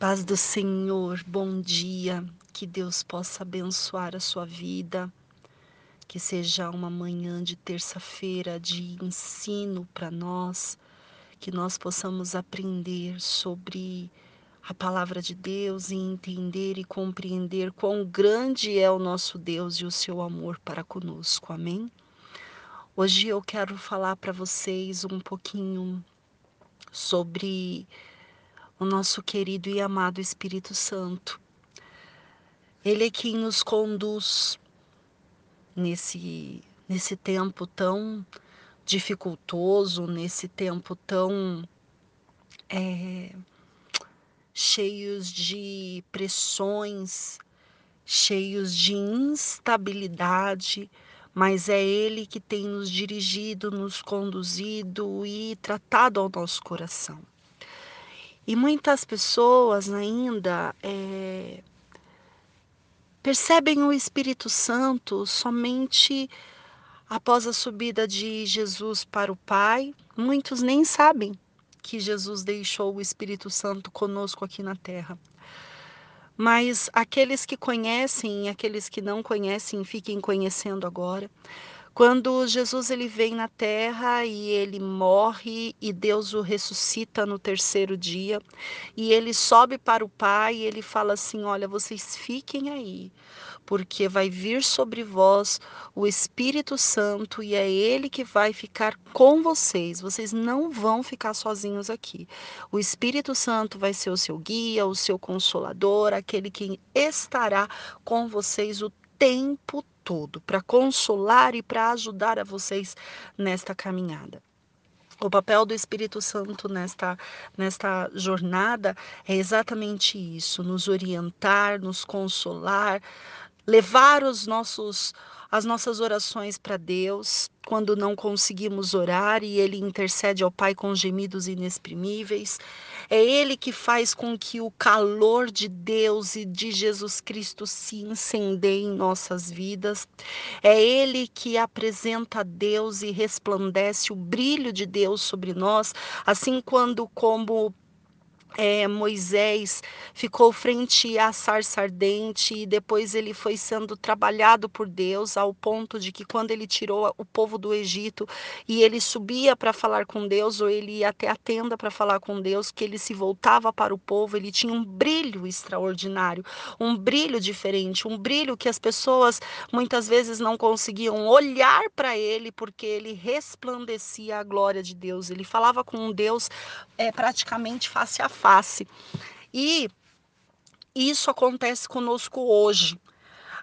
Paz do Senhor, bom dia. Que Deus possa abençoar a sua vida. Que seja uma manhã de terça-feira de ensino para nós, que nós possamos aprender sobre a palavra de Deus e entender e compreender quão grande é o nosso Deus e o seu amor para conosco. Amém? Hoje eu quero falar para vocês um pouquinho sobre o nosso querido e amado Espírito Santo. Ele é quem nos conduz nesse, nesse tempo tão dificultoso, nesse tempo tão é, cheios de pressões, cheios de instabilidade, mas é Ele que tem nos dirigido, nos conduzido e tratado ao nosso coração. E muitas pessoas ainda é, percebem o Espírito Santo somente após a subida de Jesus para o Pai. Muitos nem sabem que Jesus deixou o Espírito Santo conosco aqui na terra. Mas aqueles que conhecem e aqueles que não conhecem, fiquem conhecendo agora. Quando Jesus ele vem na terra e ele morre e Deus o ressuscita no terceiro dia e ele sobe para o Pai e ele fala assim: "Olha, vocês fiquem aí, porque vai vir sobre vós o Espírito Santo e é ele que vai ficar com vocês. Vocês não vão ficar sozinhos aqui. O Espírito Santo vai ser o seu guia, o seu consolador, aquele que estará com vocês o tempo todo para consolar e para ajudar a vocês nesta caminhada. O papel do Espírito Santo nesta, nesta jornada é exatamente isso: nos orientar, nos consolar, levar os nossos as nossas orações para Deus, quando não conseguimos orar e Ele intercede ao Pai com gemidos inexprimíveis. É Ele que faz com que o calor de Deus e de Jesus Cristo se incendeie em nossas vidas. É Ele que apresenta a Deus e resplandece o brilho de Deus sobre nós, assim quando como é, Moisés ficou frente à sarça ardente e depois ele foi sendo trabalhado por Deus ao ponto de que quando ele tirou o povo do Egito e ele subia para falar com Deus ou ele ia até a tenda para falar com Deus, que ele se voltava para o povo, ele tinha um brilho extraordinário, um brilho diferente, um brilho que as pessoas muitas vezes não conseguiam olhar para ele porque ele resplandecia a glória de Deus. Ele falava com Deus é, praticamente face a face face. E isso acontece conosco hoje.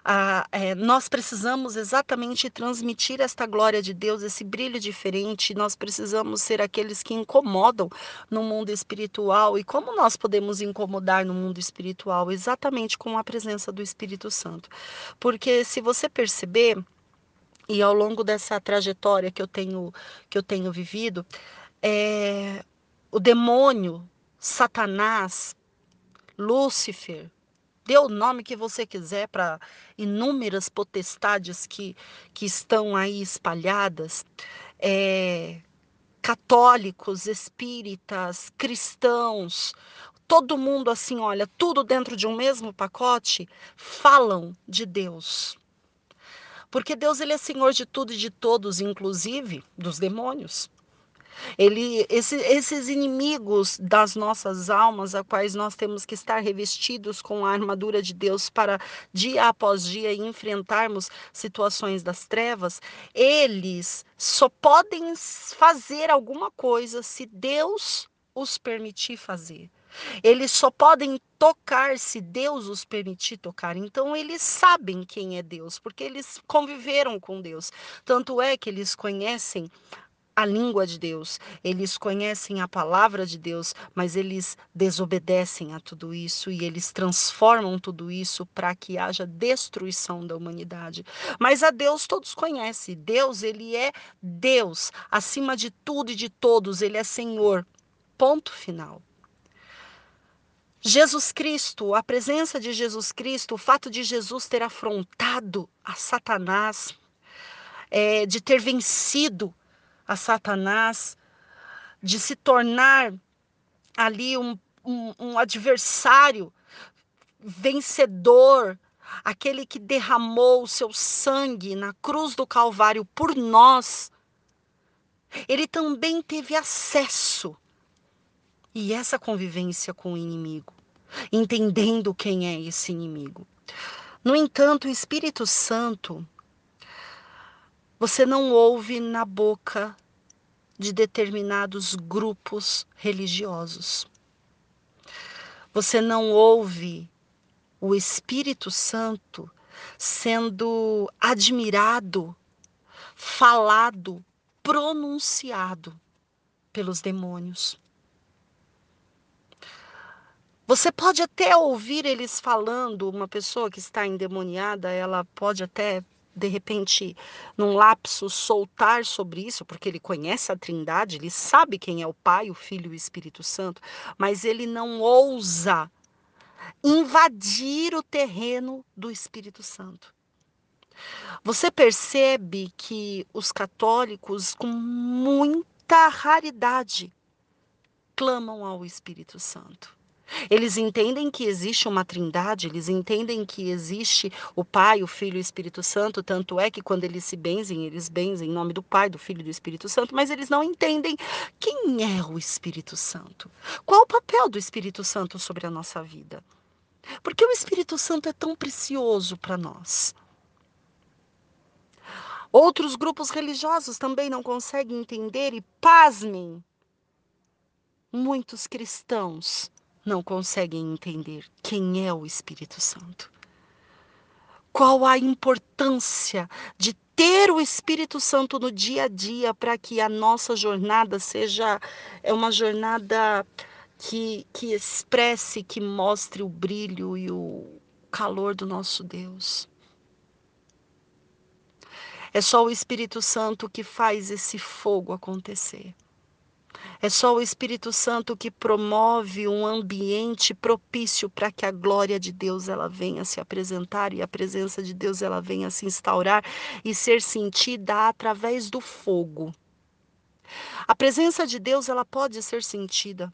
Ah, é, nós precisamos exatamente transmitir esta glória de Deus, esse brilho diferente. Nós precisamos ser aqueles que incomodam no mundo espiritual. E como nós podemos incomodar no mundo espiritual? Exatamente com a presença do Espírito Santo. Porque se você perceber, e ao longo dessa trajetória que eu tenho, que eu tenho vivido, é, o demônio Satanás, Lúcifer, dê o nome que você quiser para inúmeras potestades que, que estão aí espalhadas, é, católicos, espíritas, cristãos, todo mundo assim, olha, tudo dentro de um mesmo pacote, falam de Deus. Porque Deus ele é Senhor de tudo e de todos, inclusive dos demônios. Ele, esse, esses inimigos das nossas almas, a quais nós temos que estar revestidos com a armadura de Deus para dia após dia enfrentarmos situações das trevas, eles só podem fazer alguma coisa se Deus os permitir fazer. Eles só podem tocar se Deus os permitir tocar. Então eles sabem quem é Deus, porque eles conviveram com Deus. Tanto é que eles conhecem a língua de Deus, eles conhecem a palavra de Deus, mas eles desobedecem a tudo isso e eles transformam tudo isso para que haja destruição da humanidade. Mas a Deus todos conhecem. Deus, ele é Deus, acima de tudo e de todos, ele é Senhor. Ponto final. Jesus Cristo, a presença de Jesus Cristo, o fato de Jesus ter afrontado a Satanás, é, de ter vencido a Satanás, de se tornar ali um um, um adversário vencedor, aquele que derramou o seu sangue na cruz do Calvário por nós, ele também teve acesso e essa convivência com o inimigo, entendendo quem é esse inimigo. No entanto, o Espírito Santo, você não ouve na boca de determinados grupos religiosos. Você não ouve o Espírito Santo sendo admirado, falado, pronunciado pelos demônios. Você pode até ouvir eles falando, uma pessoa que está endemoniada, ela pode até de repente, num lapso, soltar sobre isso, porque ele conhece a Trindade, ele sabe quem é o Pai, o Filho e o Espírito Santo, mas ele não ousa invadir o terreno do Espírito Santo. Você percebe que os católicos, com muita raridade, clamam ao Espírito Santo. Eles entendem que existe uma trindade, eles entendem que existe o Pai, o Filho e o Espírito Santo, tanto é que quando eles se benzem, eles benzem em nome do Pai, do Filho e do Espírito Santo, mas eles não entendem quem é o Espírito Santo. Qual o papel do Espírito Santo sobre a nossa vida? Porque o Espírito Santo é tão precioso para nós. Outros grupos religiosos também não conseguem entender e pasmem. Muitos cristãos não conseguem entender quem é o Espírito Santo. Qual a importância de ter o Espírito Santo no dia a dia para que a nossa jornada seja é uma jornada que, que expresse, que mostre o brilho e o calor do nosso Deus. É só o Espírito Santo que faz esse fogo acontecer. É só o Espírito Santo que promove um ambiente propício para que a glória de Deus ela venha se apresentar e a presença de Deus ela venha se instaurar e ser sentida através do fogo. A presença de Deus ela pode ser sentida.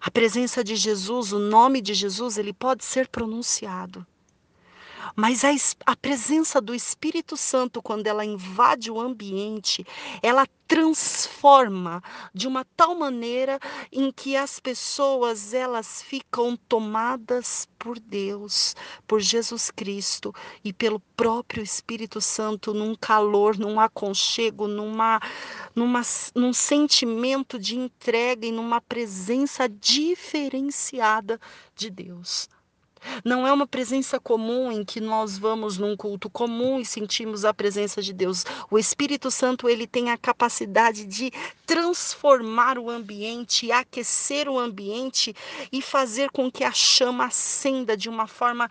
A presença de Jesus, o nome de Jesus, ele pode ser pronunciado. Mas a, a presença do Espírito Santo, quando ela invade o ambiente, ela transforma de uma tal maneira em que as pessoas elas ficam tomadas por Deus, por Jesus Cristo e pelo próprio Espírito Santo num calor, num aconchego, numa, numa num sentimento de entrega e numa presença diferenciada de Deus. Não é uma presença comum em que nós vamos num culto comum e sentimos a presença de Deus. O Espírito Santo, ele tem a capacidade de transformar o ambiente, aquecer o ambiente e fazer com que a chama acenda de uma forma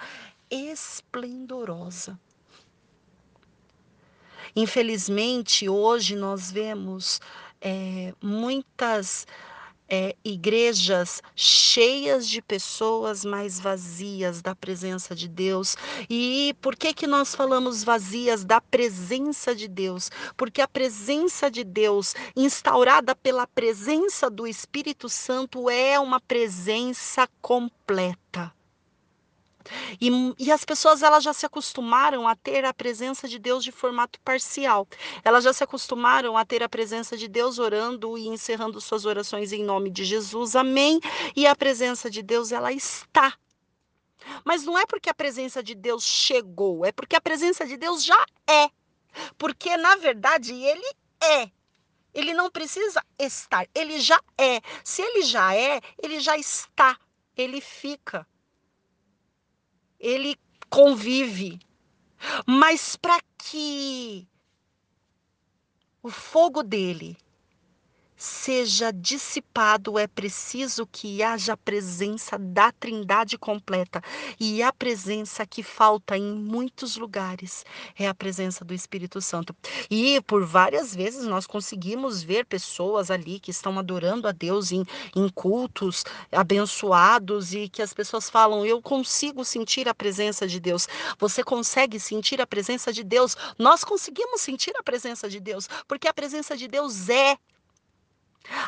esplendorosa. Infelizmente, hoje nós vemos é, muitas é, igrejas cheias de pessoas, mais vazias da presença de Deus. E por que que nós falamos vazias da presença de Deus? Porque a presença de Deus, instaurada pela presença do Espírito Santo, é uma presença completa. E, e, as pessoas elas já se acostumaram a ter a presença de Deus de formato parcial. Elas já se acostumaram a ter a presença de Deus orando e encerrando suas orações em nome de Jesus. Amém. E a presença de Deus ela está. Mas não é porque a presença de Deus chegou, é porque a presença de Deus já é. Porque na verdade ele é. Ele não precisa estar, ele já é. Se ele já é, ele já está, ele fica ele convive. Mas para que o fogo dele seja dissipado, é preciso que haja a presença da Trindade completa. E a presença que falta em muitos lugares é a presença do Espírito Santo. E por várias vezes nós conseguimos ver pessoas ali que estão adorando a Deus em, em cultos abençoados e que as pessoas falam: Eu consigo sentir a presença de Deus. Você consegue sentir a presença de Deus? Nós conseguimos sentir a presença de Deus, porque a presença de Deus é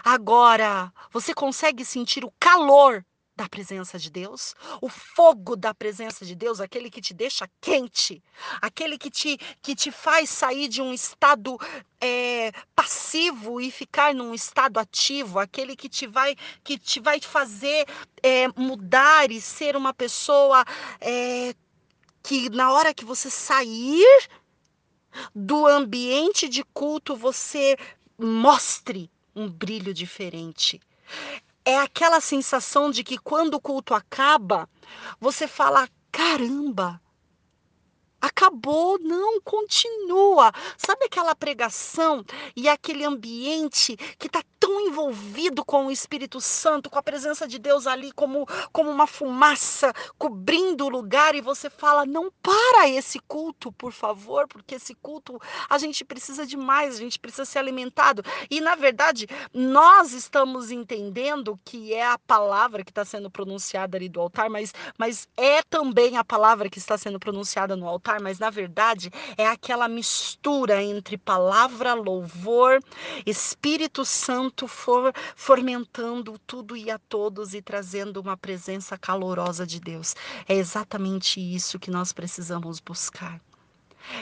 Agora, você consegue sentir o calor da presença de Deus, o fogo da presença de Deus, aquele que te deixa quente, aquele que te, que te faz sair de um estado é, passivo e ficar num estado ativo, aquele que te vai que te vai fazer é, mudar e ser uma pessoa é, que na hora que você sair do ambiente de culto você mostre um brilho diferente. É aquela sensação de que quando o culto acaba, você fala: caramba, acabou, não, continua. Sabe aquela pregação e aquele ambiente que está tão envolvido com o Espírito Santo, com a presença de Deus ali como, como uma fumaça cobrindo o lugar e você fala: não para esse culto, por favor, porque esse culto a gente precisa de mais, a gente precisa ser alimentado. E na verdade, nós estamos entendendo que é a palavra que está sendo pronunciada ali do altar, mas, mas é também a palavra que está sendo pronunciada no altar, mas na verdade é aquela mistura entre palavra, louvor, Espírito Santo Santo for fomentando tudo e a todos e trazendo uma presença calorosa de Deus. É exatamente isso que nós precisamos buscar.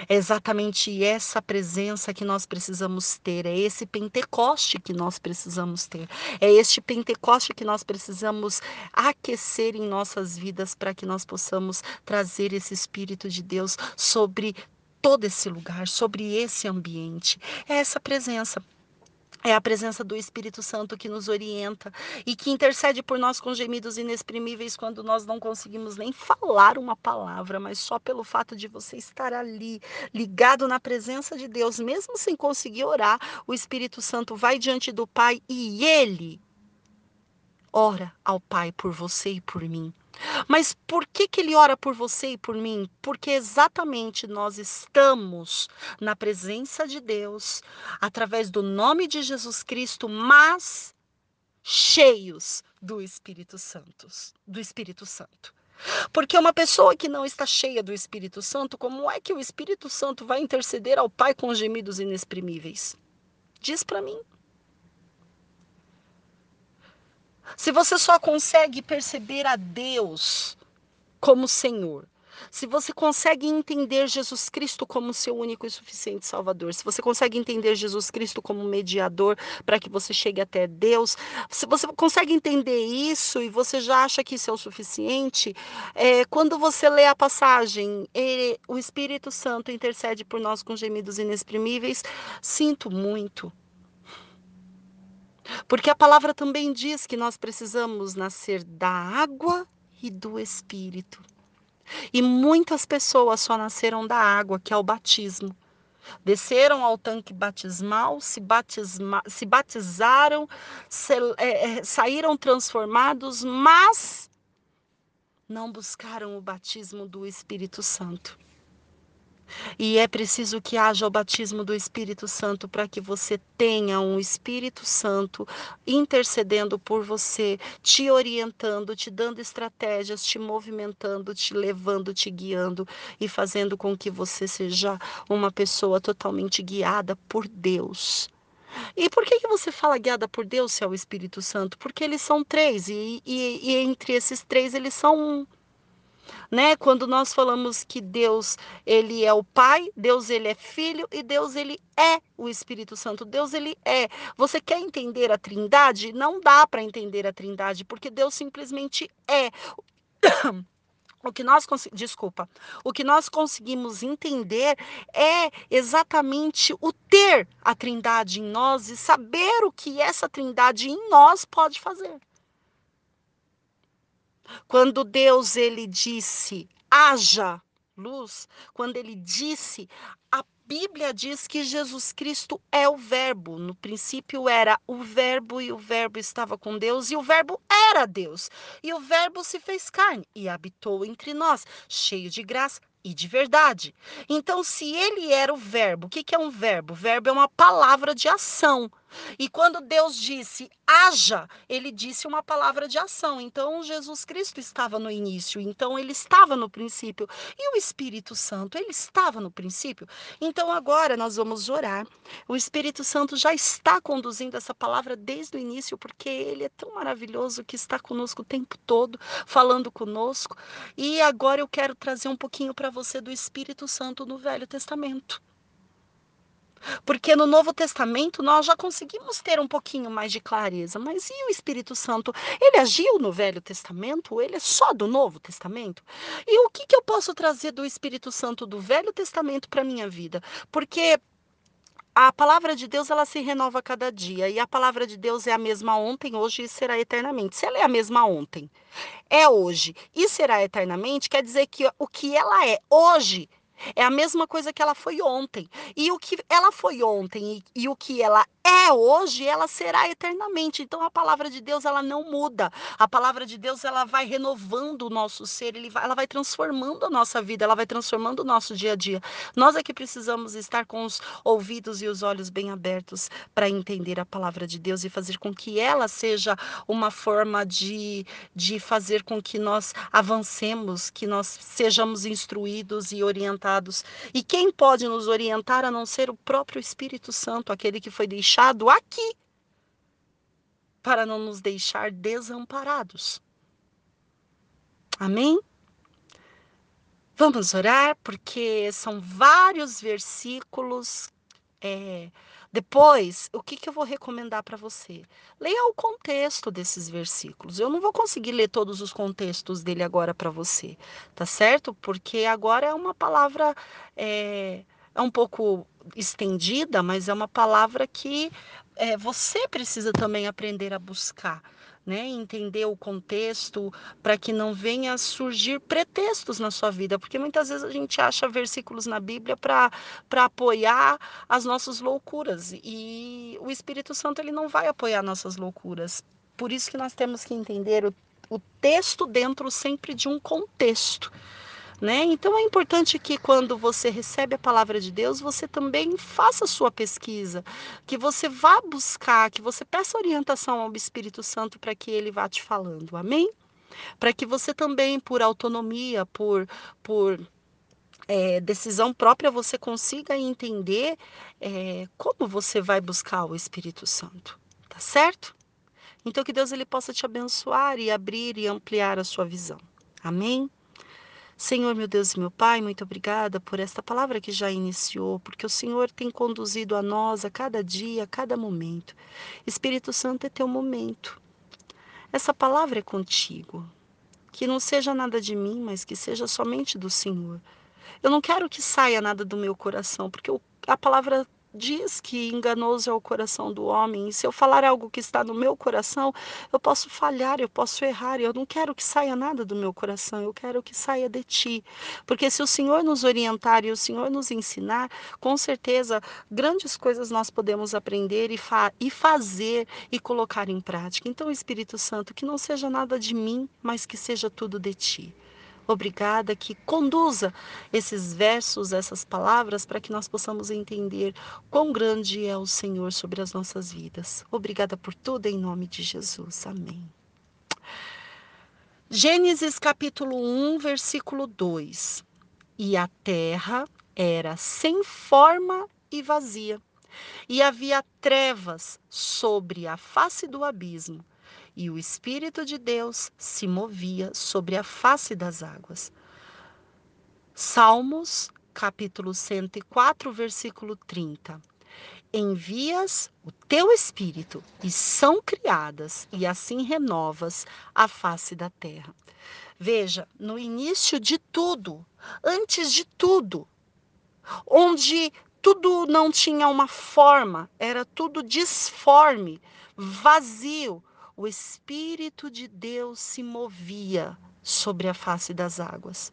É exatamente essa presença que nós precisamos ter, é esse Pentecoste que nós precisamos ter, é este Pentecoste que nós precisamos aquecer em nossas vidas para que nós possamos trazer esse Espírito de Deus sobre todo esse lugar, sobre esse ambiente. É essa presença. É a presença do Espírito Santo que nos orienta e que intercede por nós com gemidos inexprimíveis quando nós não conseguimos nem falar uma palavra, mas só pelo fato de você estar ali, ligado na presença de Deus, mesmo sem conseguir orar, o Espírito Santo vai diante do Pai e ele ora ao Pai por você e por mim. Mas por que, que ele ora por você e por mim? Porque exatamente nós estamos na presença de Deus, através do nome de Jesus Cristo, mas cheios do Espírito Santo, do Espírito Santo. Porque uma pessoa que não está cheia do Espírito Santo, como é que o Espírito Santo vai interceder ao Pai com gemidos inexprimíveis? Diz para mim. Se você só consegue perceber a Deus como Senhor, se você consegue entender Jesus Cristo como seu único e suficiente Salvador, se você consegue entender Jesus Cristo como mediador para que você chegue até Deus, se você consegue entender isso e você já acha que isso é o suficiente, é, quando você lê a passagem, ele, o Espírito Santo intercede por nós com gemidos inexprimíveis, sinto muito. Porque a palavra também diz que nós precisamos nascer da água e do espírito. E muitas pessoas só nasceram da água, que é o batismo. Desceram ao tanque batismal, se, batisma, se batizaram, se, é, é, saíram transformados, mas não buscaram o batismo do Espírito Santo. E é preciso que haja o batismo do Espírito Santo para que você tenha um Espírito Santo intercedendo por você, te orientando, te dando estratégias, te movimentando, te levando, te guiando e fazendo com que você seja uma pessoa totalmente guiada por Deus. E por que, que você fala guiada por Deus se é o Espírito Santo? Porque eles são três, e, e, e entre esses três eles são um né? Quando nós falamos que Deus, ele é o Pai, Deus ele é Filho e Deus ele é o Espírito Santo. Deus ele é. Você quer entender a Trindade? Não dá para entender a Trindade, porque Deus simplesmente é. O que nós desculpa, o que nós conseguimos entender é exatamente o ter a Trindade em nós e saber o que essa Trindade em nós pode fazer. Quando Deus ele disse: "Haja luz", quando ele disse, a Bíblia diz que Jesus Cristo é o Verbo. No princípio era o Verbo e o Verbo estava com Deus e o Verbo era Deus. E o Verbo se fez carne e habitou entre nós, cheio de graça e de verdade. Então, se ele era o Verbo, o que é um verbo? Verbo é uma palavra de ação. E quando Deus disse haja, ele disse uma palavra de ação. Então Jesus Cristo estava no início, então ele estava no princípio. E o Espírito Santo, ele estava no princípio. Então agora nós vamos orar. O Espírito Santo já está conduzindo essa palavra desde o início, porque ele é tão maravilhoso que está conosco o tempo todo, falando conosco. E agora eu quero trazer um pouquinho para você do Espírito Santo no Velho Testamento. Porque no Novo Testamento nós já conseguimos ter um pouquinho mais de clareza. Mas e o Espírito Santo? Ele agiu no Velho Testamento? Ele é só do Novo Testamento? E o que, que eu posso trazer do Espírito Santo do Velho Testamento para a minha vida? Porque a palavra de Deus ela se renova a cada dia e a palavra de Deus é a mesma ontem, hoje e será eternamente. Se ela é a mesma ontem, é hoje e será eternamente, quer dizer que o que ela é hoje é a mesma coisa que ela foi ontem. E o que ela foi ontem e, e, o que ela é hoje, ela será eternamente. Então a palavra de Deus ela não muda. A palavra de Deus ela vai renovando o nosso ser, vai, ela vai transformando a nossa vida, ela vai transformando o nosso dia a dia. Nós é que precisamos estar com os ouvidos e os olhos bem abertos para entender a palavra de Deus e fazer com que ela seja uma forma de, de fazer com que nós avancemos, que nós sejamos instruídos e orientados. E quem pode nos orientar a não ser o próprio Espírito Santo, aquele que foi deixado deixado aqui para não nos deixar desamparados. Amém? Vamos orar, porque são vários versículos é, depois, o que, que eu vou recomendar para você? Leia o contexto desses versículos. Eu não vou conseguir ler todos os contextos dele agora para você, tá certo? Porque agora é uma palavra é, é um pouco estendida, mas é uma palavra que é, você precisa também aprender a buscar né, entender o contexto, para que não venha surgir pretextos na sua vida, porque muitas vezes a gente acha versículos na Bíblia para apoiar as nossas loucuras, e o Espírito Santo ele não vai apoiar nossas loucuras. Por isso que nós temos que entender o, o texto dentro sempre de um contexto. Né? Então é importante que quando você recebe a palavra de Deus, você também faça a sua pesquisa, que você vá buscar, que você peça orientação ao Espírito Santo para que ele vá te falando. Amém? Para que você também, por autonomia, por, por é, decisão própria, você consiga entender é, como você vai buscar o Espírito Santo. Tá certo? Então que Deus ele possa te abençoar e abrir e ampliar a sua visão. Amém? Senhor, meu Deus e meu Pai, muito obrigada por esta palavra que já iniciou, porque o Senhor tem conduzido a nós a cada dia, a cada momento. Espírito Santo é teu momento. Essa palavra é contigo. Que não seja nada de mim, mas que seja somente do Senhor. Eu não quero que saia nada do meu coração, porque a palavra diz que enganoso é o coração do homem. E se eu falar algo que está no meu coração, eu posso falhar, eu posso errar. Eu não quero que saia nada do meu coração, eu quero que saia de ti. Porque se o Senhor nos orientar e o Senhor nos ensinar, com certeza grandes coisas nós podemos aprender e, fa e fazer e colocar em prática. Então, Espírito Santo, que não seja nada de mim, mas que seja tudo de ti. Obrigada que conduza esses versos, essas palavras, para que nós possamos entender quão grande é o Senhor sobre as nossas vidas. Obrigada por tudo, em nome de Jesus. Amém. Gênesis capítulo 1, versículo 2. E a terra era sem forma e vazia, e havia trevas sobre a face do abismo e o Espírito de Deus se movia sobre a face das águas. Salmos, capítulo 104, versículo 30. Envias o teu espírito e são criadas, e assim renovas a face da terra. Veja, no início de tudo, antes de tudo, onde tudo não tinha uma forma, era tudo disforme, vazio, o Espírito de Deus se movia sobre a face das águas.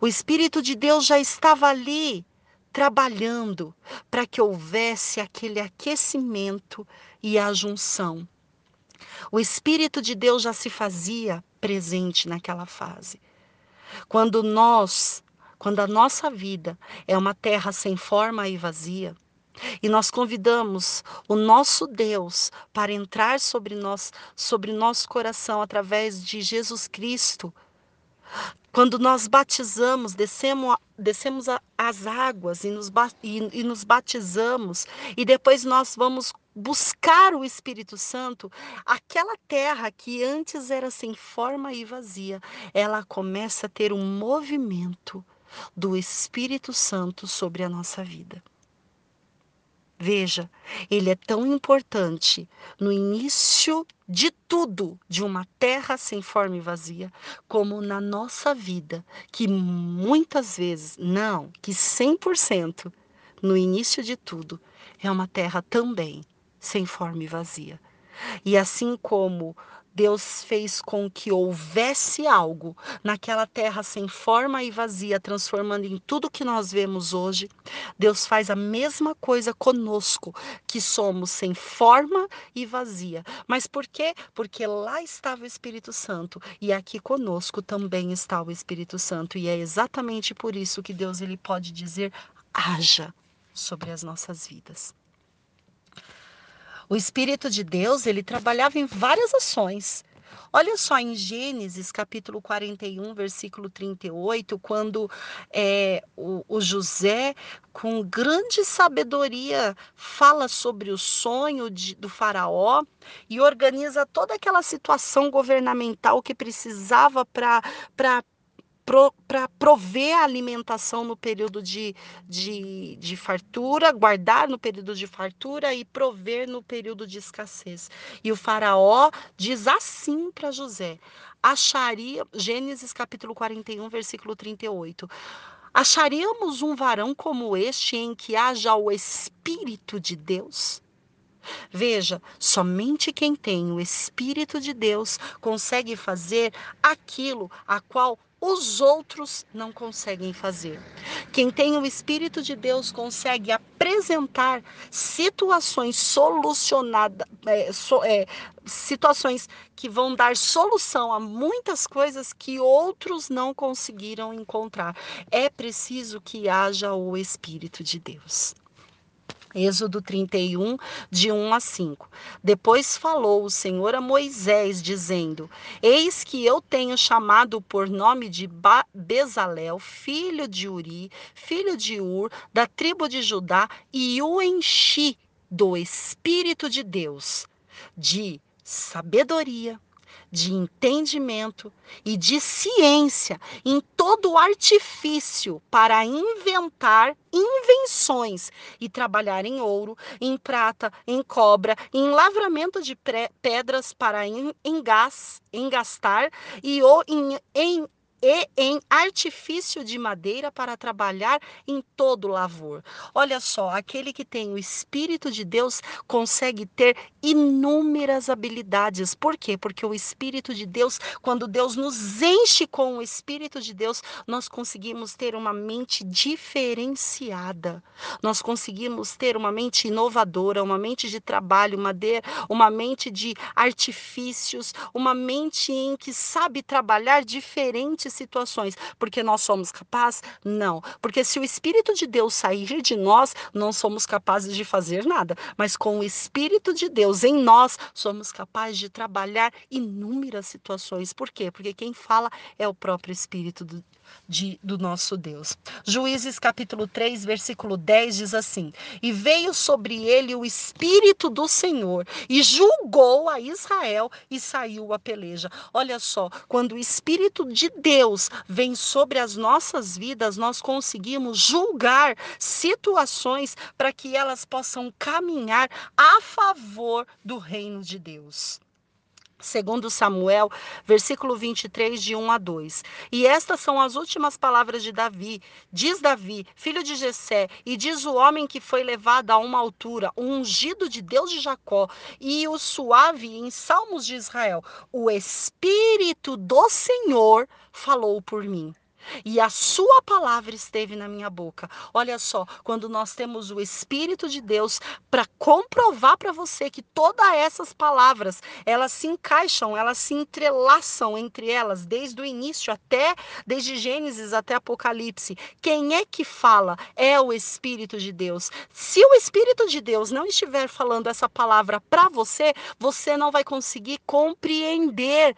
O Espírito de Deus já estava ali trabalhando para que houvesse aquele aquecimento e a junção. O Espírito de Deus já se fazia presente naquela fase. Quando nós, quando a nossa vida é uma terra sem forma e vazia, E nós convidamos o nosso Deus para entrar sobre nós, sobre nosso coração através de Jesus Cristo. Quando nós batizamos, descemos, descemos as águas e nos, e, e nos batizamos, e depois nós vamos buscar o Espírito Santo, aquela terra que antes era sem forma e vazia, ela começa a ter um movimento do Espírito Santo sobre a nossa vida. Veja, ele é tão importante no início de tudo, de uma terra sem forma e vazia, como na nossa vida, que muitas vezes, não, que 100% no início de tudo, é uma terra também sem forma e vazia. E assim como Deus fez com que houvesse algo naquela terra sem forma e vazia, transformando em tudo que nós vemos hoje. Deus faz a mesma coisa conosco, que somos sem forma e vazia. Mas por quê? Porque lá estava o Espírito Santo e aqui conosco também está o Espírito Santo. E é exatamente por isso que Deus ele pode dizer: haja sobre as nossas vidas. O Espírito de Deus, ele trabalhava em várias ações. Olha só em Gênesis capítulo 41, versículo 38, quando é, o, o, José, com grande sabedoria, fala sobre o sonho de, do Faraó e organiza toda aquela situação governamental que precisava para para prover a alimentação no período de, de, de fartura, guardar no período de fartura e prover no período de escassez. E o faraó diz assim para José: acharia, Gênesis capítulo 41, versículo 38. Acharíamos um varão como este em que haja o Espírito de Deus? Veja, somente quem tem o Espírito de Deus consegue fazer aquilo a qual os outros não conseguem fazer. Quem tem o Espírito de Deus consegue apresentar situações solucionadas, é, so, é, situações que vão dar solução a muitas coisas que outros não conseguiram encontrar. É preciso que haja o Espírito de Deus. Êxodo 31, de 1 a 5. Depois falou o Senhor a Moisés, dizendo: Eis que eu tenho chamado por nome de Bezalel, filho de Uri, filho de Ur, da tribo de Judá, e o enchi do Espírito de Deus, de sabedoria, de entendimento e de ciência em todo o artifício para inventar invenções e trabalhar em ouro, em prata, em cobra, em lavramento de pedras para engastar e ou em, em e em artifício de madeira para trabalhar em todo lavor. Olha só, aquele que tem o Espírito de Deus consegue ter inúmeras habilidades. Por quê? Porque o Espírito de Deus, quando Deus nos enche com o Espírito de Deus, nós conseguimos ter uma mente diferenciada. Nós conseguimos ter uma mente inovadora, uma mente de trabalho, de, uma mente de artifícios, uma mente em que sabe trabalhar diferente situações, porque nós somos capazes? Não, porque se o Espírito de Deus sair de nós, não somos capazes de fazer nada, mas com o Espírito de Deus em nós, somos capazes de trabalhar inúmeras situações. Por quê? Porque quem fala é o próprio Espírito do, de, do nosso Deus. Juízes capítulo 3, versículo 10 diz assim: E veio sobre ele o Espírito do Senhor, e julgou a Israel e saiu a peleja. Olha só, quando o Espírito de Deus vem sobre as nossas vidas, nós conseguimos julgar situações para que elas possam caminhar a favor do reino de Deus segundo Samuel, versículo 23, de 1 a 2. E estas são as últimas palavras de Davi. Diz Davi, filho de Jessé, e diz o homem que foi levado a uma altura, o ungido de Deus de Jacó, e o suave em Salmos de Israel. O Espírito do Senhor falou por mim e a sua palavra esteve na minha boca. Olha só, quando nós temos o Espírito de Deus para comprovar para você que todas essas palavras, elas se encaixam, elas se entrelaçam entre elas, desde o início até, desde Gênesis até Apocalipse. Quem é que fala? É o Espírito de Deus. Se o Espírito de Deus não estiver falando essa palavra para você, você não vai conseguir compreender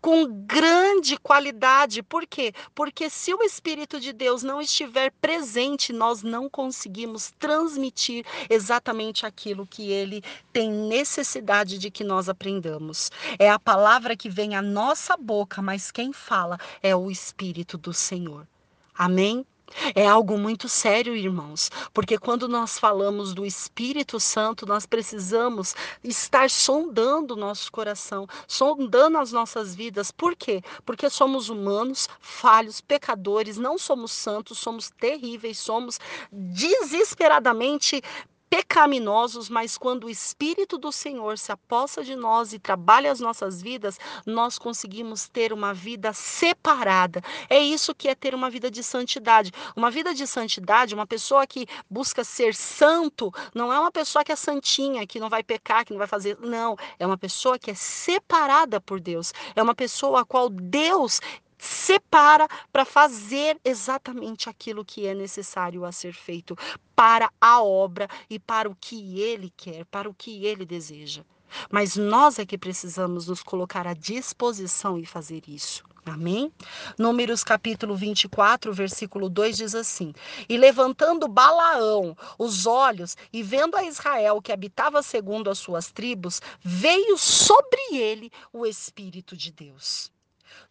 com grande qualidade. Por quê? Porque se o Espírito de Deus não estiver presente, nós não conseguimos transmitir exatamente aquilo que ele tem necessidade de que nós aprendamos. É a palavra que vem à nossa boca, mas quem fala é o Espírito do Senhor. Amém? É algo muito sério, irmãos, porque quando nós falamos do Espírito Santo, nós precisamos estar sondando o nosso coração, sondando as nossas vidas. Por quê? Porque somos humanos, falhos, pecadores, não somos santos, somos terríveis, somos desesperadamente pecaminosos, mas quando o Espírito do Senhor se aposta de nós e trabalha as nossas vidas, nós conseguimos ter uma vida separada. É isso que é ter uma vida de santidade. Uma vida de santidade, uma pessoa que busca ser santo, não é uma pessoa que é santinha, que não vai pecar, que não vai fazer. Não, é uma pessoa que é separada por Deus. É uma pessoa a qual Deus separa para fazer exatamente aquilo que é necessário a ser feito para a obra e para o que ele quer, para o que ele deseja. Mas nós é que precisamos nos colocar à disposição e fazer isso. Amém? Números capítulo 24, versículo 2 diz assim: E levantando Balaão os olhos e vendo a Israel que habitava segundo as suas tribos, veio sobre ele o Espírito de Deus.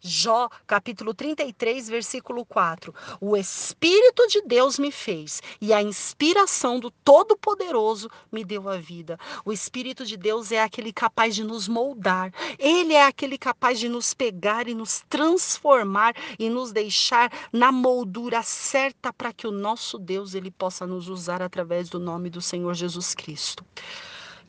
Jó, capítulo 33, versículo 4. O Espírito de Deus me fez e a inspiração do Todo-Poderoso me deu a vida. O Espírito de Deus é aquele capaz de nos moldar. Ele é aquele capaz de nos pegar e nos transformar e nos deixar na moldura certa para que o nosso Deus ele possa nos usar através do nome do Senhor Jesus Cristo.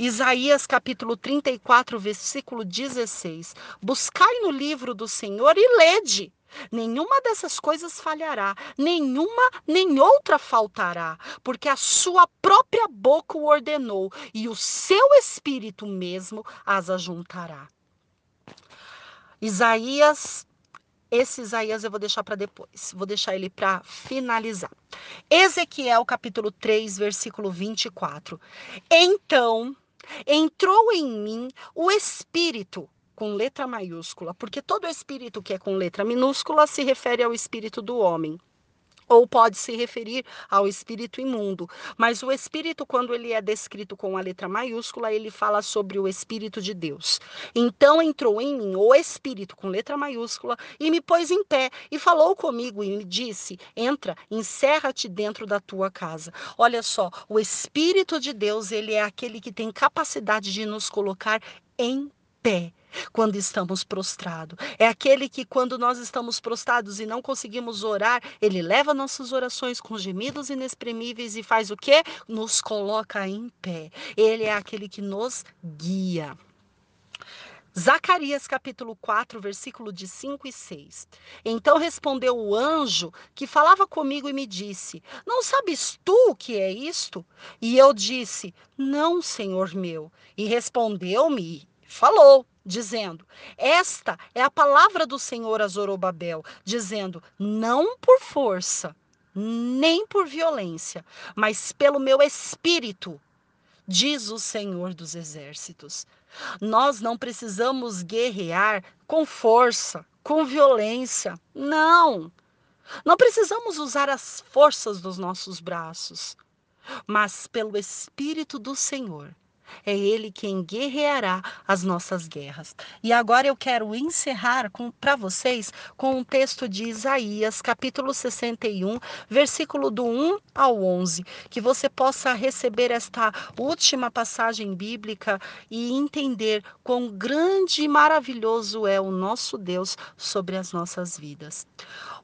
Isaías capítulo 34, versículo 16. Buscai no livro do Senhor e lede. Nenhuma dessas coisas falhará, nenhuma nem outra faltará, porque a sua própria boca o ordenou e o seu espírito mesmo as ajuntará. Isaías, esse Isaías eu vou deixar para depois, vou deixar ele para finalizar. Ezequiel capítulo 3, versículo 24. Então Entrou em mim o espírito com letra maiúscula, porque todo espírito que é com letra minúscula se refere ao espírito do homem ou pode se referir ao espírito imundo. Mas o espírito, quando ele é descrito com a letra maiúscula, ele fala sobre o espírito de Deus. Então entrou em mim o espírito com letra maiúscula e me pôs em pé e falou comigo e me disse: Entra, encerra-te dentro da tua casa. Olha só, o espírito de Deus, ele é aquele que tem capacidade de nos colocar em pé quando estamos prostrados. É aquele que, quando nós estamos prostrados e não conseguimos orar, ele leva nossas orações com gemidos inexprimíveis e faz o quê? Nos coloca em pé. Ele é aquele que nos guia. Zacarias capítulo 4, versículo de 5 e 6. Então respondeu o anjo que falava comigo e me disse: Não sabes tu o que é isto? E eu disse: Não, Senhor meu. E respondeu-me, falou: dizendo: Esta é a palavra do Senhor a Zorobabel, dizendo: Não por força, nem por violência, mas pelo meu espírito, diz o Senhor dos exércitos. Nós não precisamos guerrear com força, com violência. Não. Não precisamos usar as forças dos nossos braços, mas pelo Espírito do Senhor é Ele quem guerreará as nossas guerras. E agora eu quero encerrar para vocês com um texto de Isaías, capítulo 61, versículo do 1 ao 11, que você possa receber esta última passagem bíblica e entender quão grande e maravilhoso é o nosso Deus sobre as nossas vidas.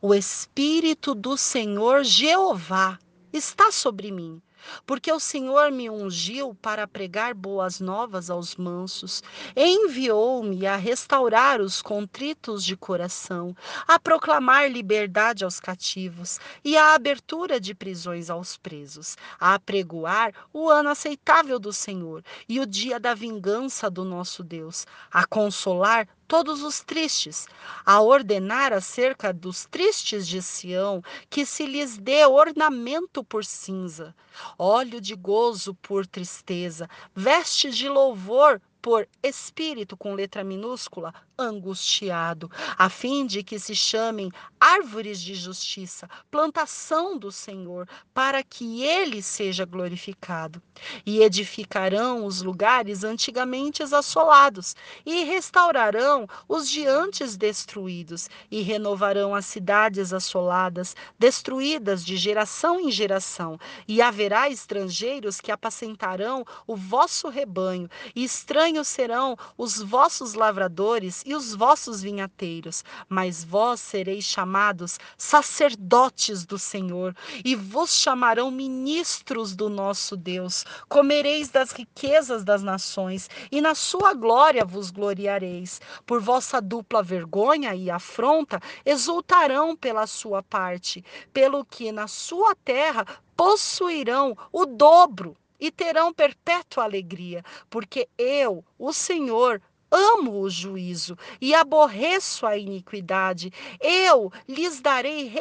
O Espírito do Senhor Jeová está sobre mim porque o Senhor me ungiu para pregar boas novas aos mansos, enviou-me a restaurar os contritos de coração, a proclamar liberdade aos cativos e a abertura de prisões aos presos, a apregoar o ano aceitável do Senhor e o dia da vingança do nosso Deus, a consolar todos os tristes, a ordenar acerca dos tristes de Sião que se lhes dê ornamento por cinza, óleo de gozo por tristeza, vestes de louvor por espírito com letra minúscula, angustiado, a fim de que se chamem árvores de justiça, plantação do Senhor, para que ele seja glorificado. E edificarão os lugares antigamente assolados, e restaurarão os de antes destruídos, e renovarão as cidades assoladas, destruídas de geração em geração, e haverá estrangeiros que apacentarão o vosso rebanho, e estranhos serão os vossos lavradores e os vossos vinhateiros, mas vós sereis chamados sacerdotes do Senhor, e vos chamarão ministros do nosso Deus. Comereis das riquezas das nações, e na sua glória vos gloriareis. Por vossa dupla vergonha e afronta, exultarão pela sua parte, pelo que na sua terra possuirão o dobro e terão perpétua alegria, porque eu, o Senhor, amo o juízo e aborreço a iniquidade. Eu lhes darei,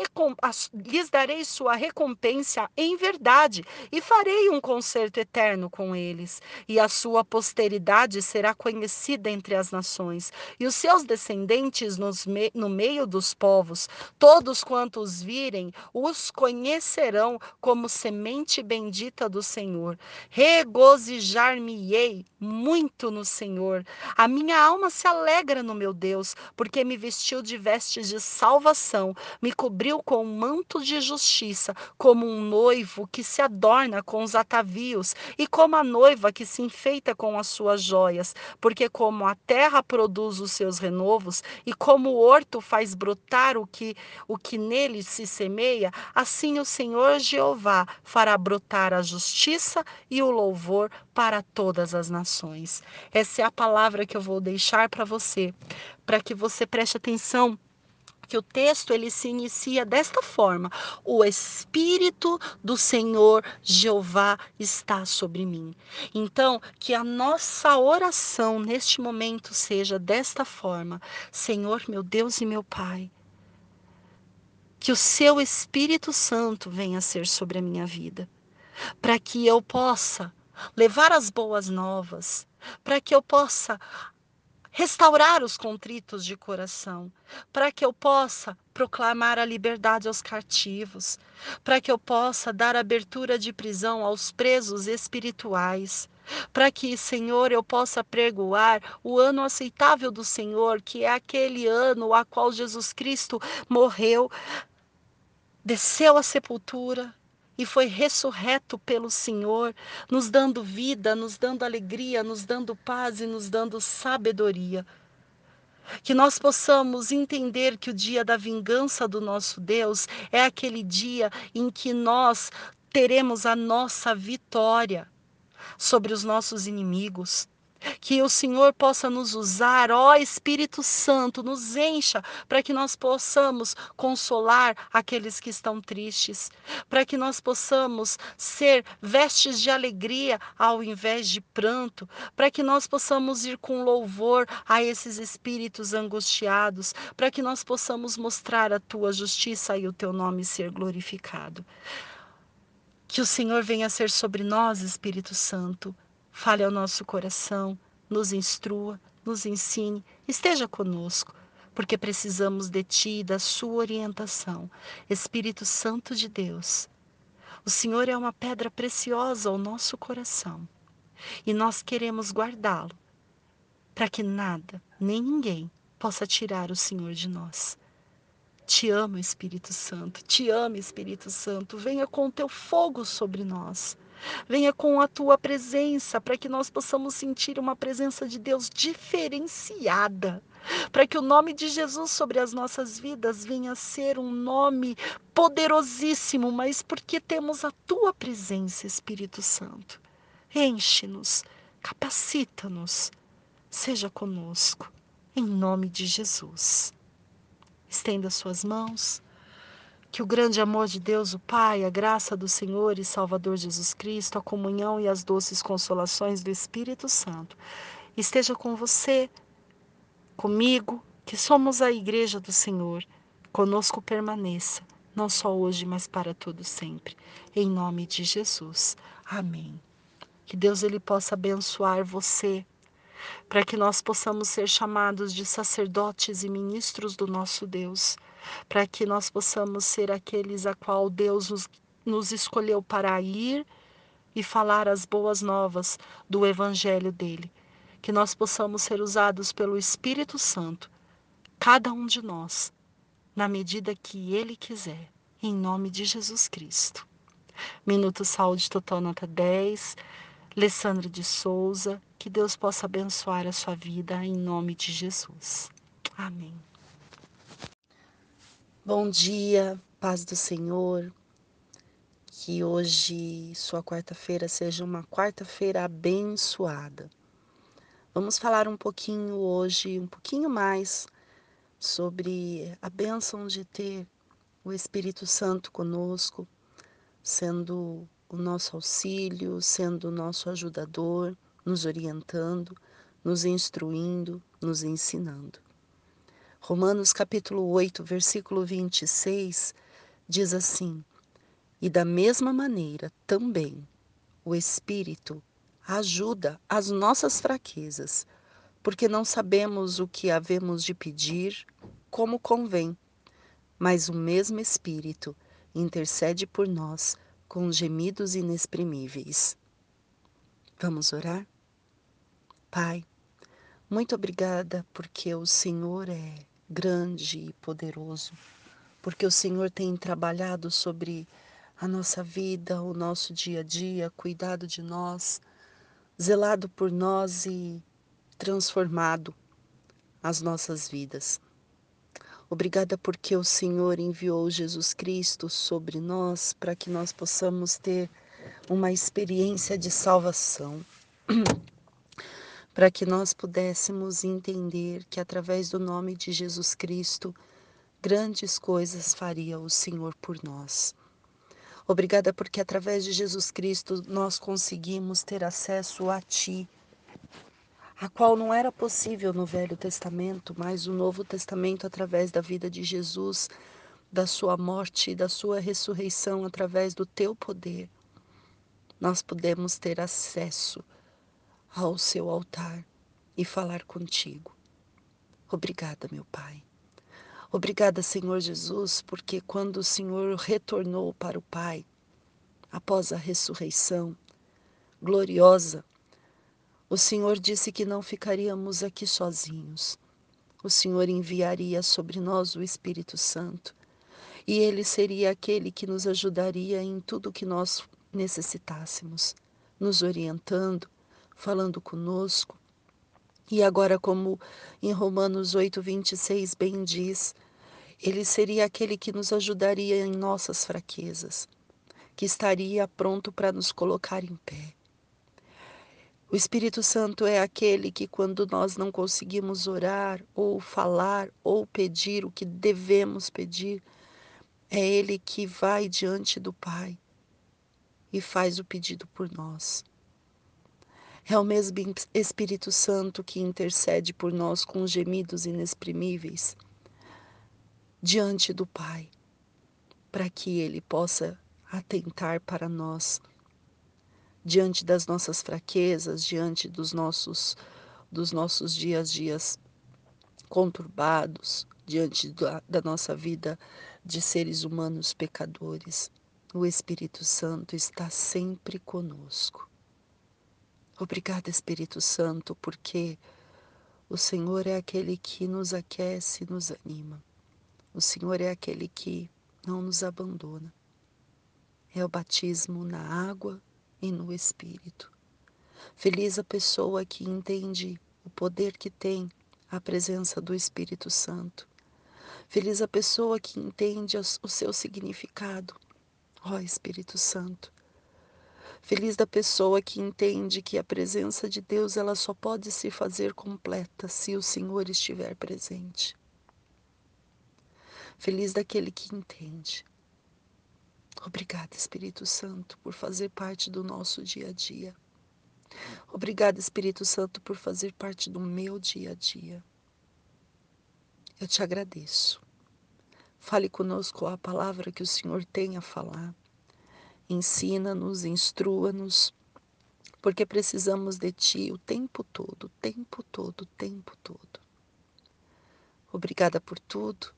lhes darei sua recompensa em verdade e farei um concerto eterno com eles. E a sua posteridade será conhecida entre as nações, e os seus descendentes me no meio dos povos. Todos quantos virem os conhecerão como semente bendita do Senhor. Regozijar-me-ei muito no Senhor. A minha alma se alegra no meu Deus, porque me vestiu de vestes de salvação, me cobriu com um manto de justiça, como um noivo que se adorna com os atavios, e como a noiva que se enfeita com as suas joias, porque como a terra produz os seus renovos, e como o horto faz brotar o que, o que nele se semeia, assim o Senhor Jeová fará brotar a justiça e o louvor para todas as nações. Essa é a palavra que eu vou deixar para você, para que você preste atenção que o texto ele se inicia desta forma: o espírito do Senhor Jeová está sobre mim. Então, que a nossa oração neste momento seja desta forma: Senhor, meu Deus e meu Pai, que o seu Espírito Santo venha ser sobre a minha vida, para que eu possa levar as boas novas, para que eu possa restaurar os contritos de coração, para que eu possa proclamar a liberdade aos cativos, para que eu possa dar abertura de prisão aos presos espirituais, para que, Senhor, eu possa pregoar o ano aceitável do Senhor, que é aquele ano a qual Jesus Cristo morreu, desceu à sepultura, e foi ressurreto pelo Senhor, nos dando vida, nos dando alegria, nos dando paz e nos dando sabedoria. Que nós possamos entender que o dia da vingança do nosso Deus é aquele dia em que nós teremos a nossa vitória sobre os nossos inimigos. Que o Senhor possa nos usar, ó Espírito Santo, nos encha para que nós possamos consolar aqueles que estão tristes, para que nós possamos ser vestes de alegria ao invés de pranto, para que nós possamos ir com louvor a esses espíritos angustiados, para que nós possamos mostrar a tua justiça e o teu nome ser glorificado. Que o Senhor venha ser sobre nós, Espírito Santo Fale ao nosso coração, nos instrua, nos ensine, esteja conosco, porque precisamos de Ti e da Sua orientação. Espírito Santo de Deus, o Senhor é uma pedra preciosa ao nosso coração e nós queremos guardá-lo para que nada, nem ninguém, possa tirar o Senhor de nós. Te amo, Espírito Santo, te amo, Espírito Santo, venha com o teu fogo sobre nós. Venha com a tua presença para que nós possamos sentir uma presença de Deus diferenciada. para que o nome de Jesus sobre as nossas vidas venha a ser um nome poderosíssimo, mas porque temos a tua presença, Espírito Santo. Enche-nos, capacita-nos, seja conosco, em nome de Jesus. Estenda suas mãos. Que o grande amor de Deus, o Pai, a graça do Senhor e Salvador Jesus Cristo, a comunhão e as doces consolações do Espírito Santo esteja com você, comigo, que somos a igreja do Senhor. Conosco permaneça, não só hoje, mas para todo sempre. Em nome de Jesus. Amém. Que Deus ele possa abençoar você, para que nós possamos ser chamados de sacerdotes e ministros do nosso Deus, para que nós possamos ser aqueles a qual Deus nos, nos escolheu para ir e falar as boas novas do evangelho dele. Que nós possamos ser usados pelo Espírito Santo, cada um de nós, na medida que ele quiser, em nome de Jesus Cristo. Minuto Saúde Total Nota 10. Alessandra de Souza, que Deus possa abençoar a sua vida em nome de Jesus. Amém. Bom dia, paz do Senhor. Que hoje, sua quarta-feira, seja uma quarta-feira abençoada. Vamos falar um pouquinho hoje, um pouquinho mais, sobre a bênção de ter o Espírito Santo conosco, sendo o nosso auxílio, sendo o nosso ajudador, nos orientando, nos instruindo, nos ensinando. Romanos capítulo 8, versículo 26 diz assim: E da mesma maneira também o Espírito ajuda as nossas fraquezas, porque não sabemos o que havemos de pedir como convém, mas o mesmo Espírito intercede por nós com gemidos inexprimíveis. Vamos orar? Pai, muito obrigada porque o Senhor é grande e poderoso, porque o Senhor tem trabalhado sobre a nossa vida, o nosso dia a dia, cuidado de nós, zelado por nós e transformado as nossas vidas. Obrigada porque o Senhor enviou Jesus Cristo sobre nós para que nós possamos ter uma experiência de salvação. para que nós pudéssemos entender que através do nome de Jesus Cristo, grandes coisas faria o Senhor por nós. Obrigada porque através de Jesus Cristo nós conseguimos ter acesso a Ti, a qual não era possível no Velho Testamento, mas o Novo Testamento, através da vida de Jesus, da sua morte e da sua ressurreição, através do teu poder, nós podemos ter acesso ao seu altar e falar contigo. Obrigada, meu Pai. Obrigada, Senhor Jesus, porque quando o Senhor retornou para o Pai, após a ressurreição gloriosa, o Senhor disse que não ficaríamos aqui sozinhos. O Senhor enviaria sobre nós o Espírito Santo e ele seria aquele que nos ajudaria em tudo que nós necessitássemos, nos orientando, falando conosco. E agora, como em Romanos 8, 26 bem diz, ele seria aquele que nos ajudaria em nossas fraquezas, que estaria pronto para nos colocar em pé. O Espírito Santo é aquele que, quando nós não conseguimos orar, ou falar, ou pedir o que devemos pedir, é Ele que vai diante do Pai e faz o pedido por nós. É o mesmo Espírito Santo que intercede por nós com gemidos inexprimíveis diante do Pai, para que Ele possa atentar para nós diante das nossas fraquezas, diante dos nossos dos nossos dias dias conturbados, diante da, da nossa vida de seres humanos pecadores. O Espírito Santo está sempre conosco. Obrigada, Espírito Santo, porque o Senhor é aquele que nos aquece e nos anima. O Senhor é aquele que não nos abandona. É o batismo na água e no espírito. Feliz a pessoa que entende o poder que tem a presença do Espírito Santo. Feliz a pessoa que entende o seu significado. Ó oh, Espírito Santo. Feliz da pessoa que entende que a presença de Deus ela só pode se fazer completa se o Senhor estiver presente. Feliz daquele que entende. Obrigada, Espírito Santo, por fazer parte do nosso dia a dia. Obrigada, Espírito Santo, por fazer parte do meu dia a dia. Eu te agradeço. Fale conosco a palavra que o Senhor tem a falar. Ensina-nos, instrua-nos, porque precisamos de Ti o tempo todo, o tempo todo, o tempo todo. Obrigada por tudo.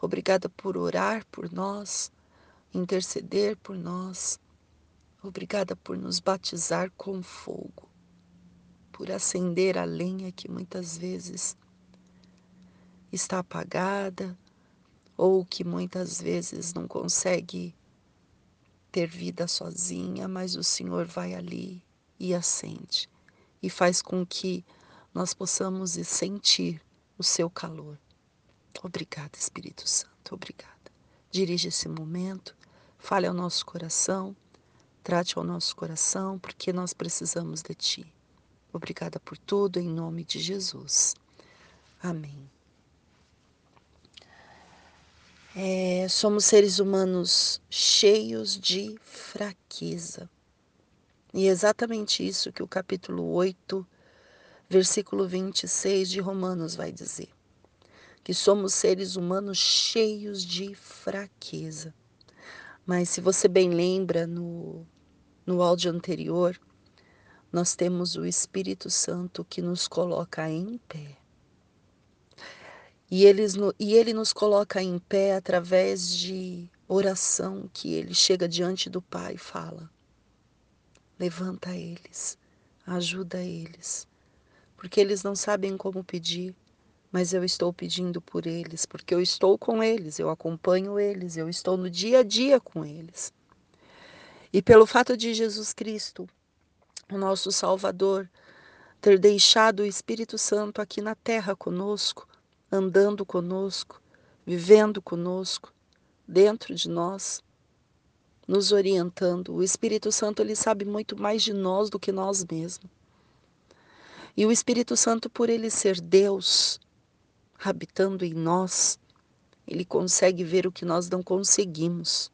Obrigada por orar por nós, interceder por nós. Obrigada por nos batizar com fogo, por acender a lenha que muitas vezes está apagada ou que muitas vezes não consegue ter vida sozinha, mas o Senhor vai ali e acende e faz com que nós possamos sentir o seu calor. Obrigada, Espírito Santo, obrigada. Dirige esse momento, fale ao nosso coração, trate ao nosso coração, porque nós precisamos de Ti. Obrigada por tudo, em nome de Jesus. Amém. É, somos seres humanos cheios de fraqueza. E é exatamente isso que o capítulo 8, versículo 26 de Romanos vai dizer. Que somos seres humanos cheios de fraqueza. Mas se você bem lembra no, no áudio anterior, nós temos o Espírito Santo que nos coloca em pé. E, eles, e ele nos coloca em pé através de oração que ele chega diante do Pai e fala: levanta eles, ajuda eles, porque eles não sabem como pedir, mas eu estou pedindo por eles, porque eu estou com eles, eu acompanho eles, eu estou no dia a dia com eles. E pelo fato de Jesus Cristo, o nosso Salvador, ter deixado o Espírito Santo aqui na terra conosco, andando conosco, vivendo conosco, dentro de nós, nos orientando. O Espírito Santo ele sabe muito mais de nós do que nós mesmos. E o Espírito Santo, por ele ser Deus, habitando em nós, ele consegue ver o que nós não conseguimos.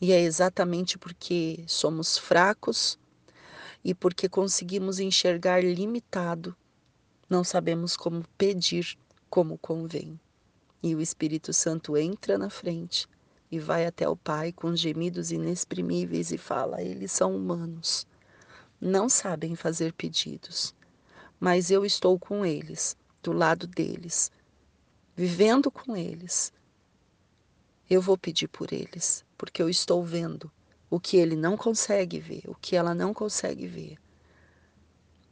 E é exatamente porque somos fracos e porque conseguimos enxergar limitado, não sabemos como pedir como convém. E o Espírito Santo entra na frente e vai até o Pai com gemidos inexprimíveis e fala: Eles são humanos, não sabem fazer pedidos, mas eu estou com eles, do lado deles, vivendo com eles. Eu vou pedir por eles, porque eu estou vendo o que ele não consegue ver, o que ela não consegue ver.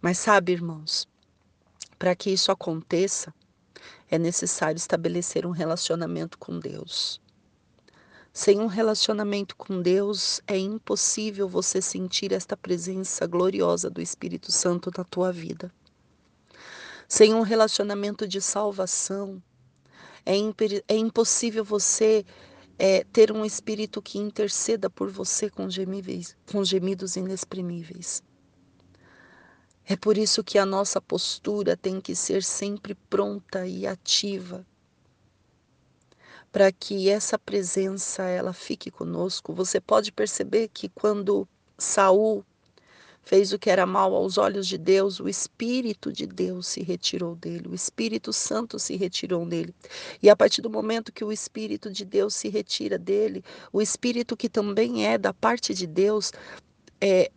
Mas sabe, irmãos, para que isso aconteça, é necessário estabelecer um relacionamento com Deus. Sem um relacionamento com Deus, é impossível você sentir esta presença gloriosa do Espírito Santo na tua vida. Sem um relacionamento de salvação, é, é impossível você é, ter um Espírito que interceda por você com, gemíveis, com gemidos inexprimíveis. É por isso que a nossa postura tem que ser sempre pronta e ativa, para que essa presença ela fique conosco. Você pode perceber que quando Saul fez o que era mal aos olhos de Deus, o Espírito de Deus se retirou dele, o Espírito Santo se retirou dele. E a partir do momento que o Espírito de Deus se retira dele, o Espírito que também é da parte de Deus, é,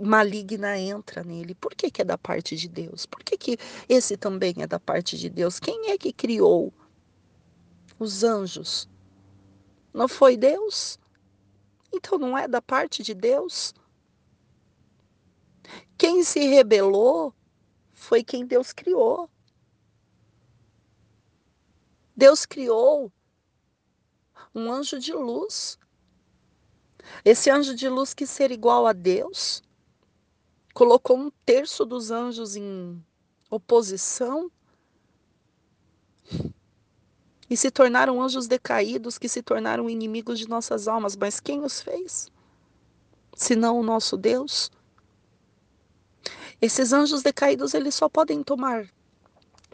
maligna entra nele. Por que, que é da parte de Deus? Por que, que esse também é da parte de Deus? Quem é que criou os anjos? Não foi Deus? Então não é da parte de Deus? Quem se rebelou foi quem Deus criou. Deus criou um anjo de luz. Esse anjo de luz que ser igual a Deus, colocou um terço dos anjos em oposição e se tornaram anjos decaídos que se tornaram inimigos de nossas almas. Mas quem os fez? Senão o nosso Deus? Esses anjos decaídos, eles só podem tomar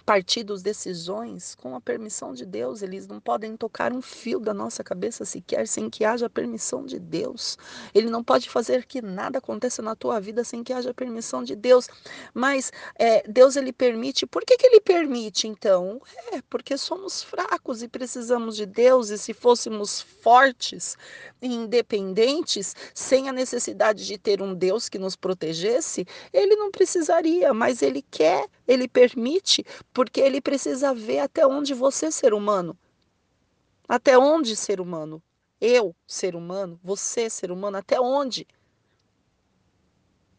partidos, decisões com a permissão de Deus. Eles não podem tocar um fio da nossa cabeça sequer sem que haja permissão de Deus. Ele não pode fazer que nada aconteça na tua vida sem que haja permissão de Deus. Mas é, Deus ele permite. Por que, que ele permite então? É porque somos fracos e precisamos de Deus. E se fôssemos fortes e independentes, sem a necessidade de ter um Deus que nos protegesse, ele não precisaria. Mas ele quer, ele permite porque ele precisa ver até onde você, ser humano, até onde, ser humano, eu, ser humano, você, ser humano, até onde?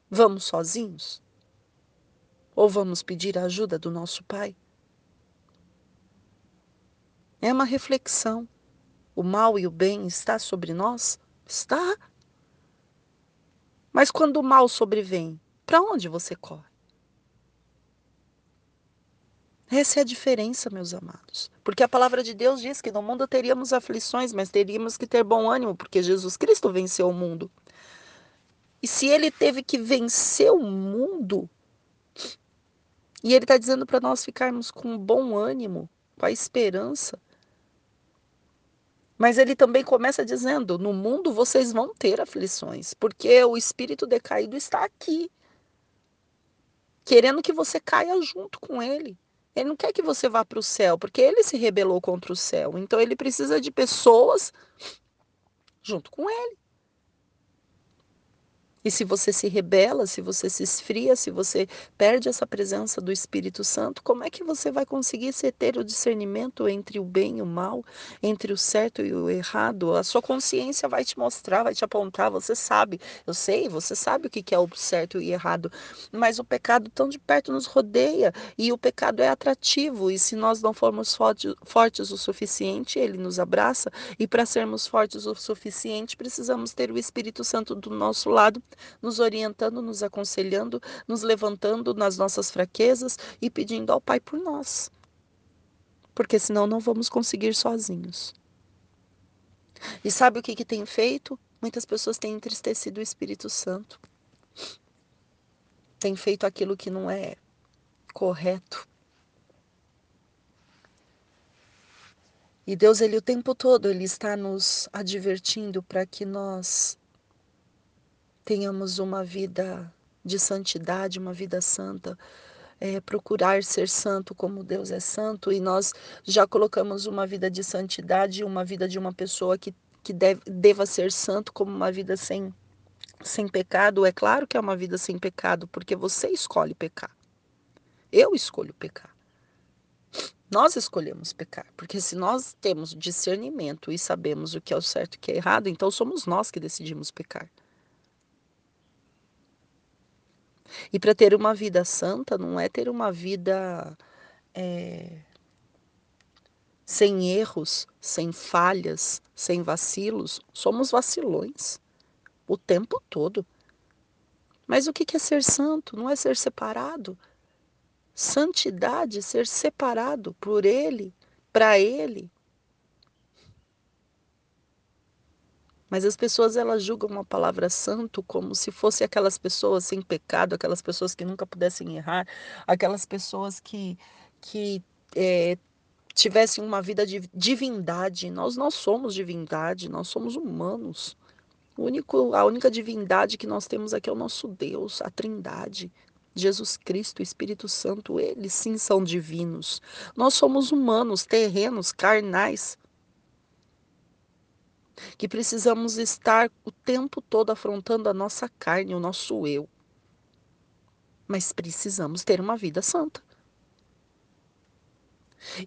Vamos sozinhos? Ou vamos pedir a ajuda do nosso Pai? É uma reflexão. O mal e o bem está sobre nós? Está. Mas quando o mal sobrevém, para onde você corre? Essa é a diferença, meus amados. Porque a palavra de Deus diz que no mundo teríamos aflições, mas teríamos que ter bom ânimo, porque Jesus Cristo venceu o mundo. E se ele teve que vencer o mundo, e ele está dizendo para nós ficarmos com bom ânimo, com a esperança. Mas ele também começa dizendo: no mundo vocês vão ter aflições, porque o espírito decaído está aqui, querendo que você caia junto com ele. Ele não quer que você vá para o céu, porque ele se rebelou contra o céu. Então ele precisa de pessoas junto com ele. E se você se rebela, se você se esfria, se você perde essa presença do Espírito Santo, como é que você vai conseguir ter o discernimento entre o bem e o mal, entre o certo e o errado? A sua consciência vai te mostrar, vai te apontar, você sabe. Eu sei, você sabe o que é o certo e o errado, mas o pecado tão de perto nos rodeia e o pecado é atrativo. E se nós não formos fortes, o suficiente, ele nos abraça. E para sermos fortes o suficiente, precisamos ter o Espírito Santo do nosso lado nos orientando, nos aconselhando, nos levantando nas nossas fraquezas e pedindo ao Pai por nós. Porque senão não vamos conseguir sozinhos. E sabe o que, que tem feito? Muitas pessoas têm entristecido o Espírito Santo. Tem feito aquilo que não é correto. E Deus, ele o tempo todo, ele está nos advertindo para que nós tenhamos uma vida de santidade, uma vida santa, é, procurar ser santo como Deus é santo, e nós já colocamos uma vida de santidade, uma vida de uma pessoa que, que deve, deva ser santo como uma vida sem, sem pecado. É claro que é uma vida sem pecado, porque você escolhe pecar. Eu escolho pecar. Nós escolhemos pecar, porque se nós temos discernimento e sabemos o que é o certo e o que é errado, então somos nós que decidimos pecar. E para ter uma vida santa não é ter uma vida é, sem erros, sem falhas, sem vacilos. Somos vacilões o tempo todo. Mas o que é ser santo? Não é ser separado. Santidade, ser separado por Ele, para Ele, Mas as pessoas elas julgam a palavra santo como se fosse aquelas pessoas sem pecado, aquelas pessoas que nunca pudessem errar, aquelas pessoas que, que é, tivessem uma vida de divindade. Nós não somos divindade, nós somos humanos. O único, a única divindade que nós temos aqui é o nosso Deus, a Trindade. Jesus Cristo, Espírito Santo, eles sim são divinos. Nós somos humanos, terrenos, carnais que precisamos estar o tempo todo afrontando a nossa carne, o nosso eu. Mas precisamos ter uma vida santa.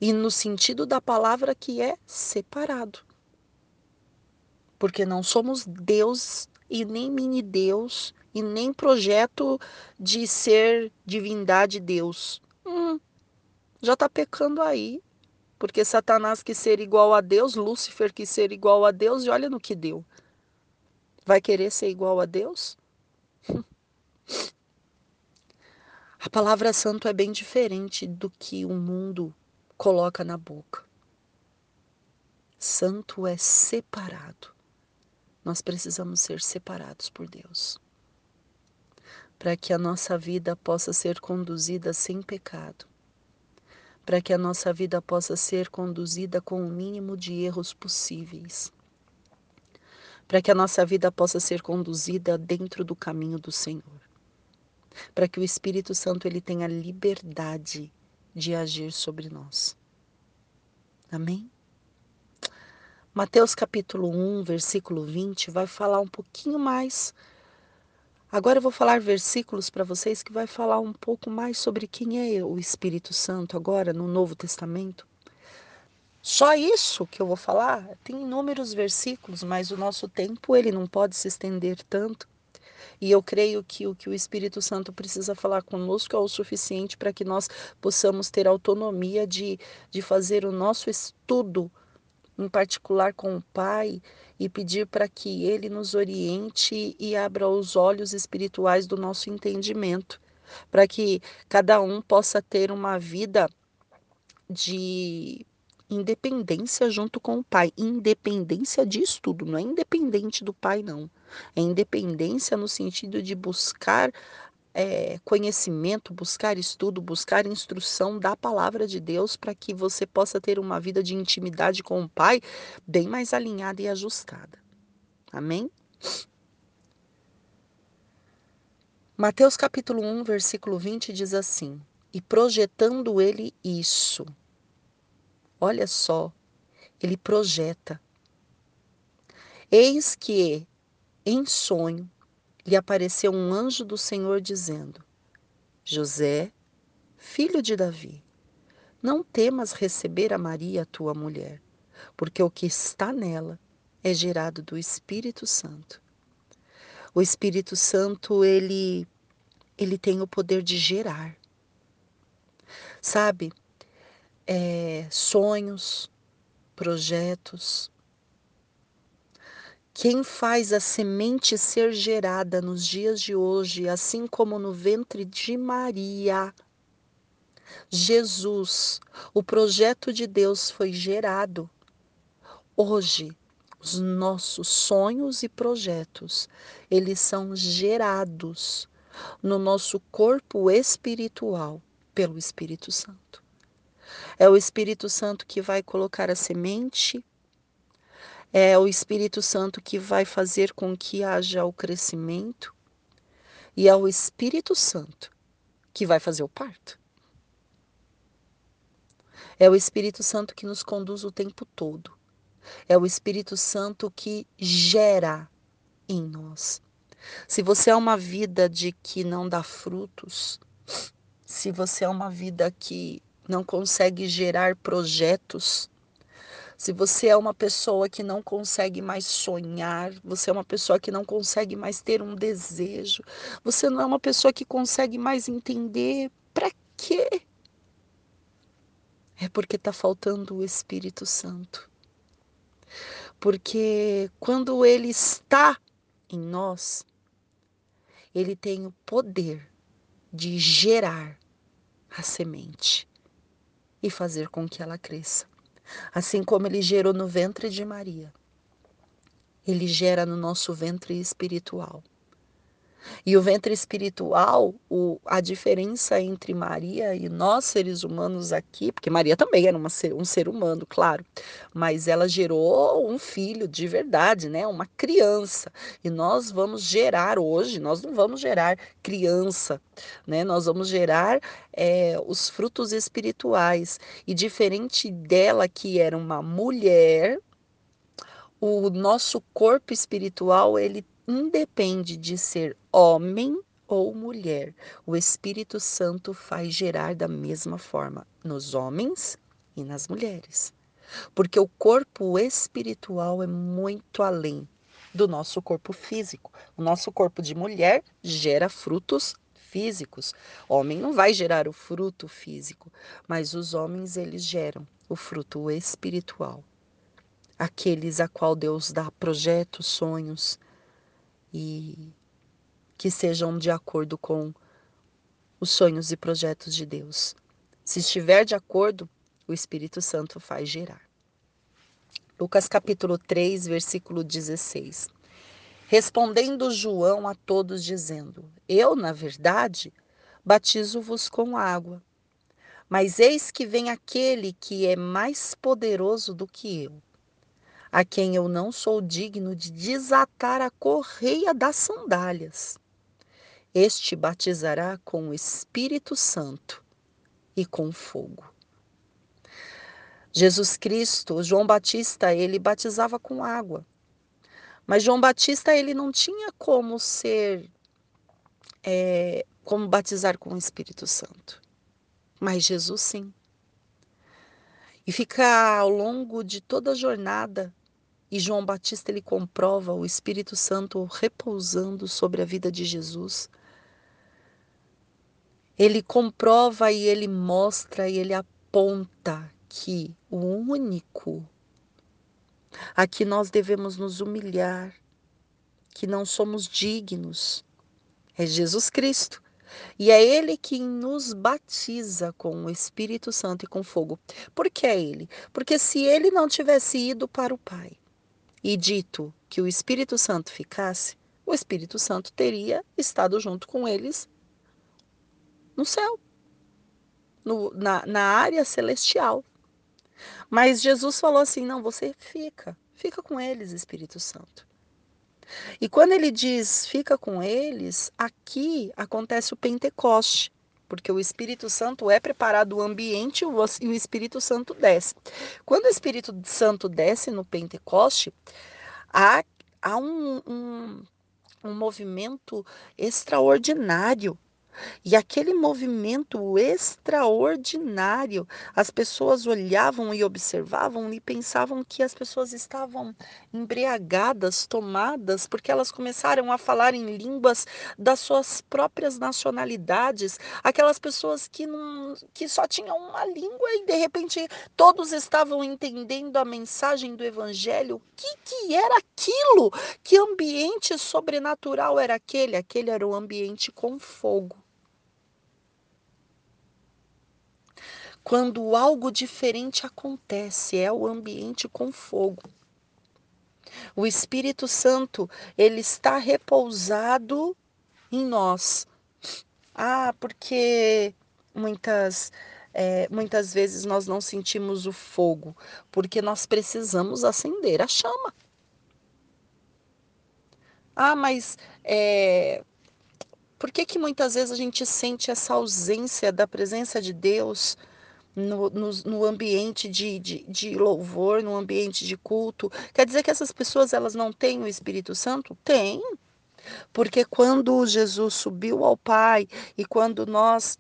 E no sentido da palavra que é separado. Porque não somos Deus e nem mini Deus e nem projeto de ser divindade Deus. Hum, já está pecando aí. Porque Satanás quis ser igual a Deus, Lúcifer quis ser igual a Deus, e olha no que deu. Vai querer ser igual a Deus? A palavra santo é bem diferente do que o mundo coloca na boca. Santo é separado. Nós precisamos ser separados por Deus. Para que a nossa vida possa ser conduzida sem pecado. Para que a nossa vida possa ser conduzida com o mínimo de erros possíveis. Para que a nossa vida possa ser conduzida dentro do caminho do Senhor. Para que o Espírito Santo ele tenha liberdade de agir sobre nós. Amém? Mateus capítulo 1, versículo 20, vai falar um pouquinho mais. Agora eu vou falar versículos para vocês que vai falar um pouco mais sobre quem é o Espírito Santo agora no Novo Testamento. Só isso que eu vou falar, tem inúmeros versículos, mas o nosso tempo ele não pode se estender tanto. E eu creio que o que o Espírito Santo precisa falar conosco é o suficiente para que nós possamos ter autonomia de, de fazer o nosso estudo em particular com o Pai e pedir para que Ele nos oriente e abra os olhos espirituais do nosso entendimento, para que cada um possa ter uma vida de independência junto com o Pai. Independência de estudo, não é independente do Pai, não. É independência no sentido de buscar é, conhecimento, buscar estudo, buscar instrução da palavra de Deus para que você possa ter uma vida de intimidade com o Pai bem mais alinhada e ajustada. Amém? Mateus capítulo 1, versículo 20 diz assim: E projetando ele isso, olha só, ele projeta. Eis que em sonho lhe apareceu um anjo do Senhor dizendo: José, filho de Davi, não temas receber a Maria, tua mulher, porque o que está nela é gerado do Espírito Santo. O Espírito Santo, ele ele tem o poder de gerar. Sabe? É, sonhos, projetos, quem faz a semente ser gerada nos dias de hoje, assim como no ventre de Maria, Jesus, o projeto de Deus foi gerado. Hoje, os nossos sonhos e projetos, eles são gerados no nosso corpo espiritual pelo Espírito Santo. É o Espírito Santo que vai colocar a semente é o Espírito Santo que vai fazer com que haja o crescimento e é o Espírito Santo que vai fazer o parto. É o Espírito Santo que nos conduz o tempo todo. É o Espírito Santo que gera em nós. Se você é uma vida de que não dá frutos, se você é uma vida que não consegue gerar projetos, se você é uma pessoa que não consegue mais sonhar, você é uma pessoa que não consegue mais ter um desejo, você não é uma pessoa que consegue mais entender para quê? É porque está faltando o Espírito Santo. Porque quando ele está em nós, ele tem o poder de gerar a semente e fazer com que ela cresça assim como ele gerou no ventre de Maria. Ele gera no nosso ventre espiritual. E o ventre espiritual, o, a diferença entre Maria e nós seres humanos aqui, porque Maria também era uma, um ser humano, claro, mas ela gerou um filho de verdade, né? Uma criança. E nós vamos gerar hoje, nós não vamos gerar criança, né? Nós vamos gerar é, os frutos espirituais. E diferente dela, que era uma mulher, o nosso corpo espiritual ele independe de ser homem ou mulher. O Espírito Santo faz gerar da mesma forma nos homens e nas mulheres. Porque o corpo espiritual é muito além do nosso corpo físico. O nosso corpo de mulher gera frutos físicos. Homem não vai gerar o fruto físico, mas os homens eles geram o fruto espiritual. Aqueles a qual Deus dá projetos, sonhos, e que sejam de acordo com os sonhos e projetos de Deus. Se estiver de acordo, o Espírito Santo faz gerar. Lucas capítulo 3, versículo 16. Respondendo João a todos, dizendo: Eu, na verdade, batizo-vos com água. Mas eis que vem aquele que é mais poderoso do que eu, a quem eu não sou digno de desatar a correia das sandálias. Este batizará com o Espírito Santo e com fogo. Jesus Cristo, João Batista, ele batizava com água. Mas João Batista, ele não tinha como ser, é, como batizar com o Espírito Santo. Mas Jesus sim. E fica ao longo de toda a jornada, e João Batista ele comprova o Espírito Santo repousando sobre a vida de Jesus. Ele comprova e ele mostra e ele aponta que o único a que nós devemos nos humilhar, que não somos dignos, é Jesus Cristo. E é Ele que nos batiza com o Espírito Santo e com fogo. Por que é Ele? Porque se Ele não tivesse ido para o Pai e dito que o Espírito Santo ficasse, o Espírito Santo teria estado junto com eles no céu, no, na, na área celestial. Mas Jesus falou assim: não, você fica, fica com eles, Espírito Santo. E quando ele diz fica com eles, aqui acontece o Pentecoste, porque o Espírito Santo é preparado o ambiente e o Espírito Santo desce. Quando o Espírito Santo desce no Pentecoste, há, há um, um, um movimento extraordinário e aquele movimento extraordinário, as pessoas olhavam e observavam e pensavam que as pessoas estavam embriagadas, tomadas, porque elas começaram a falar em línguas das suas próprias nacionalidades, aquelas pessoas que, não, que só tinham uma língua e de repente todos estavam entendendo a mensagem do evangelho. O que, que era aquilo? Que ambiente sobrenatural era aquele? Aquele era o ambiente com fogo. Quando algo diferente acontece, é o ambiente com fogo. O Espírito Santo, ele está repousado em nós. Ah, porque muitas é, muitas vezes nós não sentimos o fogo, porque nós precisamos acender a chama. Ah, mas é, por que, que muitas vezes a gente sente essa ausência da presença de Deus? No, no, no ambiente de, de, de, louvor, no ambiente de culto. Quer dizer que essas pessoas elas não têm o Espírito Santo? Tem. Porque quando Jesus subiu ao Pai e quando nós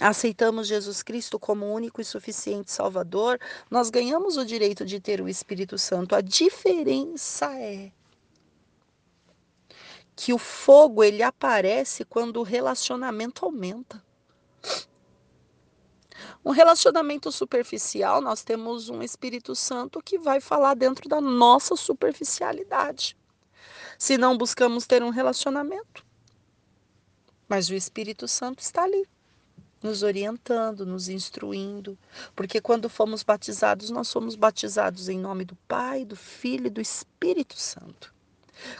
aceitamos Jesus Cristo como único e suficiente Salvador, nós ganhamos o direito de ter o Espírito Santo. A diferença é que o fogo ele aparece quando o relacionamento aumenta. Um relacionamento superficial, nós temos um Espírito Santo que vai falar dentro da nossa superficialidade. Se não buscamos ter um relacionamento. Mas o Espírito Santo está ali, nos orientando, nos instruindo, porque quando fomos batizados, nós somos batizados em nome do Pai, do Filho e do Espírito Santo.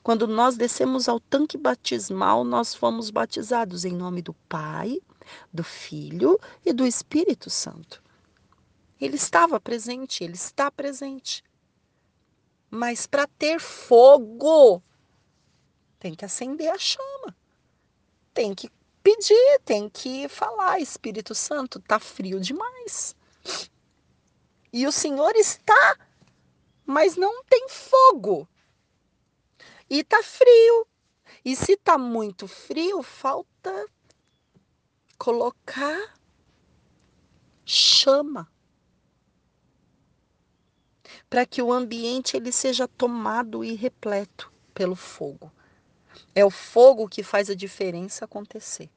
Quando nós descemos ao tanque batismal, nós fomos batizados em nome do Pai, do Filho e do Espírito Santo. Ele estava presente, ele está presente. Mas para ter fogo, tem que acender a chama. Tem que pedir, tem que falar, Espírito Santo, tá frio demais. E o Senhor está, mas não tem fogo. E tá frio. E se tá muito frio, falta colocar chama para que o ambiente ele seja tomado e repleto pelo fogo. É o fogo que faz a diferença acontecer.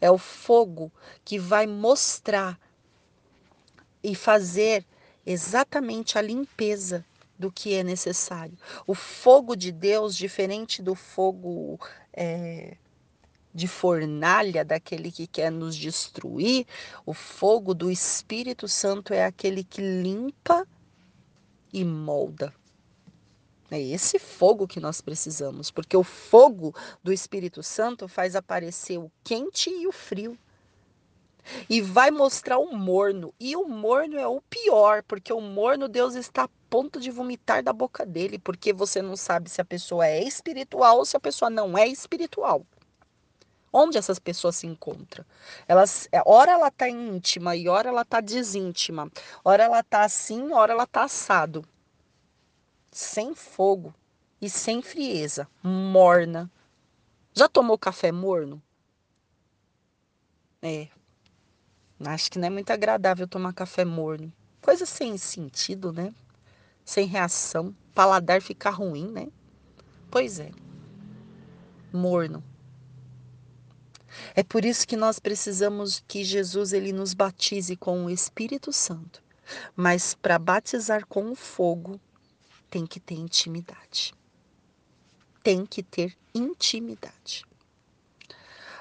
É o fogo que vai mostrar e fazer exatamente a limpeza do que é necessário. O fogo de Deus, diferente do fogo é, de fornalha daquele que quer nos destruir, o fogo do Espírito Santo é aquele que limpa e molda. É esse fogo que nós precisamos, porque o fogo do Espírito Santo faz aparecer o quente e o frio. E vai mostrar o morno. E o morno é o pior, porque o morno Deus está a ponto de vomitar da boca dele, porque você não sabe se a pessoa é espiritual ou se a pessoa não é espiritual. Onde essas pessoas se encontram? Elas, é, ora ela está íntima e ora ela está desíntima. Ora ela está assim, ora ela está assado sem fogo e sem frieza, morna. Já tomou café morno? É. Acho que não é muito agradável tomar café morno. Coisa sem sentido, né? Sem reação. Paladar ficar ruim, né? Pois é. Morno. É por isso que nós precisamos que Jesus ele nos batize com o Espírito Santo. Mas para batizar com o fogo, tem que ter intimidade. Tem que ter intimidade.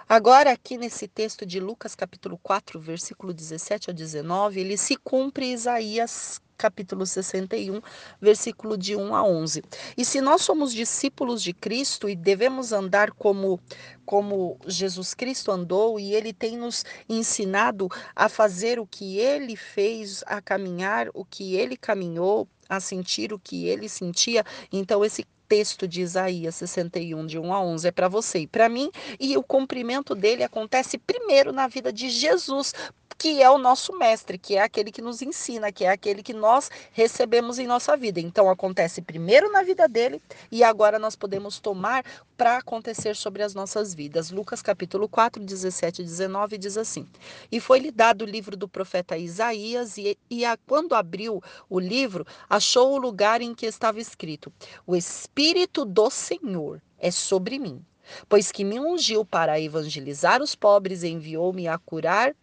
Agora, aqui nesse texto de Lucas, capítulo 4, versículo 17 a 19, ele se cumpre Isaías capítulo 61, versículo de 1 a 11. E se nós somos discípulos de Cristo e devemos andar como como Jesus Cristo andou e ele tem nos ensinado a fazer o que ele fez, a caminhar o que ele caminhou, a sentir o que ele sentia, então esse texto de Isaías 61, de 1 a 11, é para você e para mim, e o cumprimento dele acontece primeiro na vida de Jesus, que é o nosso mestre, que é aquele que nos ensina, que é aquele que nós recebemos em nossa vida. Então acontece primeiro na vida dele e agora nós podemos tomar para acontecer sobre as nossas vidas. Lucas capítulo 4, 17 e 19 diz assim: E foi-lhe dado o livro do profeta Isaías, e, e a, quando abriu o livro, achou o lugar em que estava escrito: O Espírito do Senhor é sobre mim, pois que me ungiu para evangelizar os pobres, enviou-me a curar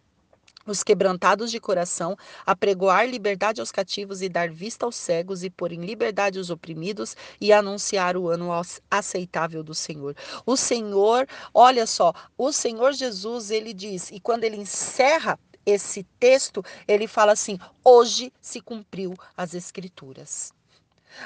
os quebrantados de coração, apregoar liberdade aos cativos e dar vista aos cegos e pôr em liberdade os oprimidos e anunciar o ano aceitável do Senhor. O Senhor, olha só, o Senhor Jesus, ele diz, e quando ele encerra esse texto, ele fala assim: hoje se cumpriu as escrituras.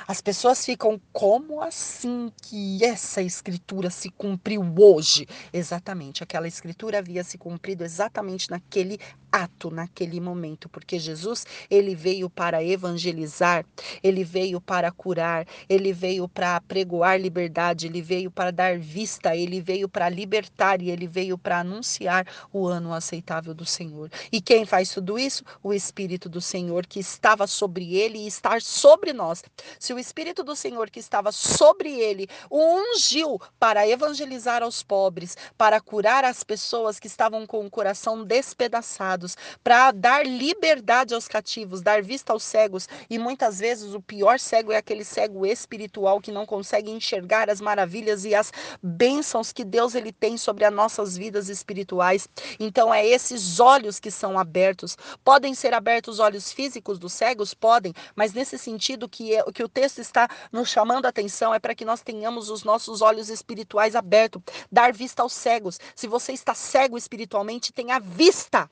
As pessoas ficam, como assim que essa escritura se cumpriu hoje? Exatamente, aquela escritura havia se cumprido exatamente naquele ato naquele momento, porque Jesus, ele veio para evangelizar, ele veio para curar, ele veio para pregoar liberdade, ele veio para dar vista, ele veio para libertar e ele veio para anunciar o ano aceitável do Senhor. E quem faz tudo isso? O Espírito do Senhor que estava sobre ele e está sobre nós. Se o Espírito do Senhor que estava sobre ele o ungiu para evangelizar aos pobres, para curar as pessoas que estavam com o coração despedaçado, para dar liberdade aos cativos, dar vista aos cegos. E muitas vezes o pior cego é aquele cego espiritual que não consegue enxergar as maravilhas e as bênçãos que Deus ele tem sobre as nossas vidas espirituais. Então é esses olhos que são abertos. Podem ser abertos os olhos físicos dos cegos, podem, mas nesse sentido que é, que o texto está nos chamando a atenção é para que nós tenhamos os nossos olhos espirituais abertos, dar vista aos cegos. Se você está cego espiritualmente, tenha vista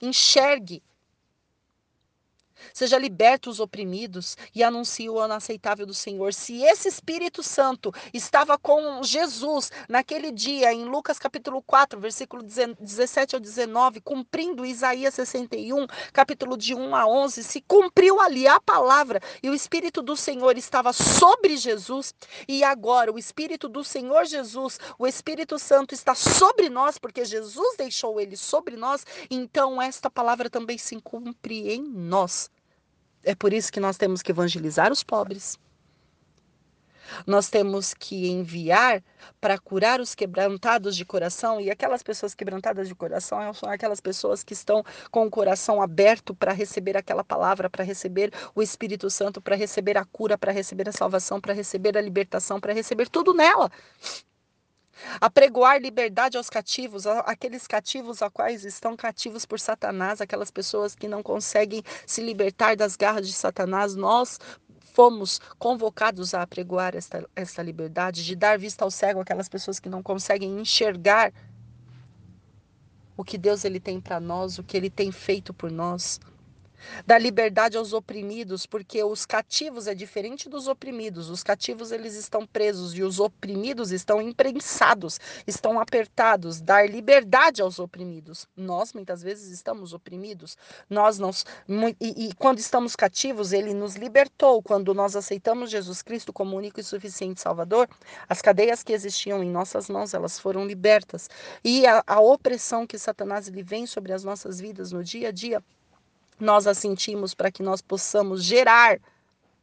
Enxergue Seja liberto os oprimidos e anuncie o ano aceitável do Senhor. Se esse Espírito Santo estava com Jesus naquele dia, em Lucas capítulo 4, versículo 17 ao 19, cumprindo Isaías 61, capítulo de 1 a 11, se cumpriu ali a palavra e o Espírito do Senhor estava sobre Jesus, e agora o Espírito do Senhor Jesus, o Espírito Santo está sobre nós, porque Jesus deixou ele sobre nós, então esta palavra também se cumpre em nós. É por isso que nós temos que evangelizar os pobres. Nós temos que enviar para curar os quebrantados de coração, e aquelas pessoas quebrantadas de coração são aquelas pessoas que estão com o coração aberto para receber aquela palavra, para receber o Espírito Santo, para receber a cura, para receber a salvação, para receber a libertação, para receber tudo nela apregoar liberdade aos cativos, aqueles cativos a quais estão cativos por Satanás, aquelas pessoas que não conseguem se libertar das garras de Satanás, nós fomos convocados a apregoar esta, esta liberdade, de dar vista ao cego aquelas pessoas que não conseguem enxergar o que Deus ele tem para nós, o que ele tem feito por nós. Dar liberdade aos oprimidos, porque os cativos é diferente dos oprimidos. Os cativos eles estão presos e os oprimidos estão imprensados, estão apertados. Dar liberdade aos oprimidos. Nós muitas vezes estamos oprimidos. Nós não e, e quando estamos cativos, ele nos libertou. Quando nós aceitamos Jesus Cristo como único e suficiente Salvador, as cadeias que existiam em nossas mãos elas foram libertas e a, a opressão que Satanás lhe vem sobre as nossas vidas no dia a dia nós a sentimos para que nós possamos gerar,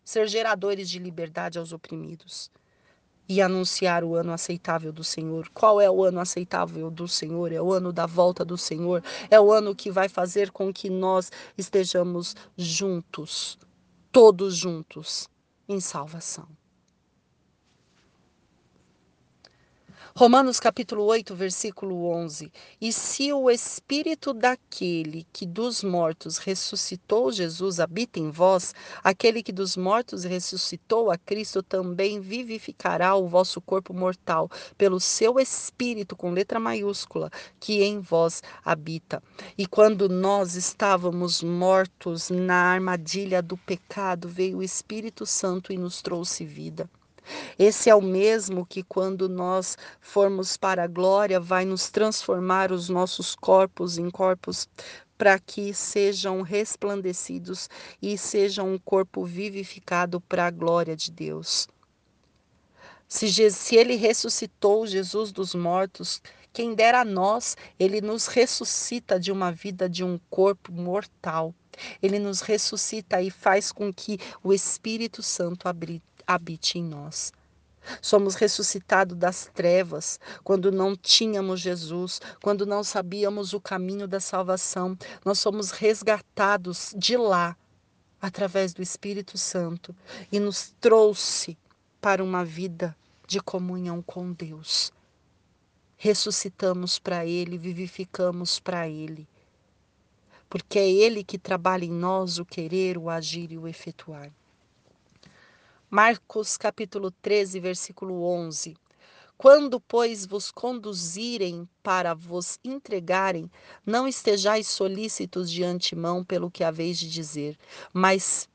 ser geradores de liberdade aos oprimidos e anunciar o ano aceitável do Senhor. Qual é o ano aceitável do Senhor? É o ano da volta do Senhor. É o ano que vai fazer com que nós estejamos juntos, todos juntos, em salvação. Romanos capítulo 8, versículo 11. E se o espírito daquele que dos mortos ressuscitou Jesus habita em vós, aquele que dos mortos ressuscitou a Cristo também vivificará o vosso corpo mortal pelo seu espírito com letra maiúscula que em vós habita. E quando nós estávamos mortos na armadilha do pecado, veio o Espírito Santo e nos trouxe vida. Esse é o mesmo que, quando nós formos para a glória, vai nos transformar os nossos corpos em corpos para que sejam resplandecidos e sejam um corpo vivificado para a glória de Deus. Se, se, ele ressuscitou Jesus dos mortos, quem dera a nós, ele nos ressuscita de uma vida de um corpo mortal. Ele nos ressuscita e faz com que o Espírito Santo habite em nós. Somos ressuscitados das trevas quando não tínhamos Jesus, quando não sabíamos o caminho da salvação. Nós somos resgatados de lá através do Espírito Santo e nos trouxe para uma vida de comunhão com Deus. Ressuscitamos para Ele, vivificamos para Ele. Porque é Ele que trabalha em nós o querer, o agir e o efetuar. Marcos capítulo 13, versículo 11. Quando, pois, vos conduzirem para vos entregarem, não estejais solícitos de antemão pelo que haveis de dizer, mas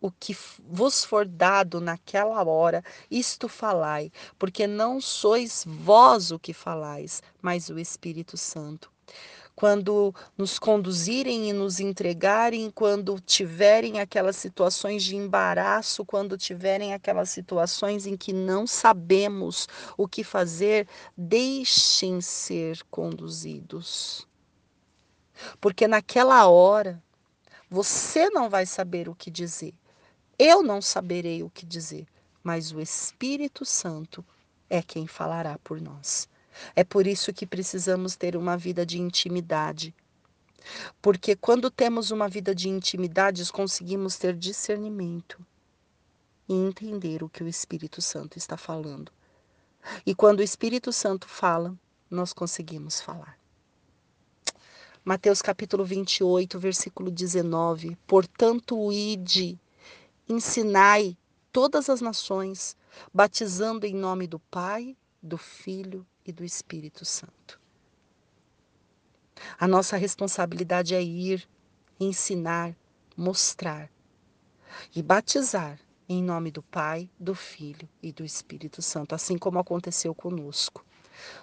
o que vos for dado naquela hora, isto falai, porque não sois vós o que falais, mas o Espírito Santo quando nos conduzirem e nos entregarem, quando tiverem aquelas situações de embaraço, quando tiverem aquelas situações em que não sabemos o que fazer, deixem ser conduzidos. Porque naquela hora você não vai saber o que dizer. Eu não saberei o que dizer, mas o Espírito Santo é quem falará por nós. É por isso que precisamos ter uma vida de intimidade. Porque quando temos uma vida de intimidade, conseguimos ter discernimento e entender o que o Espírito Santo está falando. E quando o Espírito Santo fala, nós conseguimos falar. Mateus capítulo 28, versículo 19. Portanto, ide, ensinai todas as nações, batizando em nome do Pai, do Filho e do Espírito Santo. A nossa responsabilidade é ir, ensinar, mostrar e batizar em nome do Pai, do Filho e do Espírito Santo, assim como aconteceu conosco.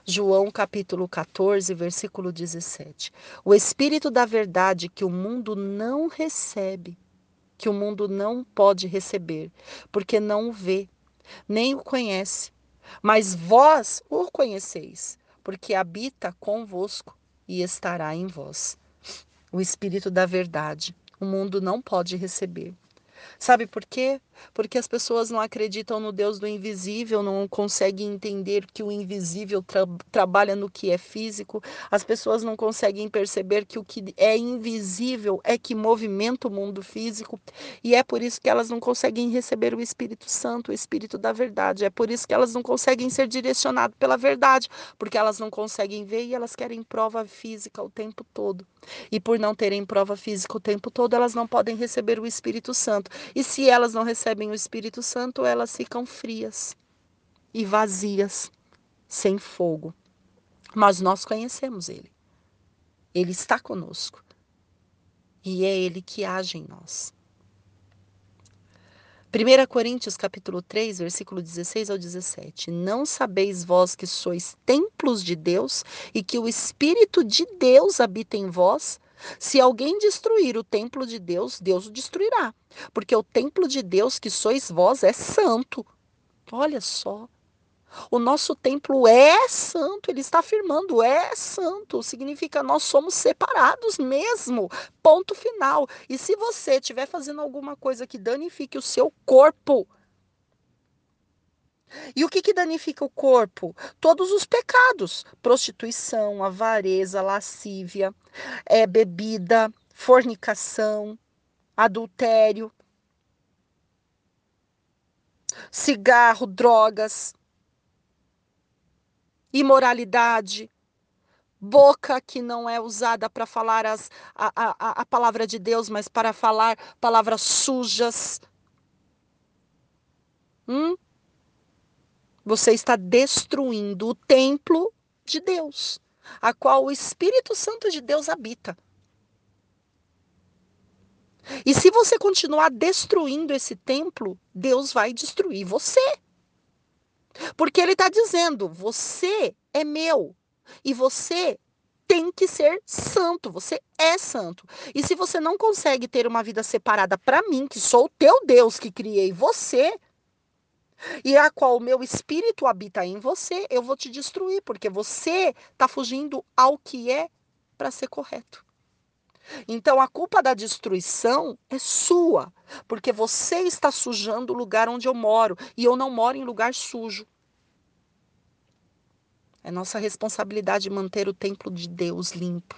João capítulo 14, versículo 17. O Espírito da verdade que o mundo não recebe, que o mundo não pode receber, porque não o vê, nem o conhece, mas vós o conheceis, porque habita convosco e estará em vós. O Espírito da Verdade, o mundo não pode receber. Sabe por quê? Porque as pessoas não acreditam no Deus do invisível, não conseguem entender que o invisível tra trabalha no que é físico. As pessoas não conseguem perceber que o que é invisível é que movimenta o mundo físico. E é por isso que elas não conseguem receber o Espírito Santo, o Espírito da verdade. É por isso que elas não conseguem ser direcionadas pela verdade, porque elas não conseguem ver e elas querem prova física o tempo todo. E por não terem prova física o tempo todo, elas não podem receber o Espírito Santo. E se elas não recebem o Espírito Santo, elas ficam frias e vazias, sem fogo. Mas nós conhecemos Ele. Ele está conosco. E é ele que age em nós. 1 Coríntios capítulo 3, versículo 16 ao 17. Não sabeis vós que sois templos de Deus e que o Espírito de Deus habita em vós? Se alguém destruir o templo de Deus, Deus o destruirá. Porque o templo de Deus que sois vós é santo. Olha só. O nosso templo é santo, ele está afirmando, é santo, significa nós somos separados mesmo, ponto final. E se você estiver fazendo alguma coisa que danifique o seu corpo, e o que, que danifica o corpo? Todos os pecados: prostituição, avareza, lascívia, é, bebida, fornicação, adultério, cigarro, drogas imoralidade, boca que não é usada para falar as, a, a, a palavra de Deus, mas para falar palavras sujas. Hum? Você está destruindo o templo de Deus, a qual o Espírito Santo de Deus habita. E se você continuar destruindo esse templo, Deus vai destruir você. Porque ele está dizendo: você é meu e você tem que ser santo, você é santo. E se você não consegue ter uma vida separada para mim, que sou o teu Deus que criei você, e a qual o meu espírito habita em você, eu vou te destruir, porque você está fugindo ao que é para ser correto. Então a culpa da destruição é sua, porque você está sujando o lugar onde eu moro e eu não moro em lugar sujo. É nossa responsabilidade manter o templo de Deus limpo,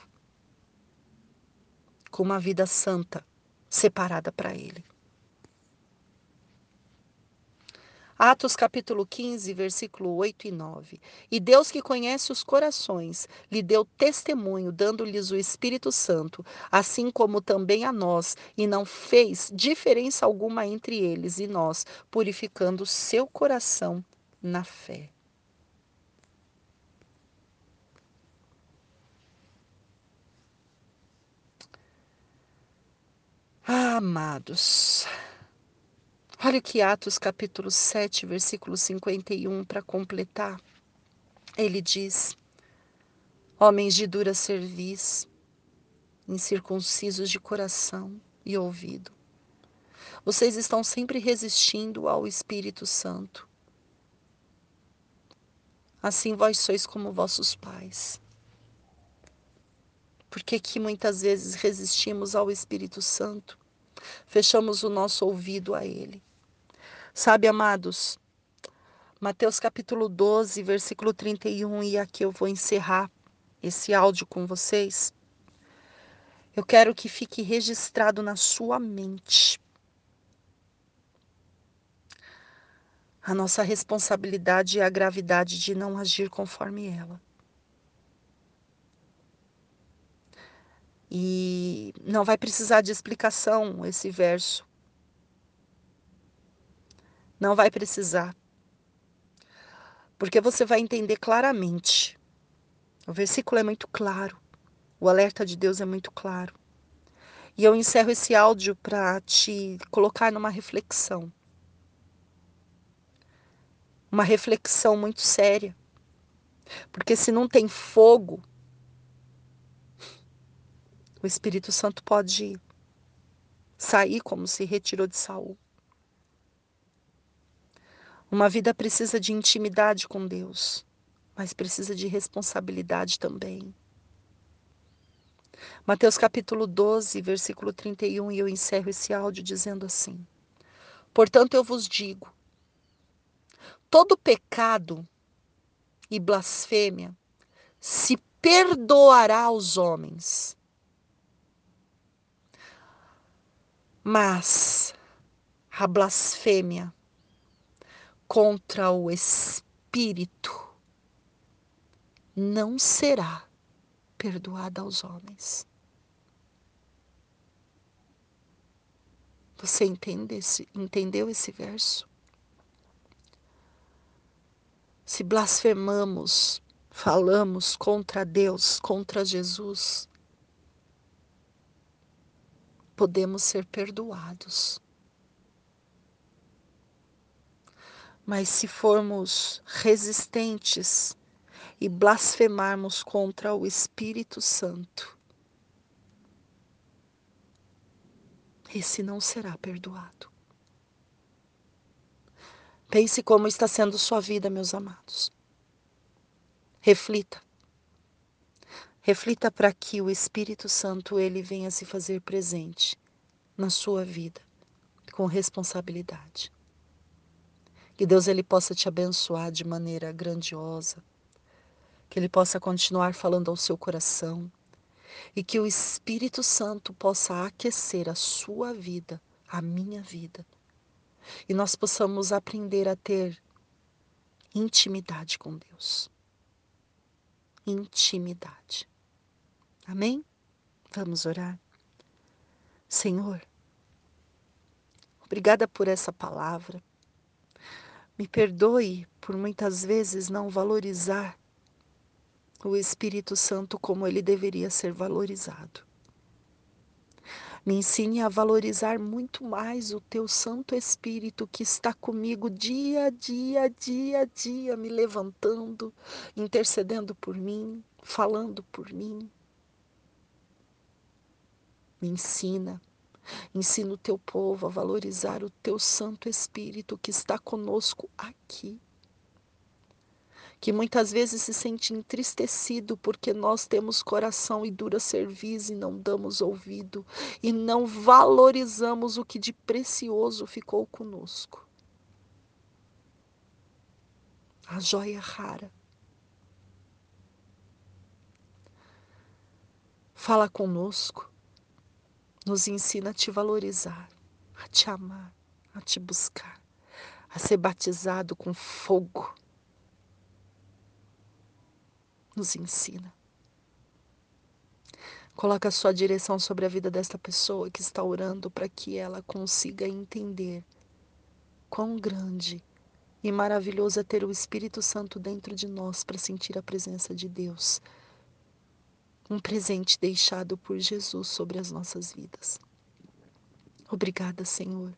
com uma vida santa, separada para Ele. Atos capítulo 15, versículo 8 e 9. E Deus que conhece os corações, lhe deu testemunho, dando-lhes o Espírito Santo, assim como também a nós, e não fez diferença alguma entre eles e nós, purificando seu coração na fé. Ah, amados, Olha o que Atos capítulo 7, versículo 51, para completar. Ele diz: Homens de dura cerviz, incircuncisos de coração e ouvido, vocês estão sempre resistindo ao Espírito Santo. Assim vós sois como vossos pais. Por que que muitas vezes resistimos ao Espírito Santo? Fechamos o nosso ouvido a ele. Sabe, amados, Mateus capítulo 12, versículo 31, e aqui eu vou encerrar esse áudio com vocês. Eu quero que fique registrado na sua mente a nossa responsabilidade e a gravidade de não agir conforme ela. E não vai precisar de explicação esse verso. Não vai precisar. Porque você vai entender claramente. O versículo é muito claro. O alerta de Deus é muito claro. E eu encerro esse áudio para te colocar numa reflexão. Uma reflexão muito séria. Porque se não tem fogo, o Espírito Santo pode sair como se retirou de Saul. Uma vida precisa de intimidade com Deus, mas precisa de responsabilidade também. Mateus capítulo 12, versículo 31, e eu encerro esse áudio dizendo assim: Portanto, eu vos digo: todo pecado e blasfêmia se perdoará aos homens, mas a blasfêmia contra o espírito não será perdoada aos homens. Você entende esse, entendeu esse verso? Se blasfemamos, falamos contra Deus, contra Jesus, podemos ser perdoados. Mas se formos resistentes e blasfemarmos contra o Espírito Santo, esse não será perdoado. Pense como está sendo sua vida, meus amados. Reflita. Reflita para que o Espírito Santo ele venha se fazer presente na sua vida com responsabilidade. Que Deus ele possa te abençoar de maneira grandiosa. Que ele possa continuar falando ao seu coração e que o Espírito Santo possa aquecer a sua vida, a minha vida e nós possamos aprender a ter intimidade com Deus. Intimidade. Amém? Vamos orar. Senhor, obrigada por essa palavra. Me perdoe por muitas vezes não valorizar o Espírito Santo como ele deveria ser valorizado. Me ensine a valorizar muito mais o teu Santo Espírito que está comigo dia a dia, dia a dia, me levantando, intercedendo por mim, falando por mim. Me ensina, ensina o teu povo a valorizar o teu Santo Espírito que está conosco aqui que muitas vezes se sente entristecido porque nós temos coração e dura cerviz e não damos ouvido e não valorizamos o que de precioso ficou conosco. A joia rara. Fala conosco, nos ensina a te valorizar, a te amar, a te buscar, a ser batizado com fogo nos ensina. Coloca a sua direção sobre a vida desta pessoa que está orando para que ela consiga entender quão grande e maravilhoso é ter o Espírito Santo dentro de nós para sentir a presença de Deus. Um presente deixado por Jesus sobre as nossas vidas. Obrigada, Senhor.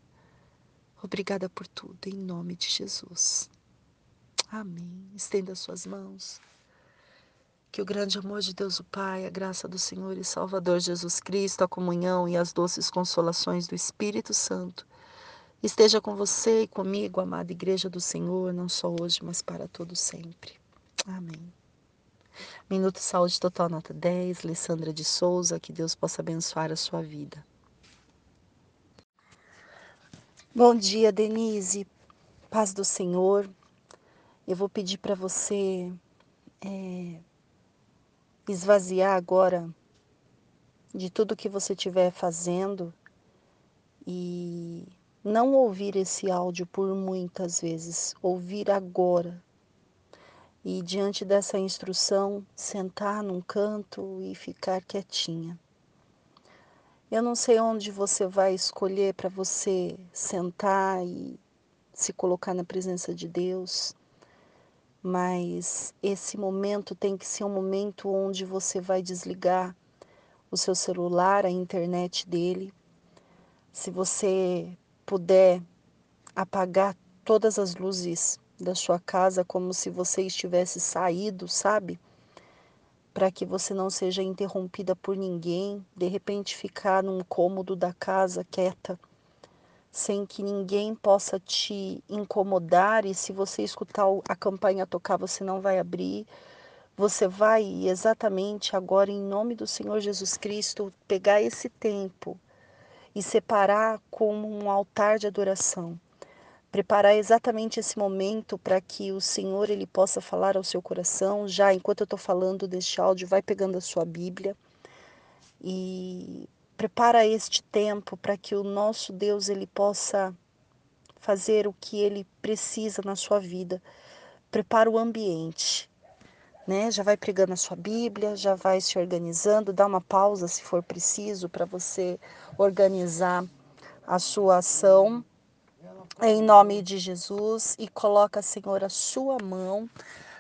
Obrigada por tudo, em nome de Jesus. Amém. Estenda suas mãos. Que o grande amor de Deus o Pai, a graça do Senhor e Salvador Jesus Cristo, a comunhão e as doces consolações do Espírito Santo esteja com você e comigo, amada Igreja do Senhor, não só hoje, mas para todo sempre. Amém. Minuto Saúde Total Nota 10, Alessandra de Souza, que Deus possa abençoar a sua vida. Bom dia, Denise. Paz do Senhor. Eu vou pedir para você é, esvaziar agora de tudo que você estiver fazendo e não ouvir esse áudio por muitas vezes, ouvir agora. E diante dessa instrução, sentar num canto e ficar quietinha. Eu não sei onde você vai escolher para você sentar e se colocar na presença de Deus mas esse momento tem que ser um momento onde você vai desligar o seu celular, a internet dele. Se você puder apagar todas as luzes da sua casa como se você estivesse saído, sabe? Para que você não seja interrompida por ninguém, de repente ficar num cômodo da casa quieta sem que ninguém possa te incomodar e se você escutar a campanha tocar, você não vai abrir. Você vai exatamente agora, em nome do Senhor Jesus Cristo, pegar esse tempo e separar como um altar de adoração. Preparar exatamente esse momento para que o Senhor ele possa falar ao seu coração. Já enquanto eu estou falando deste áudio, vai pegando a sua Bíblia e Prepara este tempo para que o nosso Deus ele possa fazer o que ele precisa na sua vida. Prepara o ambiente, né? Já vai pregando a sua Bíblia, já vai se organizando, dá uma pausa se for preciso para você organizar a sua ação em nome de Jesus e coloca, Senhor, a sua mão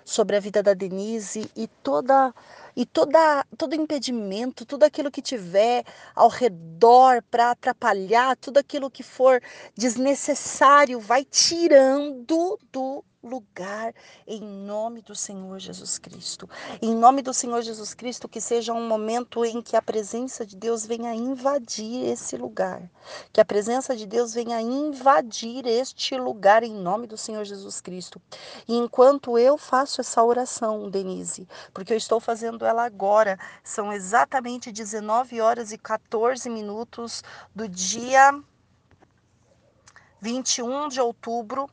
sobre a vida da Denise e toda e toda, todo impedimento, tudo aquilo que tiver ao redor para atrapalhar, tudo aquilo que for desnecessário, vai tirando do lugar em nome do Senhor Jesus Cristo. Em nome do Senhor Jesus Cristo, que seja um momento em que a presença de Deus venha invadir esse lugar. Que a presença de Deus venha invadir este lugar em nome do Senhor Jesus Cristo. E enquanto eu faço essa oração, Denise, porque eu estou fazendo ela agora, são exatamente 19 horas e 14 minutos do dia 21 de outubro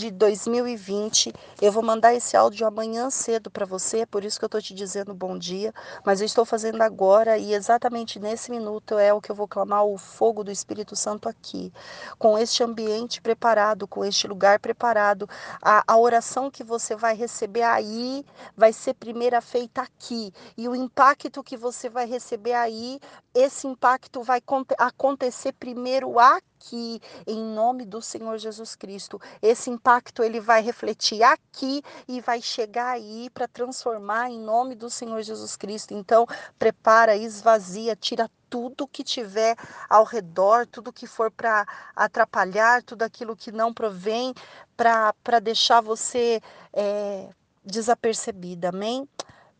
de 2020. Eu vou mandar esse áudio amanhã cedo para você, é por isso que eu estou te dizendo bom dia, mas eu estou fazendo agora e exatamente nesse minuto é o que eu vou clamar o fogo do Espírito Santo aqui, com este ambiente preparado, com este lugar preparado. A, a oração que você vai receber aí vai ser primeira feita aqui, e o impacto que você vai receber aí, esse impacto vai acontecer primeiro aqui aqui em nome do Senhor Jesus Cristo. Esse impacto ele vai refletir aqui e vai chegar aí para transformar em nome do Senhor Jesus Cristo. Então, prepara, esvazia, tira tudo que tiver ao redor, tudo que for para atrapalhar, tudo aquilo que não provém para deixar você é, desapercebida. Amém?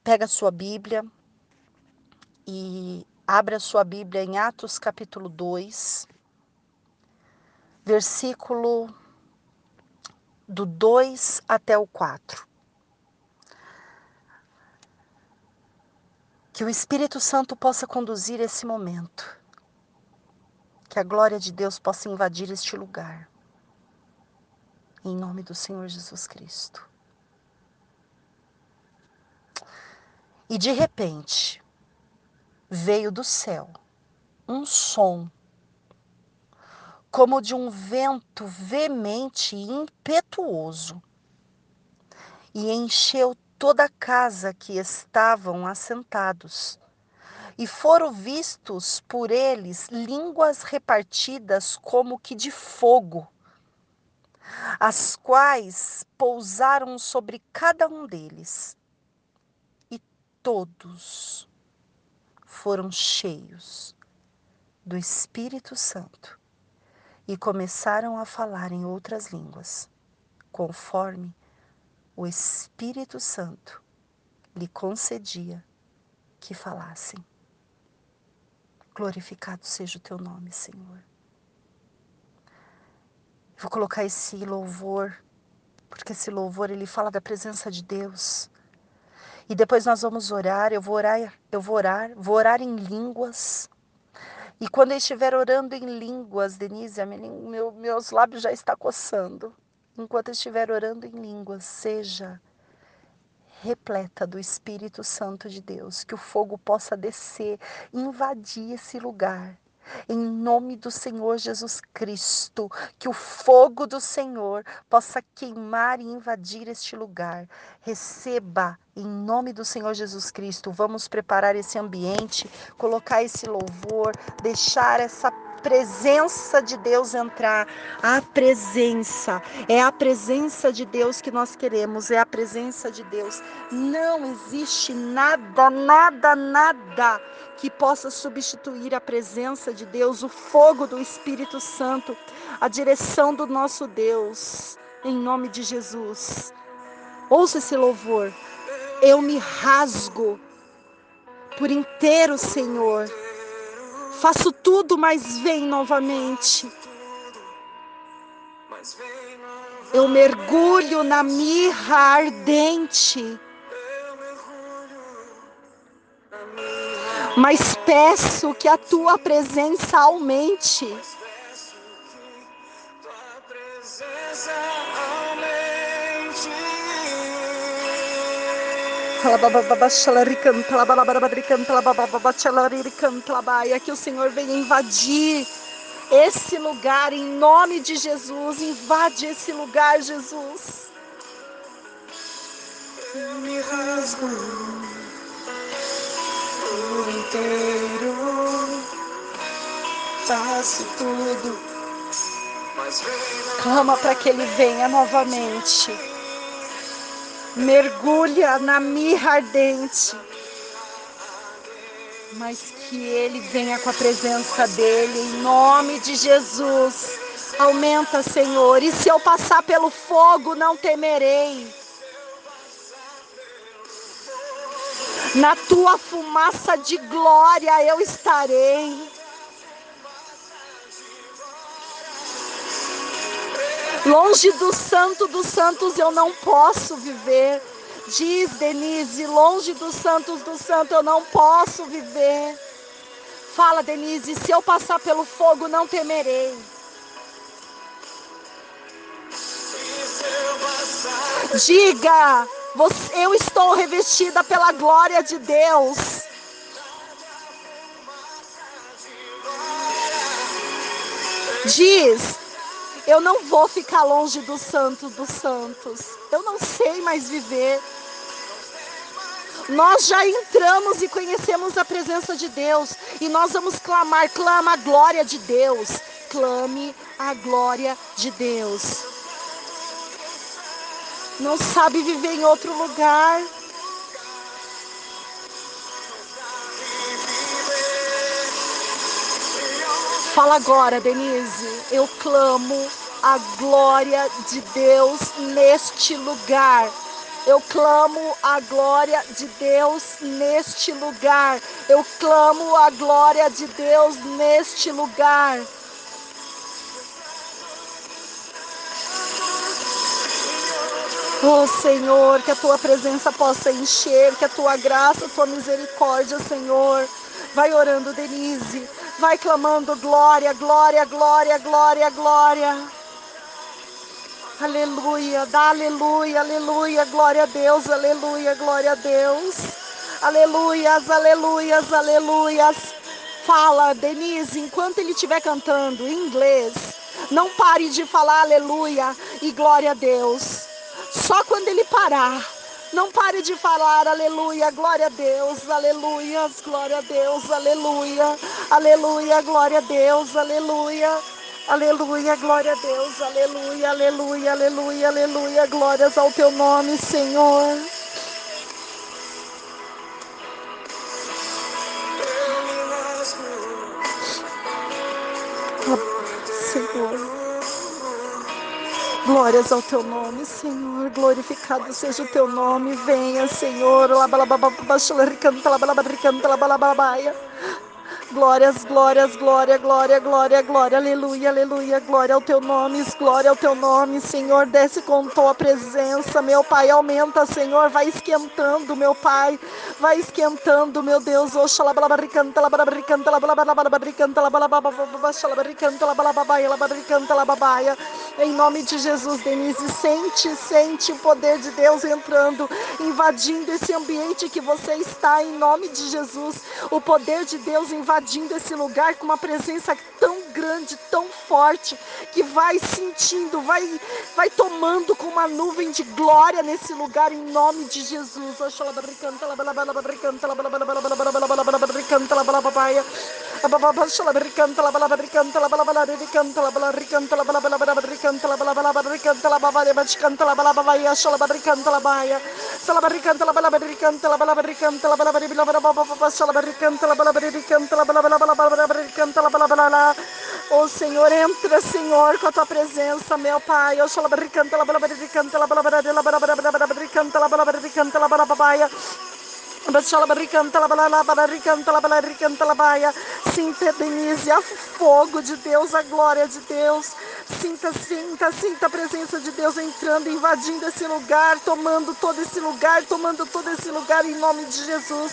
Pega a sua Bíblia e abra a sua Bíblia em Atos capítulo 2 versículo do 2 até o 4. Que o Espírito Santo possa conduzir esse momento. Que a glória de Deus possa invadir este lugar. Em nome do Senhor Jesus Cristo. E de repente, veio do céu um som como de um vento veemente e impetuoso, e encheu toda a casa que estavam assentados. E foram vistos por eles línguas repartidas como que de fogo, as quais pousaram sobre cada um deles. E todos foram cheios do Espírito Santo e começaram a falar em outras línguas, conforme o Espírito Santo lhe concedia que falassem. Glorificado seja o teu nome, Senhor. Vou colocar esse louvor, porque esse louvor ele fala da presença de Deus. E depois nós vamos orar, eu vou orar, eu vou orar, vou orar em línguas. E quando eu estiver orando em línguas, Denise, meu, meus lábios já estão coçando. Enquanto eu estiver orando em línguas, seja repleta do Espírito Santo de Deus, que o fogo possa descer, invadir esse lugar em nome do Senhor Jesus Cristo, que o fogo do Senhor possa queimar e invadir este lugar. Receba em nome do Senhor Jesus Cristo. Vamos preparar esse ambiente, colocar esse louvor, deixar essa presença de Deus entrar. A presença, é a presença de Deus que nós queremos, é a presença de Deus. Não existe nada, nada, nada que possa substituir a presença de Deus, o fogo do Espírito Santo, a direção do nosso Deus, em nome de Jesus. Ouça esse louvor. Eu me rasgo por inteiro, Senhor Faço tudo, mas vem novamente. Eu mergulho na mirra ardente. Mas peço que a tua presença aumente. E que o Senhor venha invadir esse lugar em nome de Jesus. Invade esse lugar, Jesus. Me rasgo por inteiro. Faço tudo. Clama para que ele venha novamente mergulha na mirra ardente, mas que ele venha com a presença dele, em nome de Jesus. Aumenta, Senhor, e se eu passar pelo fogo, não temerei. Na tua fumaça de glória eu estarei. Longe do santo dos santos eu não posso viver. Diz Denise, longe dos santos dos santos eu não posso viver. Fala, Denise, se eu passar pelo fogo não temerei. Diga, eu estou revestida pela glória de Deus. Diz, eu não vou ficar longe do santo dos santos. Eu não sei mais viver. Nós já entramos e conhecemos a presença de Deus. E nós vamos clamar, clama a glória de Deus. Clame a glória de Deus. Não sabe viver em outro lugar. Fala agora, Denise. Eu clamo a glória de Deus neste lugar. Eu clamo a glória de Deus neste lugar. Eu clamo a glória de Deus neste lugar. Oh Senhor, que a tua presença possa encher, que a tua graça, a tua misericórdia, Senhor. Vai orando, Denise. Vai clamando glória, glória, glória, glória, glória. Aleluia, dá aleluia, aleluia, glória a Deus, aleluia, glória a Deus. Aleluias, aleluias, aleluias. Fala, Denise, enquanto ele estiver cantando em inglês, não pare de falar aleluia e glória a Deus. Só quando ele parar, não pare de falar aleluia, glória a Deus, aleluias, glória a Deus, aleluia, aleluia, glória a Deus, aleluia. Aleluia, glória a Deus, aleluia, aleluia, aleluia, aleluia, glórias ao teu nome, Senhor. Glórias ao teu nome, Senhor. Glorificado seja o teu nome. Venha, Senhor. Labalababababachantaricanta, labalabaricanta, labalabaia. Glórias, glórias, glória, glória, glória, glória, aleluia, aleluia, glória ao teu nome, glória ao teu nome, Senhor, desce com tua presença, meu Pai, aumenta, Senhor, vai esquentando, meu Pai, vai esquentando, meu Deus, oxalabaricanta, labaricanta, labaricanta, labaricanta, labalabaia, labaricanta, lababaia, em nome de Jesus, Denise, sente, sente o poder de Deus entrando, invadindo esse ambiente que você está, em nome de Jesus, o poder de Deus invadindo invadindo esse lugar com uma presença tão grande, tão forte, que vai sentindo, vai, vai tomando com uma nuvem de glória nesse lugar em nome de Jesus. Oh Senhor, entra, Senhor, com a tua presença, meu Pai. Eu sou labaricanta, labaricanta, labaricanta, labaricanta, labaricanta, labaricanta, labaricanta, labaricanta, labaricanta, Sinta, Denise, a fogo de Deus, a glória de Deus. Sinta, sinta, sinta a presença de Deus entrando, invadindo esse lugar, tomando todo esse lugar, tomando todo esse lugar em nome de Jesus.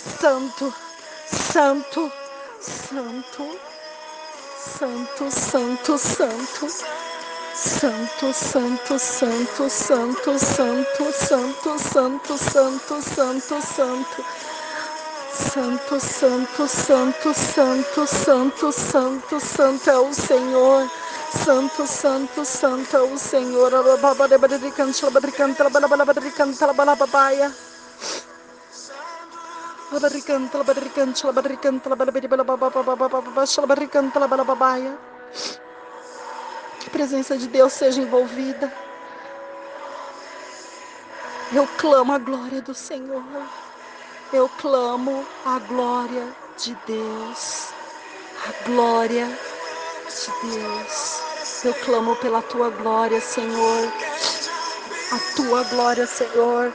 Santo, santo, santo, santo, santo, santo. Santo, santo, santo, santo, santo, santo, santo, santo, santo, santo. Santo, santo, santo, santo, santo, santo, santo é o Senhor. Santo, santo, santo é o Senhor. Que a presença de Deus seja envolvida. Eu clamo a glória do Senhor. Eu clamo a glória de Deus. A glória de Deus. Eu clamo pela tua glória, Senhor. A tua glória, Senhor.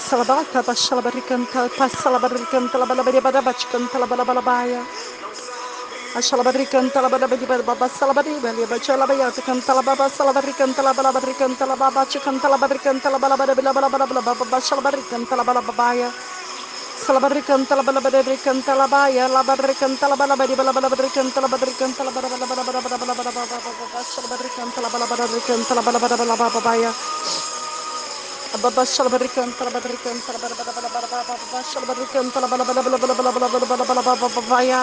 Salabata, Shalabarikanta, Pasalabarikan, Talabalabaya, Badabachkan, Talabalabalabaya. Ashalabari canta la bada badi baba salabari bali bacha la baya canta la baba salabari canta la bala bari canta la baba canta la baba canta la bala bada bala bala bala baba shalabari canta la bala babaya salabari canta la bala bada bari canta la baya la bari canta la bala badi bala bala bari canta la bari canta la bala bala bala bala bala bala bala baba shalabari canta la bala bada bari canta la bala bada bala baba babaya Baba shalabari canta la bari canta la bala bala bala bala baba shalabari canta la bala bala bala bala bala bala bala bala bala babaya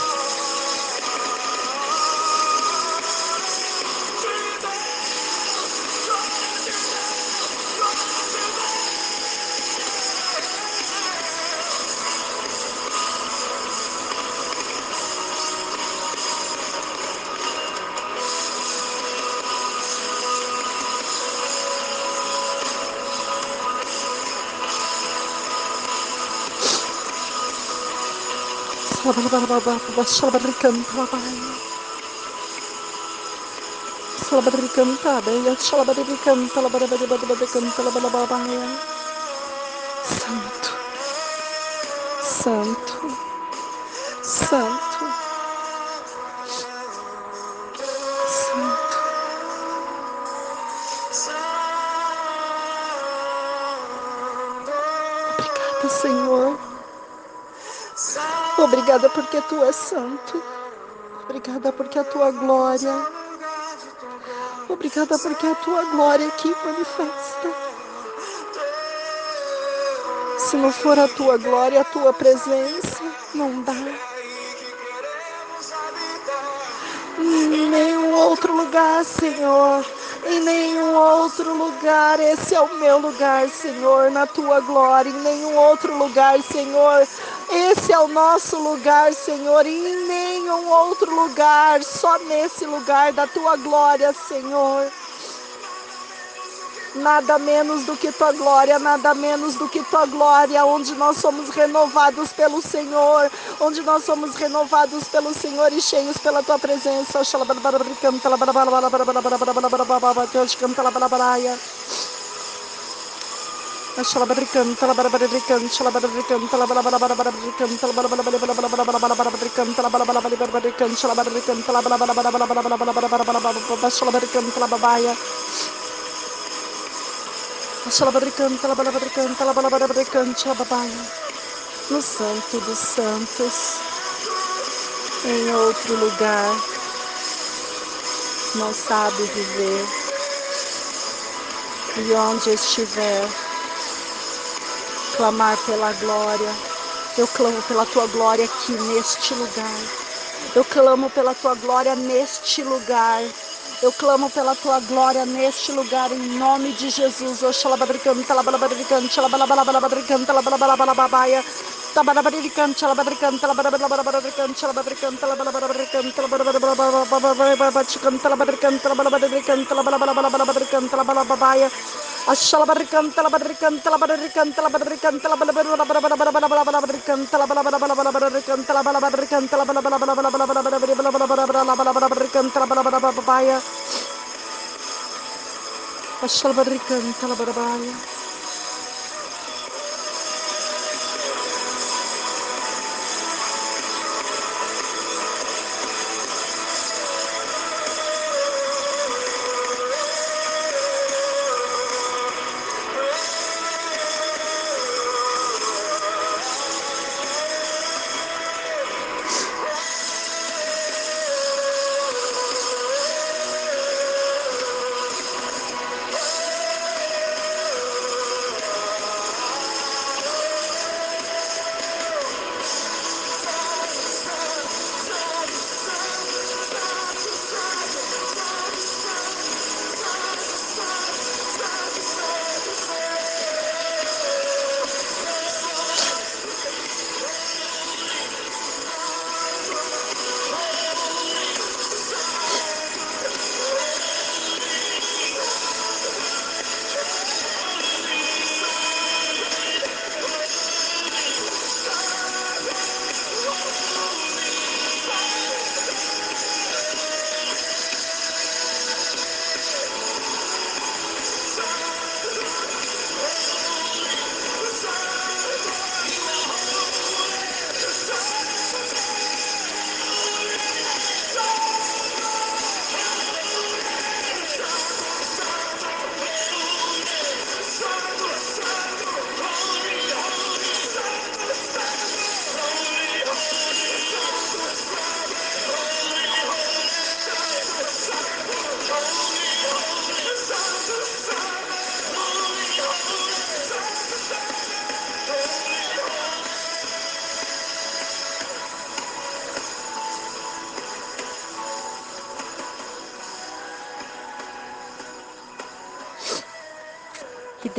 Santo, Santo, Santo, Santo. Obrigada, Senhor. Obrigada porque tu és santo. Obrigada porque a tua glória. Obrigada porque a tua glória aqui manifesta. Se não for a tua glória, a tua presença, não dá. Em nenhum outro lugar, Senhor. Em nenhum outro lugar, esse é o meu lugar, Senhor, na tua glória. Em nenhum outro lugar, Senhor, esse é o nosso lugar, Senhor, e em nenhum outro lugar, só nesse lugar da tua glória, Senhor. Nada menos do que tua glória, nada menos do que tua glória, onde nós somos renovados pelo Senhor, onde nós somos renovados pelo Senhor e cheios pela tua presença. No Santo dos Santos, em outro lugar, não sabe viver. E onde estiver, clamar pela glória. Eu clamo pela tua glória aqui neste lugar. Eu clamo pela tua glória neste lugar. Eu clamo pela tua glória neste lugar, em nome de Jesus. Oxalababricando, talabalabadricando, Ashalbarikantalabarabaya.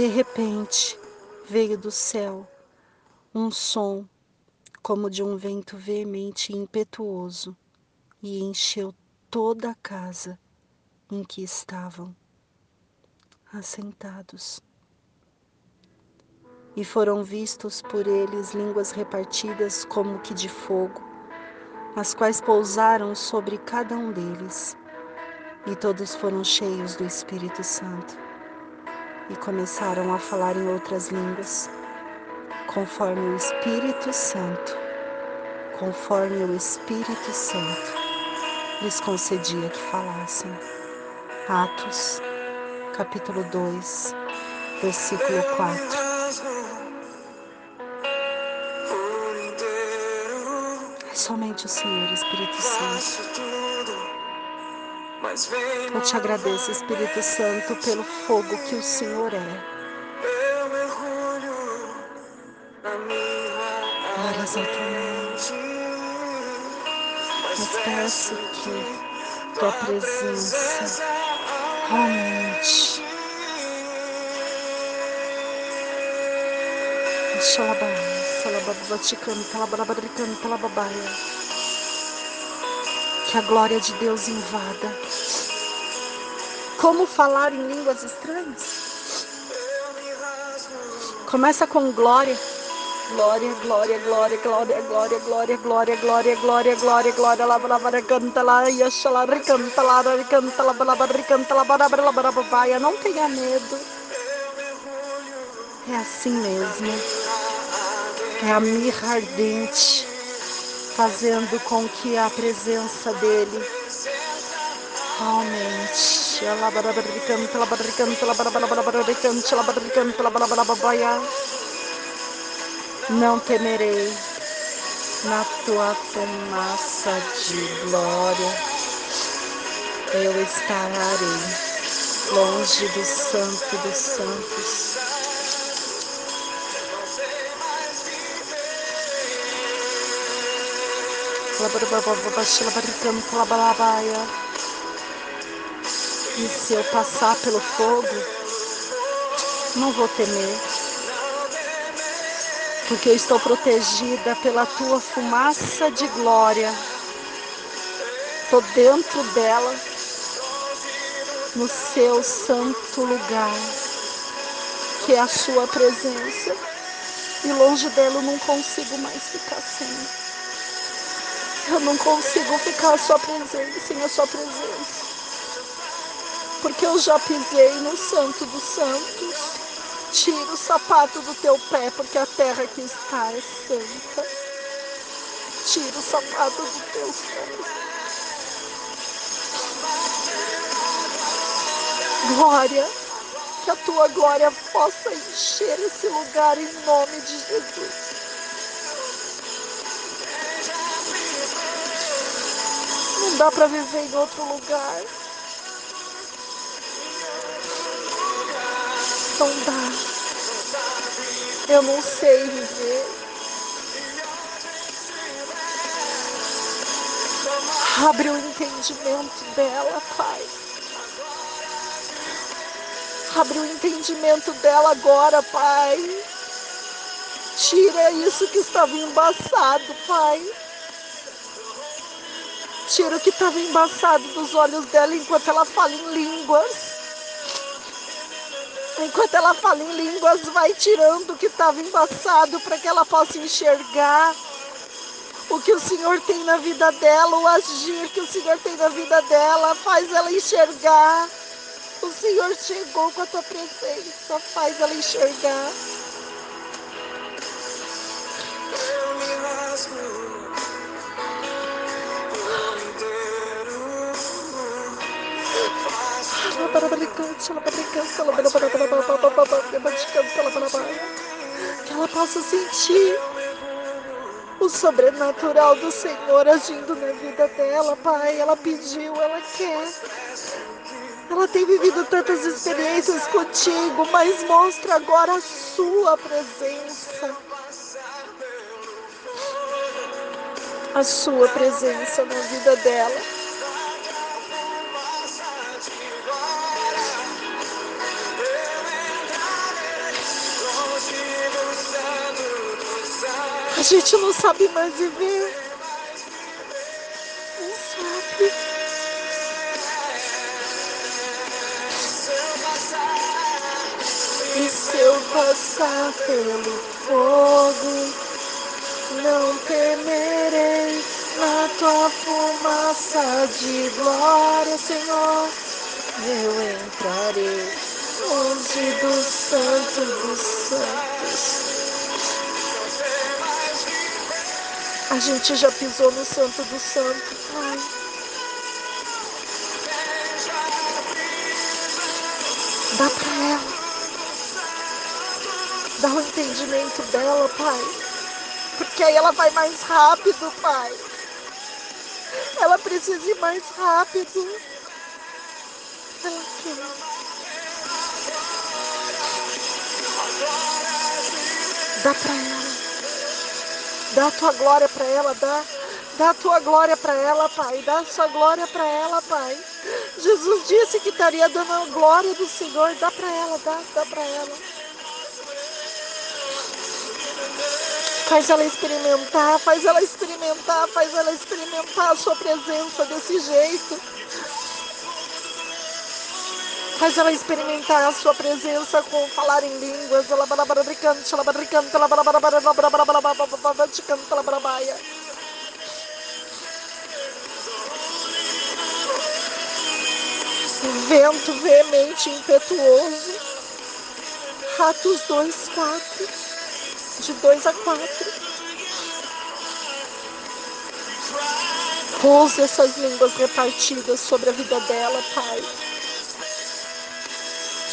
De repente veio do céu um som como de um vento veemente e impetuoso e encheu toda a casa em que estavam assentados. E foram vistos por eles línguas repartidas como que de fogo, as quais pousaram sobre cada um deles. E todos foram cheios do Espírito Santo e começaram a falar em outras línguas, conforme o Espírito Santo, conforme o Espírito Santo lhes concedia que falassem. Atos, capítulo 2, versículo 4. É somente o Senhor, Espírito Santo. Eu te agradeço, Espírito Santo, pelo fogo que o Senhor é. Olha exatamente. peço que tua presença aumente. Xalabá, xalabá, vaticano, xalabá, vaticano, xalabá, xalabá. Que a glória de Deus invada. Como falar em línguas estranhas? Começa com glória. Glória, glória, glória, glória, glória, glória, glória, glória, glória, glória, glória, lá, lá, lá, canta lá, yasha lá, recanta lá, lá, lá, lá, recanta lá, lá, lá, lá, lá, Não tenha medo. É assim mesmo. É a mirra ardente fazendo com que a presença dele aumente. Não temerei na tua fumaça de glória. Eu estarei longe do santo dos santos. E se eu passar pelo fogo, não vou temer, porque eu estou protegida pela tua fumaça de glória. Estou dentro dela, no seu santo lugar, que é a sua presença. E longe dela eu não consigo mais ficar sem. Eu não consigo ficar a sua presença, sem a sua presença. Porque eu já pisei no santo dos santos. Tira o sapato do teu pé, porque a terra que está é santa. Tira o sapato dos teus pés. Glória, que a tua glória possa encher esse lugar em nome de Jesus. Não dá para viver em outro lugar. Não dá. Eu não sei viver. Abre o entendimento dela, Pai. Abre o entendimento dela agora, Pai. Tira isso que estava embaçado, Pai. Tira o que estava embaçado dos olhos dela enquanto ela fala em línguas. Enquanto ela fala em línguas, vai tirando o que estava embaçado para que ela possa enxergar o que o Senhor tem na vida dela, o agir que o Senhor tem na vida dela, faz ela enxergar. O Senhor chegou com a tua presença, faz ela enxergar. Que ela possa sentir o sobrenatural do Senhor agindo na vida dela, Pai. Ela pediu, ela quer. Ela tem vivido tantas experiências contigo, mas mostra agora a sua presença. A sua presença na vida dela. A gente não sabe mais viver. Não sabe. E se eu passar pelo fogo, não temerei na tua fumaça de glória, Senhor. Eu entrarei longe do santo dos santos. A gente já pisou no Santo do Santo, Pai. Dá para ela. Dá o entendimento dela, Pai. Porque aí ela vai mais rápido, Pai. Ela precisa ir mais rápido. Ela quer. Dá para ela. Dá a tua glória para ela, dá. Dá a tua glória para ela, Pai. Dá a sua glória para ela, Pai. Jesus disse que estaria dando a glória do Senhor. Dá para ela, dá, dá para ela. Faz ela experimentar, faz ela experimentar, faz ela experimentar a sua presença desse jeito. Faz ela experimentar a sua presença com falar em línguas. Vento veemente, impetuoso. Atos 2, 4. De 2 a 4. Pouse essas línguas repartidas sobre a vida dela, Pai.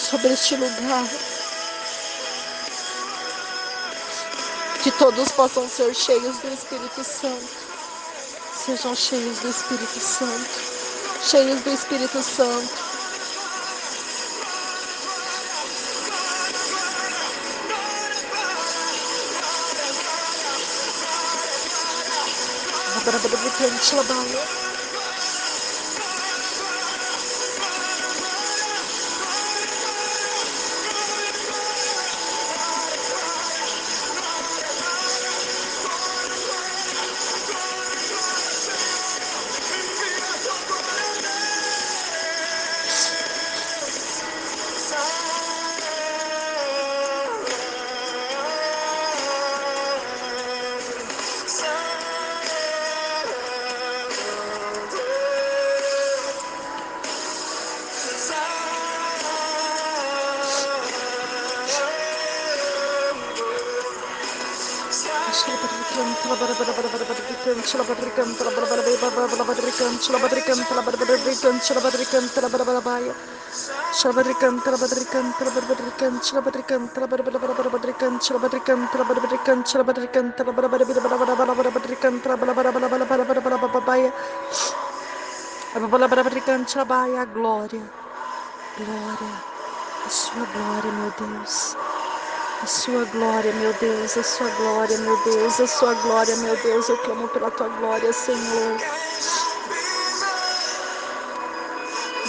Sobre este lugar. Que todos possam ser cheios do Espírito Santo. Sejam cheios do Espírito Santo. Cheios do Espírito Santo. Agora, Shalabadrikam, Talabadrikam, Shalabadrikam, Talabadrikam, Shalabadrikam, Talabarabaya. Shalabadrikam, Talabadrikam, Talabadrikam, Shalabadrikam, Talabadrikam, Shalabadrikam, Talabadrikam, Shalabadrikam, Talabadrikam, Talabadrikam, Talabadrikam, Shalabaya, glória, glória, a sua glória, meu Deus. A sua glória, meu Deus, a sua glória, meu Deus, a sua glória, meu Deus. Eu clamo pela tua glória, Senhor.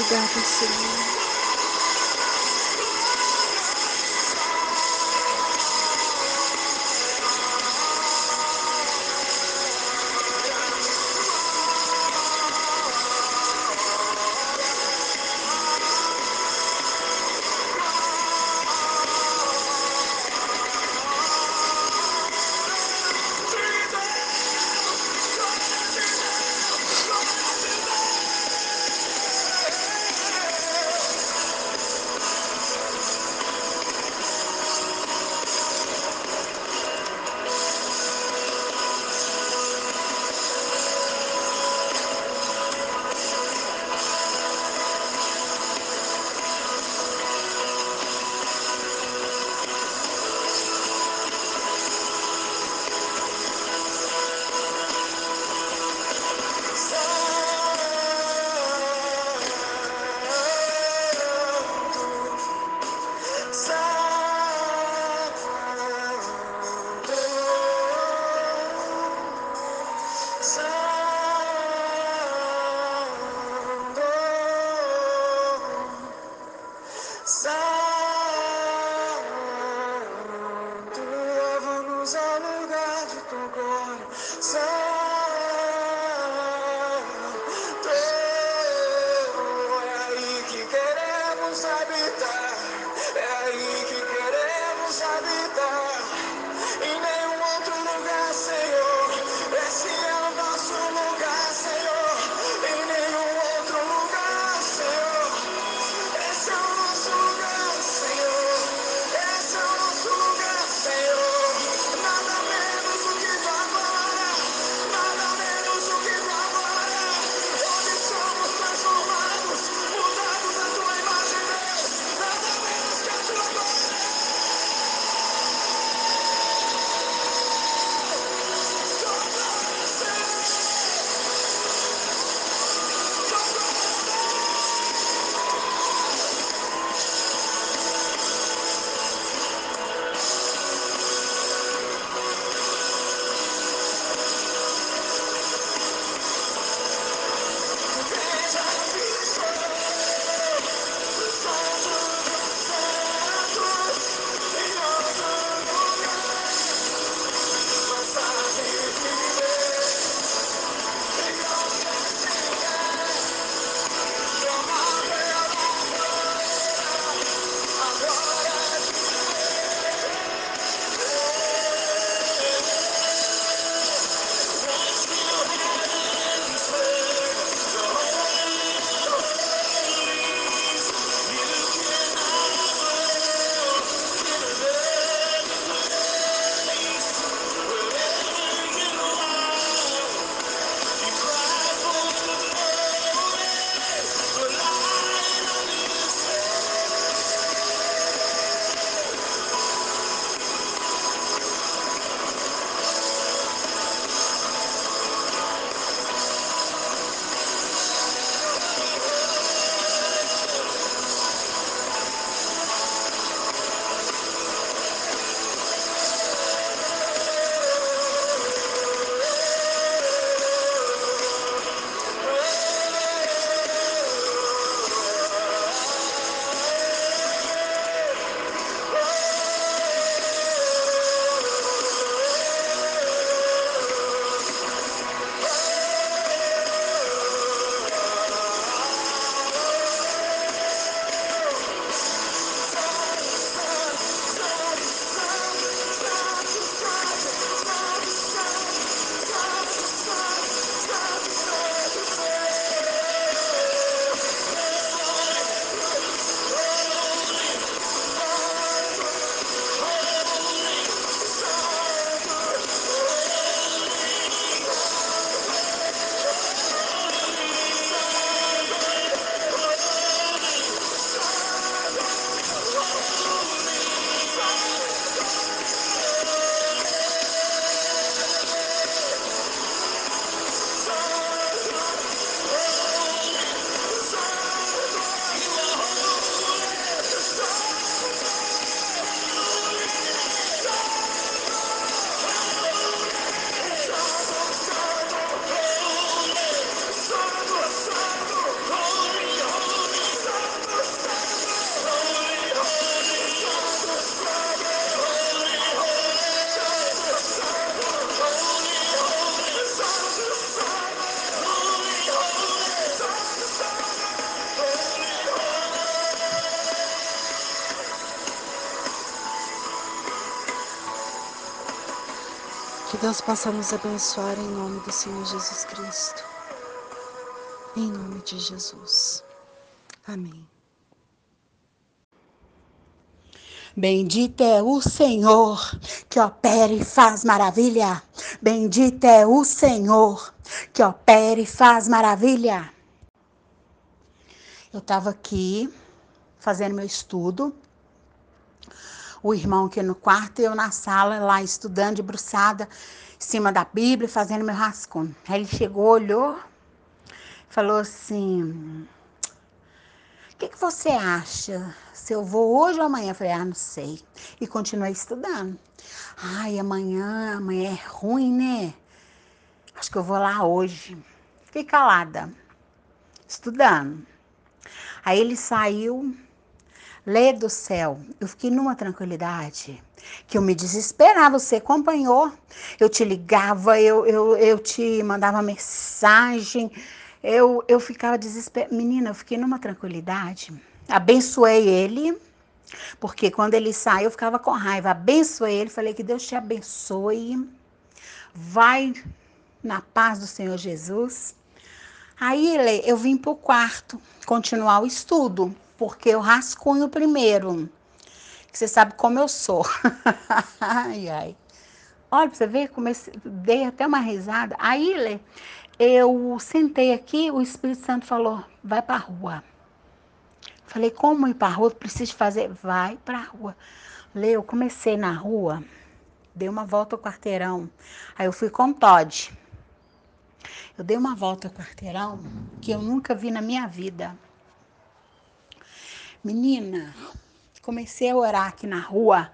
Obrigada, Senhor. Deus possa nos abençoar em nome do Senhor Jesus Cristo. Em nome de Jesus. Amém. Bendito é o Senhor que opera e faz maravilha. Bendito é o Senhor que opera e faz maravilha. Eu estava aqui fazendo meu estudo. O irmão aqui no quarto e eu na sala, lá estudando, debruçada, em cima da Bíblia, fazendo meu rascunho. Aí ele chegou, olhou, falou assim: O que, que você acha? Se eu vou hoje ou amanhã? Eu falei: Ah, não sei. E continuei estudando. Ai, amanhã, amanhã é ruim, né? Acho que eu vou lá hoje. Fiquei calada, estudando. Aí ele saiu, lê do céu. Eu fiquei numa tranquilidade que eu me desesperava. Você acompanhou? Eu te ligava, eu, eu, eu te mandava mensagem. Eu, eu ficava desesperada. Menina, eu fiquei numa tranquilidade. Abençoei ele, porque quando ele saiu, eu ficava com raiva. Abençoei ele, falei que Deus te abençoe. Vai na paz do Senhor Jesus. Aí eu vim para o quarto continuar o estudo, porque eu rascunho primeiro. Você sabe como eu sou. ai, ai. Olha, pra você ver, comecei, dei até uma risada. Aí, eu sentei aqui, o Espírito Santo falou: vai para a rua. Falei, como ir para a rua? Preciso fazer? Vai para a rua. Lê, eu comecei na rua, dei uma volta ao quarteirão. Aí eu fui com Todd. Eu dei uma volta ao quarteirão que eu nunca vi na minha vida. Menina, comecei a orar aqui na rua.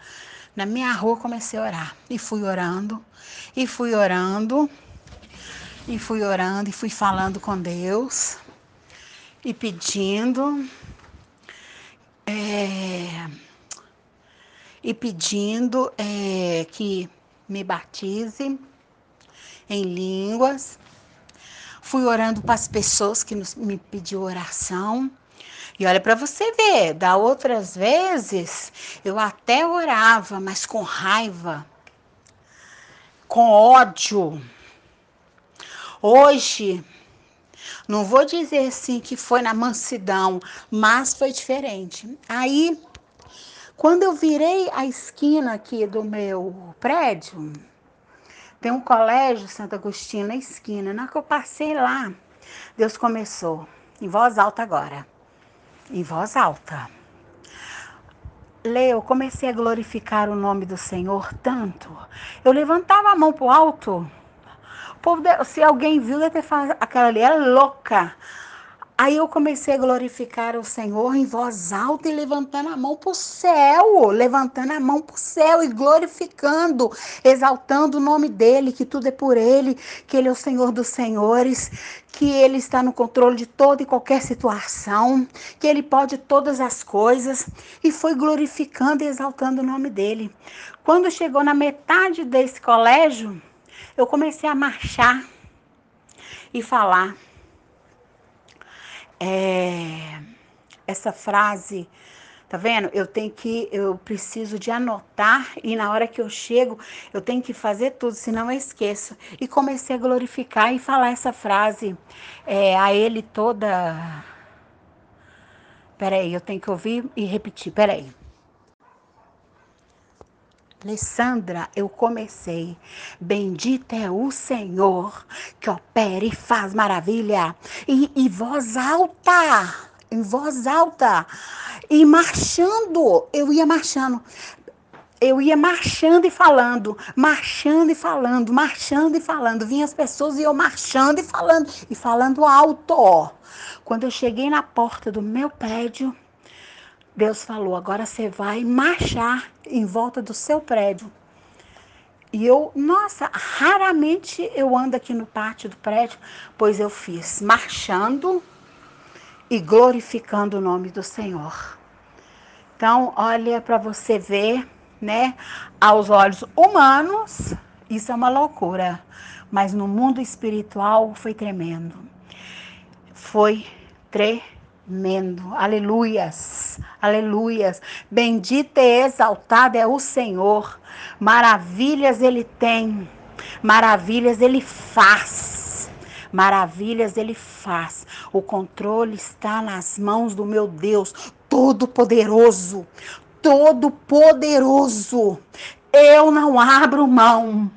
Na minha rua comecei a orar. E fui orando, e fui orando, e fui orando, e fui falando com Deus, e pedindo. É, e pedindo é, que me batize em línguas. Fui orando para as pessoas que nos, me pediu oração. E olha para você ver, da outras vezes eu até orava, mas com raiva, com ódio. Hoje, não vou dizer assim que foi na mansidão, mas foi diferente. Aí, quando eu virei a esquina aqui do meu prédio, tem um colégio Santo Agostinho na esquina. Na que eu passei lá, Deus começou, em voz alta agora. Em voz alta. Lê, eu comecei a glorificar o nome do Senhor tanto. Eu levantava a mão para o alto. Povo, se alguém viu, deve ter falado, aquela ali é louca. Aí eu comecei a glorificar o Senhor em voz alta e levantando a mão para o céu, levantando a mão para o céu e glorificando, exaltando o nome dele, que tudo é por ele, que ele é o Senhor dos senhores, que ele está no controle de toda e qualquer situação, que ele pode todas as coisas, e foi glorificando e exaltando o nome dele. Quando chegou na metade desse colégio, eu comecei a marchar e falar é, essa frase, tá vendo? Eu tenho que, eu preciso de anotar e na hora que eu chego, eu tenho que fazer tudo, senão eu esqueço. E comecei a glorificar e falar essa frase é, a ele toda. Peraí, eu tenho que ouvir e repetir, peraí. Alessandra, eu comecei. Bendito é o Senhor que opera e faz maravilha. E, e voz alta, em voz alta. E marchando, eu ia marchando. Eu ia marchando e falando, marchando e falando, marchando e falando. Vinha as pessoas e eu marchando e falando, e falando alto. Quando eu cheguei na porta do meu prédio, Deus falou: agora você vai marchar em volta do seu prédio. E eu, nossa, raramente eu ando aqui no pátio do prédio, pois eu fiz marchando e glorificando o nome do Senhor. Então, olha para você ver, né, aos olhos humanos, isso é uma loucura, mas no mundo espiritual foi tremendo. Foi tremendo tremendo. Aleluias, aleluias. Bendito e exaltado é o Senhor. Maravilhas ele tem. Maravilhas ele faz. Maravilhas ele faz. O controle está nas mãos do meu Deus Todo-Poderoso. Todo-Poderoso. Eu não abro mão.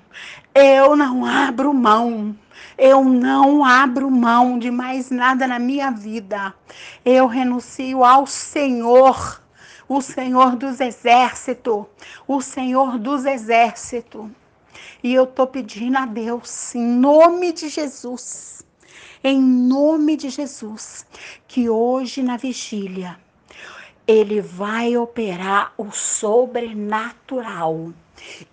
Eu não abro mão. Eu não abro mão de mais nada na minha vida. Eu renuncio ao Senhor, o Senhor dos exércitos, o Senhor dos exércitos. E eu tô pedindo a Deus, em nome de Jesus, em nome de Jesus, que hoje na vigília ele vai operar o sobrenatural.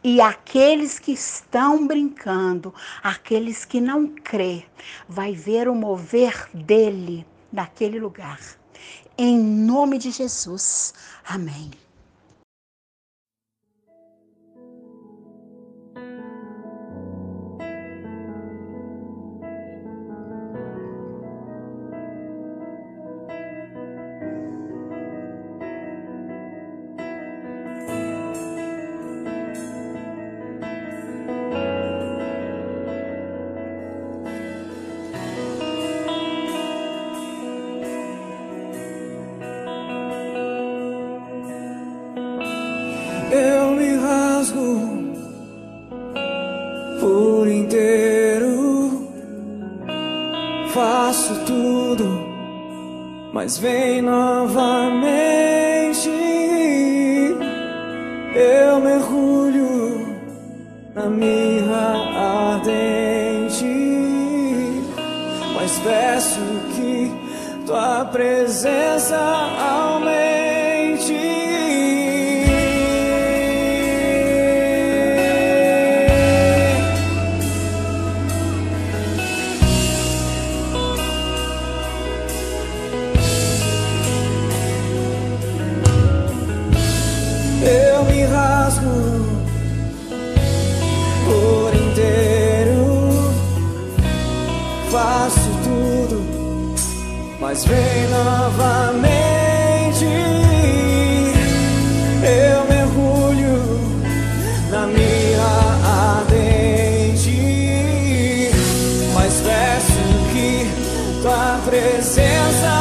E aqueles que estão brincando, aqueles que não crê, vai ver o mover dele naquele lugar. Em nome de Jesus. Amém. Mas vem novamente. Ardente, mas peço que tua presença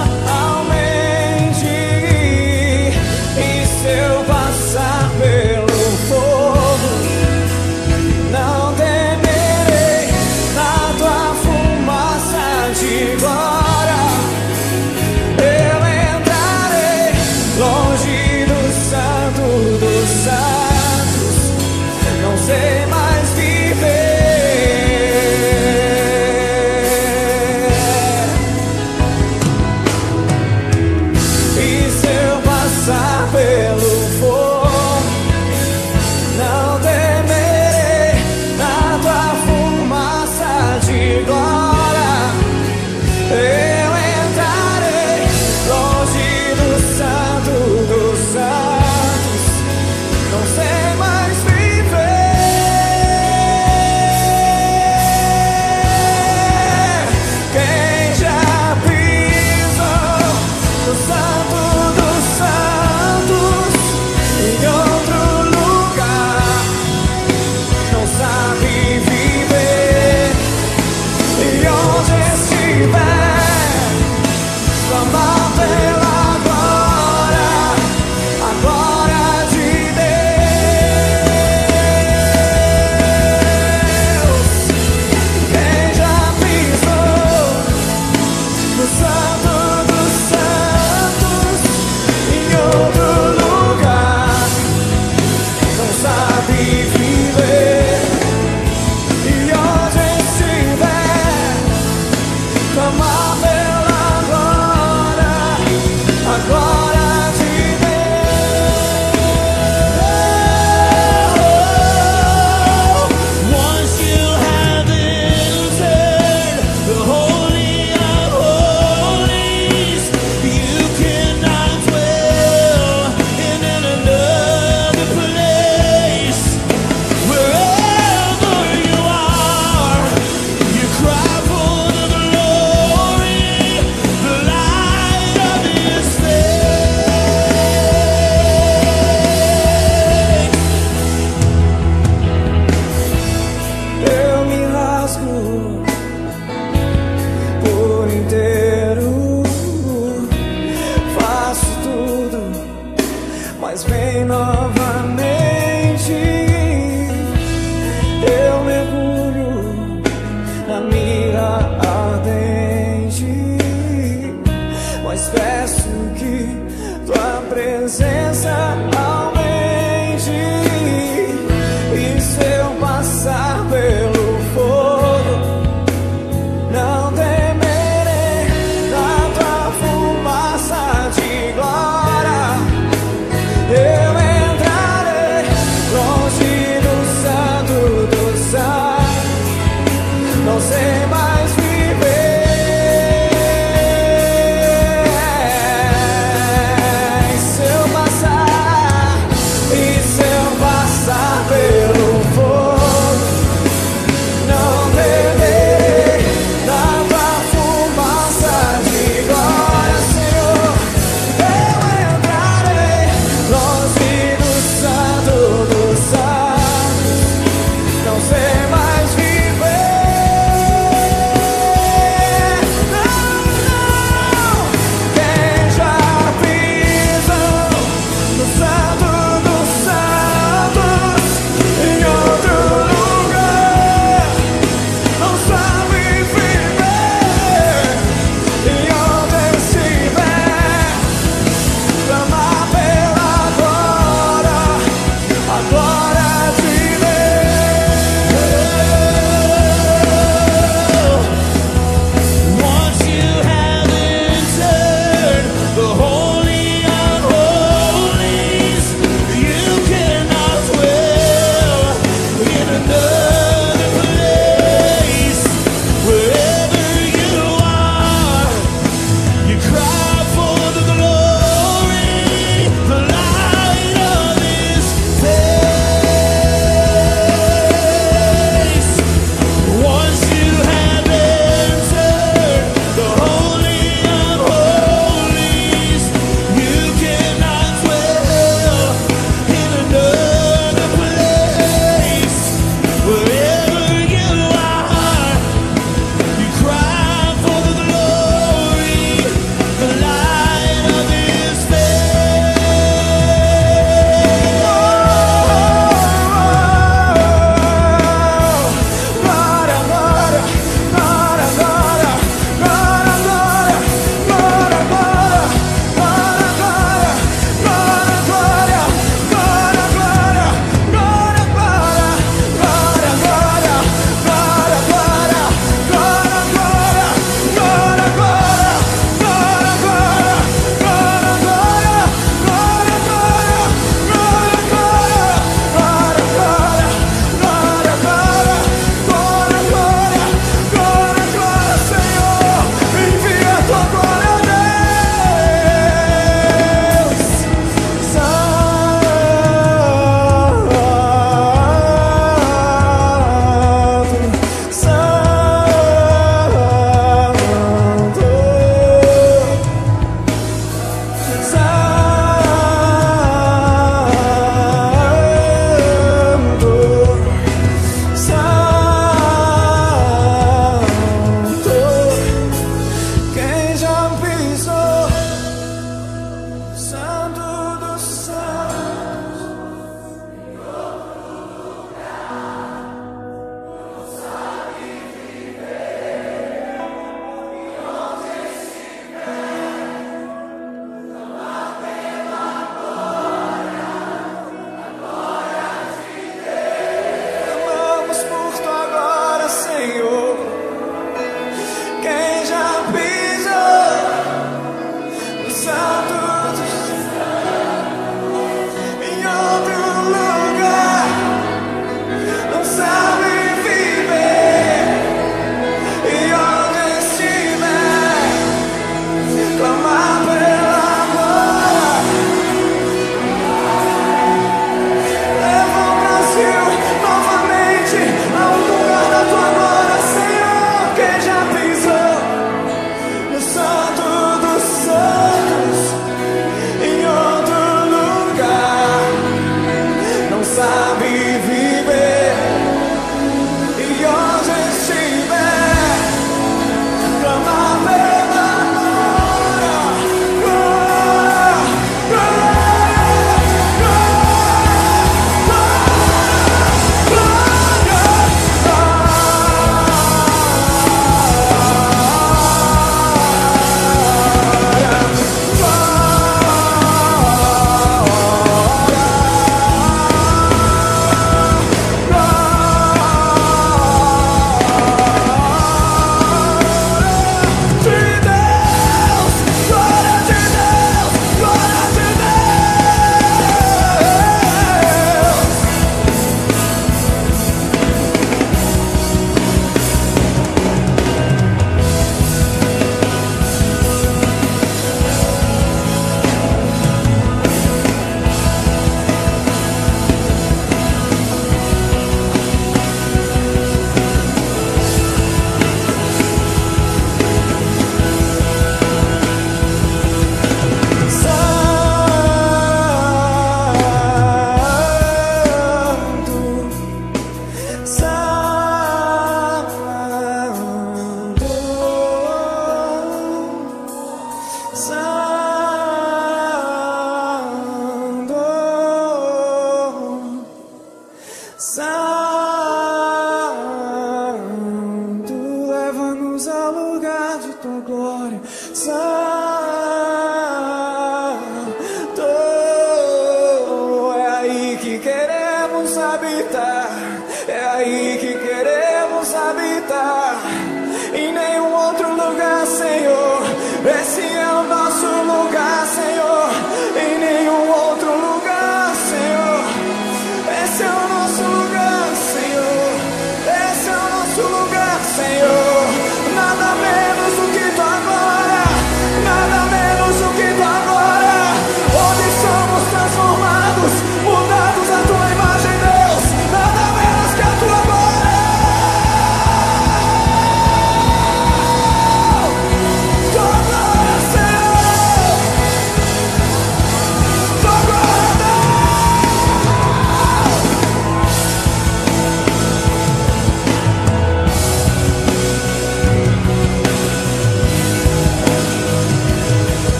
sun.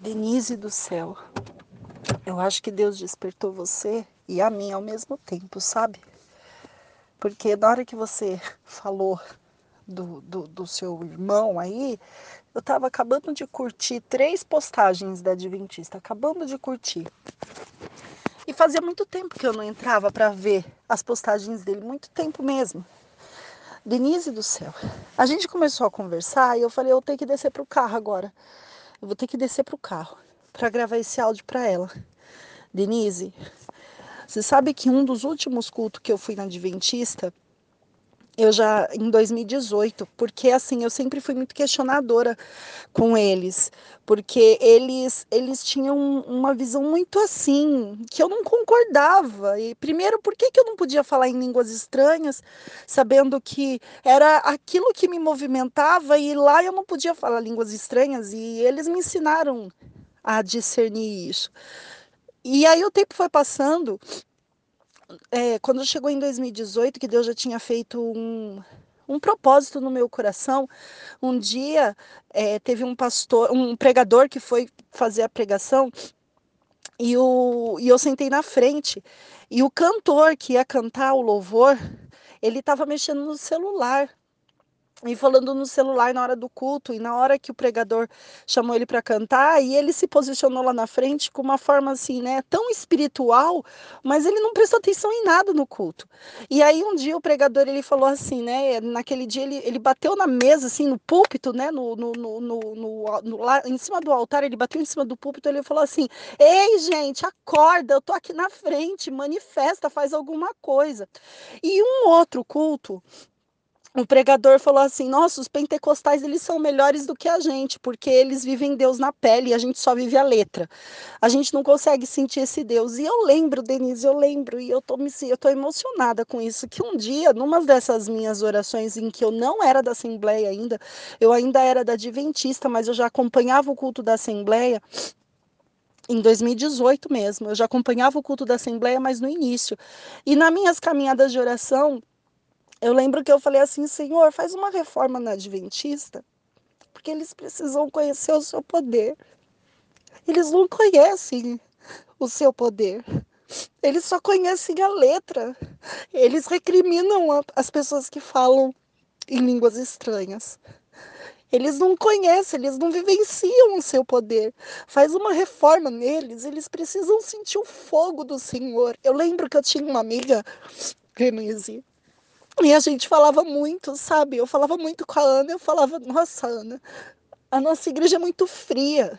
Denise do céu, eu acho que Deus despertou você e a mim ao mesmo tempo, sabe? Porque na hora que você falou do, do, do seu irmão aí, eu tava acabando de curtir três postagens da Adventista, acabando de curtir. E fazia muito tempo que eu não entrava para ver as postagens dele, muito tempo mesmo. Denise do céu, a gente começou a conversar e eu falei, eu tenho que descer pro carro agora. Eu vou ter que descer pro carro para gravar esse áudio para ela. Denise, você sabe que um dos últimos cultos que eu fui na Adventista, eu já em 2018, porque assim, eu sempre fui muito questionadora com eles, porque eles eles tinham uma visão muito assim, que eu não concordava. E primeiro, por que, que eu não podia falar em línguas estranhas, sabendo que era aquilo que me movimentava e lá eu não podia falar línguas estranhas e eles me ensinaram a discernir isso. E aí o tempo foi passando é, quando chegou em 2018, que Deus já tinha feito um, um propósito no meu coração, um dia é, teve um pastor, um pregador que foi fazer a pregação e, o, e eu sentei na frente e o cantor que ia cantar o louvor, ele estava mexendo no celular e falando no celular na hora do culto e na hora que o pregador chamou ele para cantar e ele se posicionou lá na frente com uma forma assim, né, tão espiritual, mas ele não prestou atenção em nada no culto. E aí um dia o pregador ele falou assim, né, naquele dia ele, ele bateu na mesa assim no púlpito, né, no, no, no, no, no, lá em cima do altar, ele bateu em cima do púlpito, ele falou assim: "Ei, gente, acorda, eu tô aqui na frente, manifesta, faz alguma coisa". E um outro culto o pregador falou assim: "Nossa, os pentecostais eles são melhores do que a gente, porque eles vivem Deus na pele e a gente só vive a letra. A gente não consegue sentir esse Deus". E eu lembro, Denise, eu lembro e eu tô me eu tô emocionada com isso que um dia, numa dessas minhas orações em que eu não era da assembleia ainda, eu ainda era da adventista, mas eu já acompanhava o culto da assembleia, em 2018 mesmo. Eu já acompanhava o culto da Assembleia, mas no início. E nas minhas caminhadas de oração, eu lembro que eu falei assim, Senhor, faz uma reforma na Adventista, porque eles precisam conhecer o seu poder. Eles não conhecem o seu poder. Eles só conhecem a letra. Eles recriminam as pessoas que falam em línguas estranhas. Eles não conhecem, eles não vivenciam o seu poder. Faz uma reforma neles, eles precisam sentir o fogo do Senhor. Eu lembro que eu tinha uma amiga, Renise, e a gente falava muito, sabe? Eu falava muito com a Ana, eu falava, nossa, Ana, a nossa igreja é muito fria,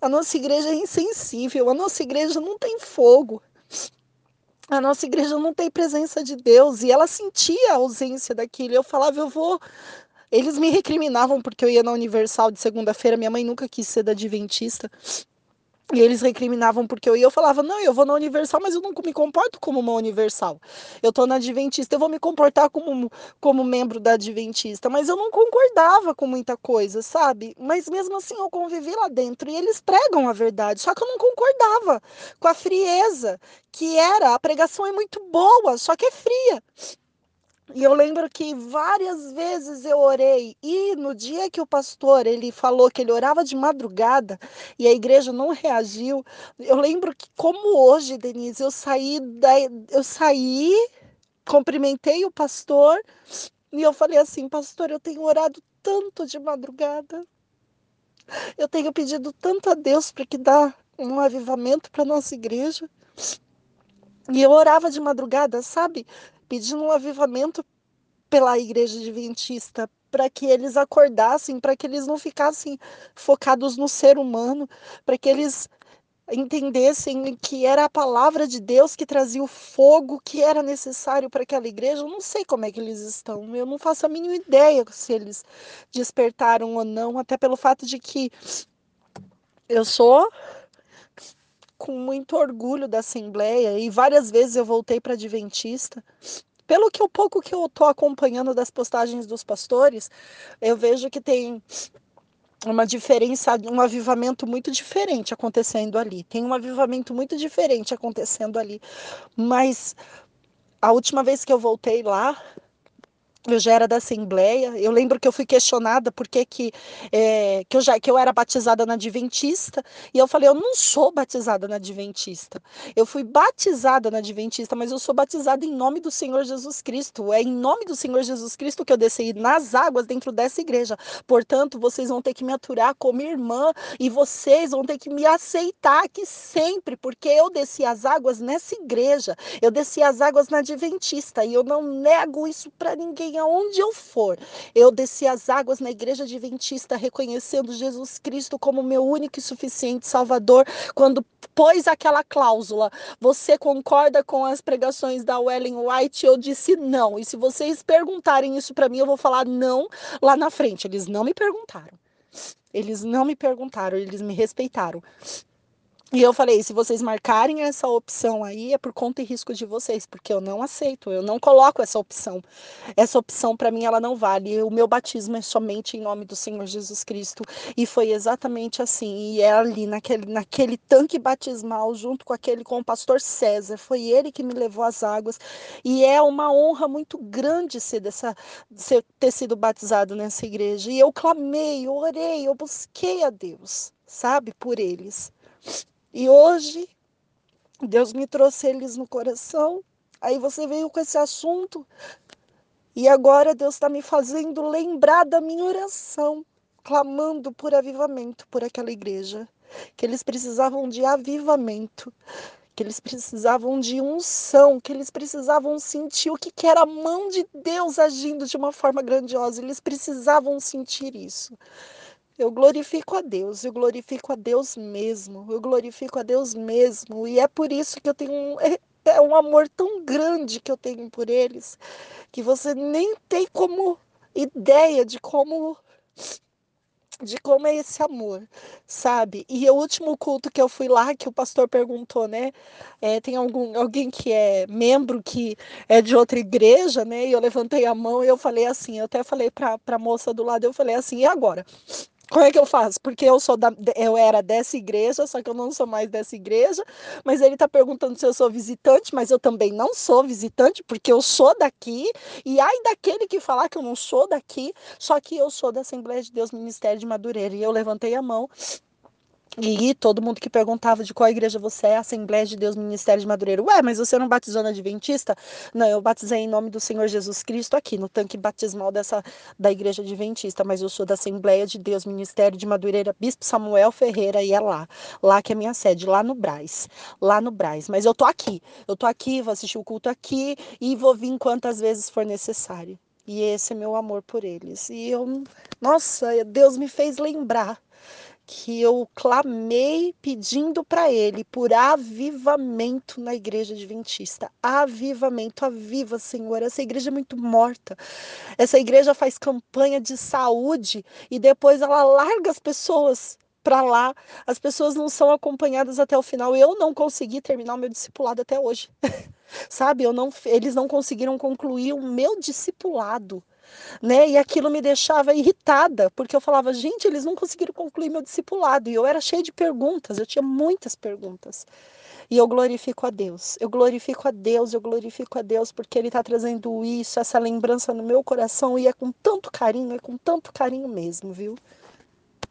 a nossa igreja é insensível, a nossa igreja não tem fogo, a nossa igreja não tem presença de Deus. E ela sentia a ausência daquilo. Eu falava, eu vou. Eles me recriminavam porque eu ia na Universal de segunda-feira, minha mãe nunca quis ser da Adventista. E eles recriminavam porque eu ia, eu falava, não, eu vou na Universal, mas eu não me comporto como uma Universal. Eu tô na Adventista, eu vou me comportar como, como membro da Adventista. Mas eu não concordava com muita coisa, sabe? Mas mesmo assim eu convivi lá dentro e eles pregam a verdade. Só que eu não concordava com a frieza que era. A pregação é muito boa, só que é fria. E eu lembro que várias vezes eu orei e no dia que o pastor ele falou que ele orava de madrugada e a igreja não reagiu, eu lembro que como hoje, Denise, eu saí da eu saí, cumprimentei o pastor e eu falei assim, pastor, eu tenho orado tanto de madrugada. Eu tenho pedido tanto a Deus para que dá um avivamento para nossa igreja. E eu orava de madrugada, sabe? Pedindo um avivamento pela igreja adventista, para que eles acordassem, para que eles não ficassem focados no ser humano, para que eles entendessem que era a palavra de Deus que trazia o fogo que era necessário para aquela igreja. Eu não sei como é que eles estão, eu não faço a mínima ideia se eles despertaram ou não, até pelo fato de que eu sou com muito orgulho da Assembleia e várias vezes eu voltei para Adventista. Pelo que o pouco que eu estou acompanhando das postagens dos pastores, eu vejo que tem uma diferença, um avivamento muito diferente acontecendo ali. Tem um avivamento muito diferente acontecendo ali. Mas a última vez que eu voltei lá, eu já era da Assembleia. Eu lembro que eu fui questionada por que, que, é, que, eu já, que eu era batizada na Adventista. E eu falei, eu não sou batizada na Adventista. Eu fui batizada na Adventista, mas eu sou batizada em nome do Senhor Jesus Cristo. É em nome do Senhor Jesus Cristo que eu desci nas águas dentro dessa igreja. Portanto, vocês vão ter que me aturar como irmã e vocês vão ter que me aceitar aqui sempre, porque eu desci as águas nessa igreja. Eu desci as águas na Adventista e eu não nego isso para ninguém aonde eu for. Eu desci as águas na igreja adventista, reconhecendo Jesus Cristo como meu único e suficiente Salvador, quando pôs aquela cláusula. Você concorda com as pregações da Ellen White? Eu disse não. E se vocês perguntarem isso para mim, eu vou falar não lá na frente. Eles não me perguntaram. Eles não me perguntaram, eles me respeitaram. E eu falei, se vocês marcarem essa opção aí, é por conta e risco de vocês, porque eu não aceito, eu não coloco essa opção. Essa opção para mim ela não vale. O meu batismo é somente em nome do Senhor Jesus Cristo e foi exatamente assim. E é ali naquele naquele tanque batismal junto com aquele com o pastor César, foi ele que me levou às águas e é uma honra muito grande ser dessa ser, ter sido batizado nessa igreja. E eu clamei, eu orei, eu busquei a Deus, sabe, por eles. E hoje, Deus me trouxe eles no coração. Aí você veio com esse assunto. E agora Deus está me fazendo lembrar da minha oração, clamando por avivamento por aquela igreja. Que eles precisavam de avivamento, que eles precisavam de unção, que eles precisavam sentir o que, que era a mão de Deus agindo de uma forma grandiosa. Eles precisavam sentir isso. Eu glorifico a Deus, eu glorifico a Deus mesmo, eu glorifico a Deus mesmo, e é por isso que eu tenho um, é, é um amor tão grande que eu tenho por eles, que você nem tem como ideia de como de como é esse amor, sabe? E o último culto que eu fui lá, que o pastor perguntou, né? É, tem algum, alguém que é membro que é de outra igreja, né? E eu levantei a mão e eu falei assim, eu até falei para a moça do lado, eu falei assim, e agora? Como é que eu faço? Porque eu sou da, eu era dessa igreja, só que eu não sou mais dessa igreja. Mas ele está perguntando se eu sou visitante, mas eu também não sou visitante, porque eu sou daqui. E ai daquele que falar que eu não sou daqui, só que eu sou da Assembleia de Deus Ministério de Madureira. E eu levantei a mão e todo mundo que perguntava de qual igreja você é, Assembleia de Deus Ministério de Madureira. Ué, mas você não batizou na Adventista? Não, eu batizei em nome do Senhor Jesus Cristo aqui, no tanque batismal dessa da igreja Adventista, mas eu sou da Assembleia de Deus Ministério de Madureira, Bispo Samuel Ferreira, e é lá. Lá que é minha sede, lá no Braz. Lá no Braz. Mas eu tô aqui. Eu tô aqui, vou assistir o culto aqui e vou vir quantas vezes for necessário. E esse é meu amor por eles. E eu, nossa, Deus me fez lembrar que eu clamei pedindo para ele por avivamento na igreja adventista. Avivamento, aviva, Senhor. Essa igreja é muito morta. Essa igreja faz campanha de saúde e depois ela larga as pessoas para lá. As pessoas não são acompanhadas até o final. Eu não consegui terminar o meu discipulado até hoje. Sabe? Eu não, eles não conseguiram concluir o meu discipulado né? E aquilo me deixava irritada, porque eu falava, gente, eles não conseguiram concluir meu discipulado. E eu era cheia de perguntas, eu tinha muitas perguntas. E eu glorifico a Deus, eu glorifico a Deus, eu glorifico a Deus, porque Ele está trazendo isso, essa lembrança no meu coração, e é com tanto carinho, é com tanto carinho mesmo, viu?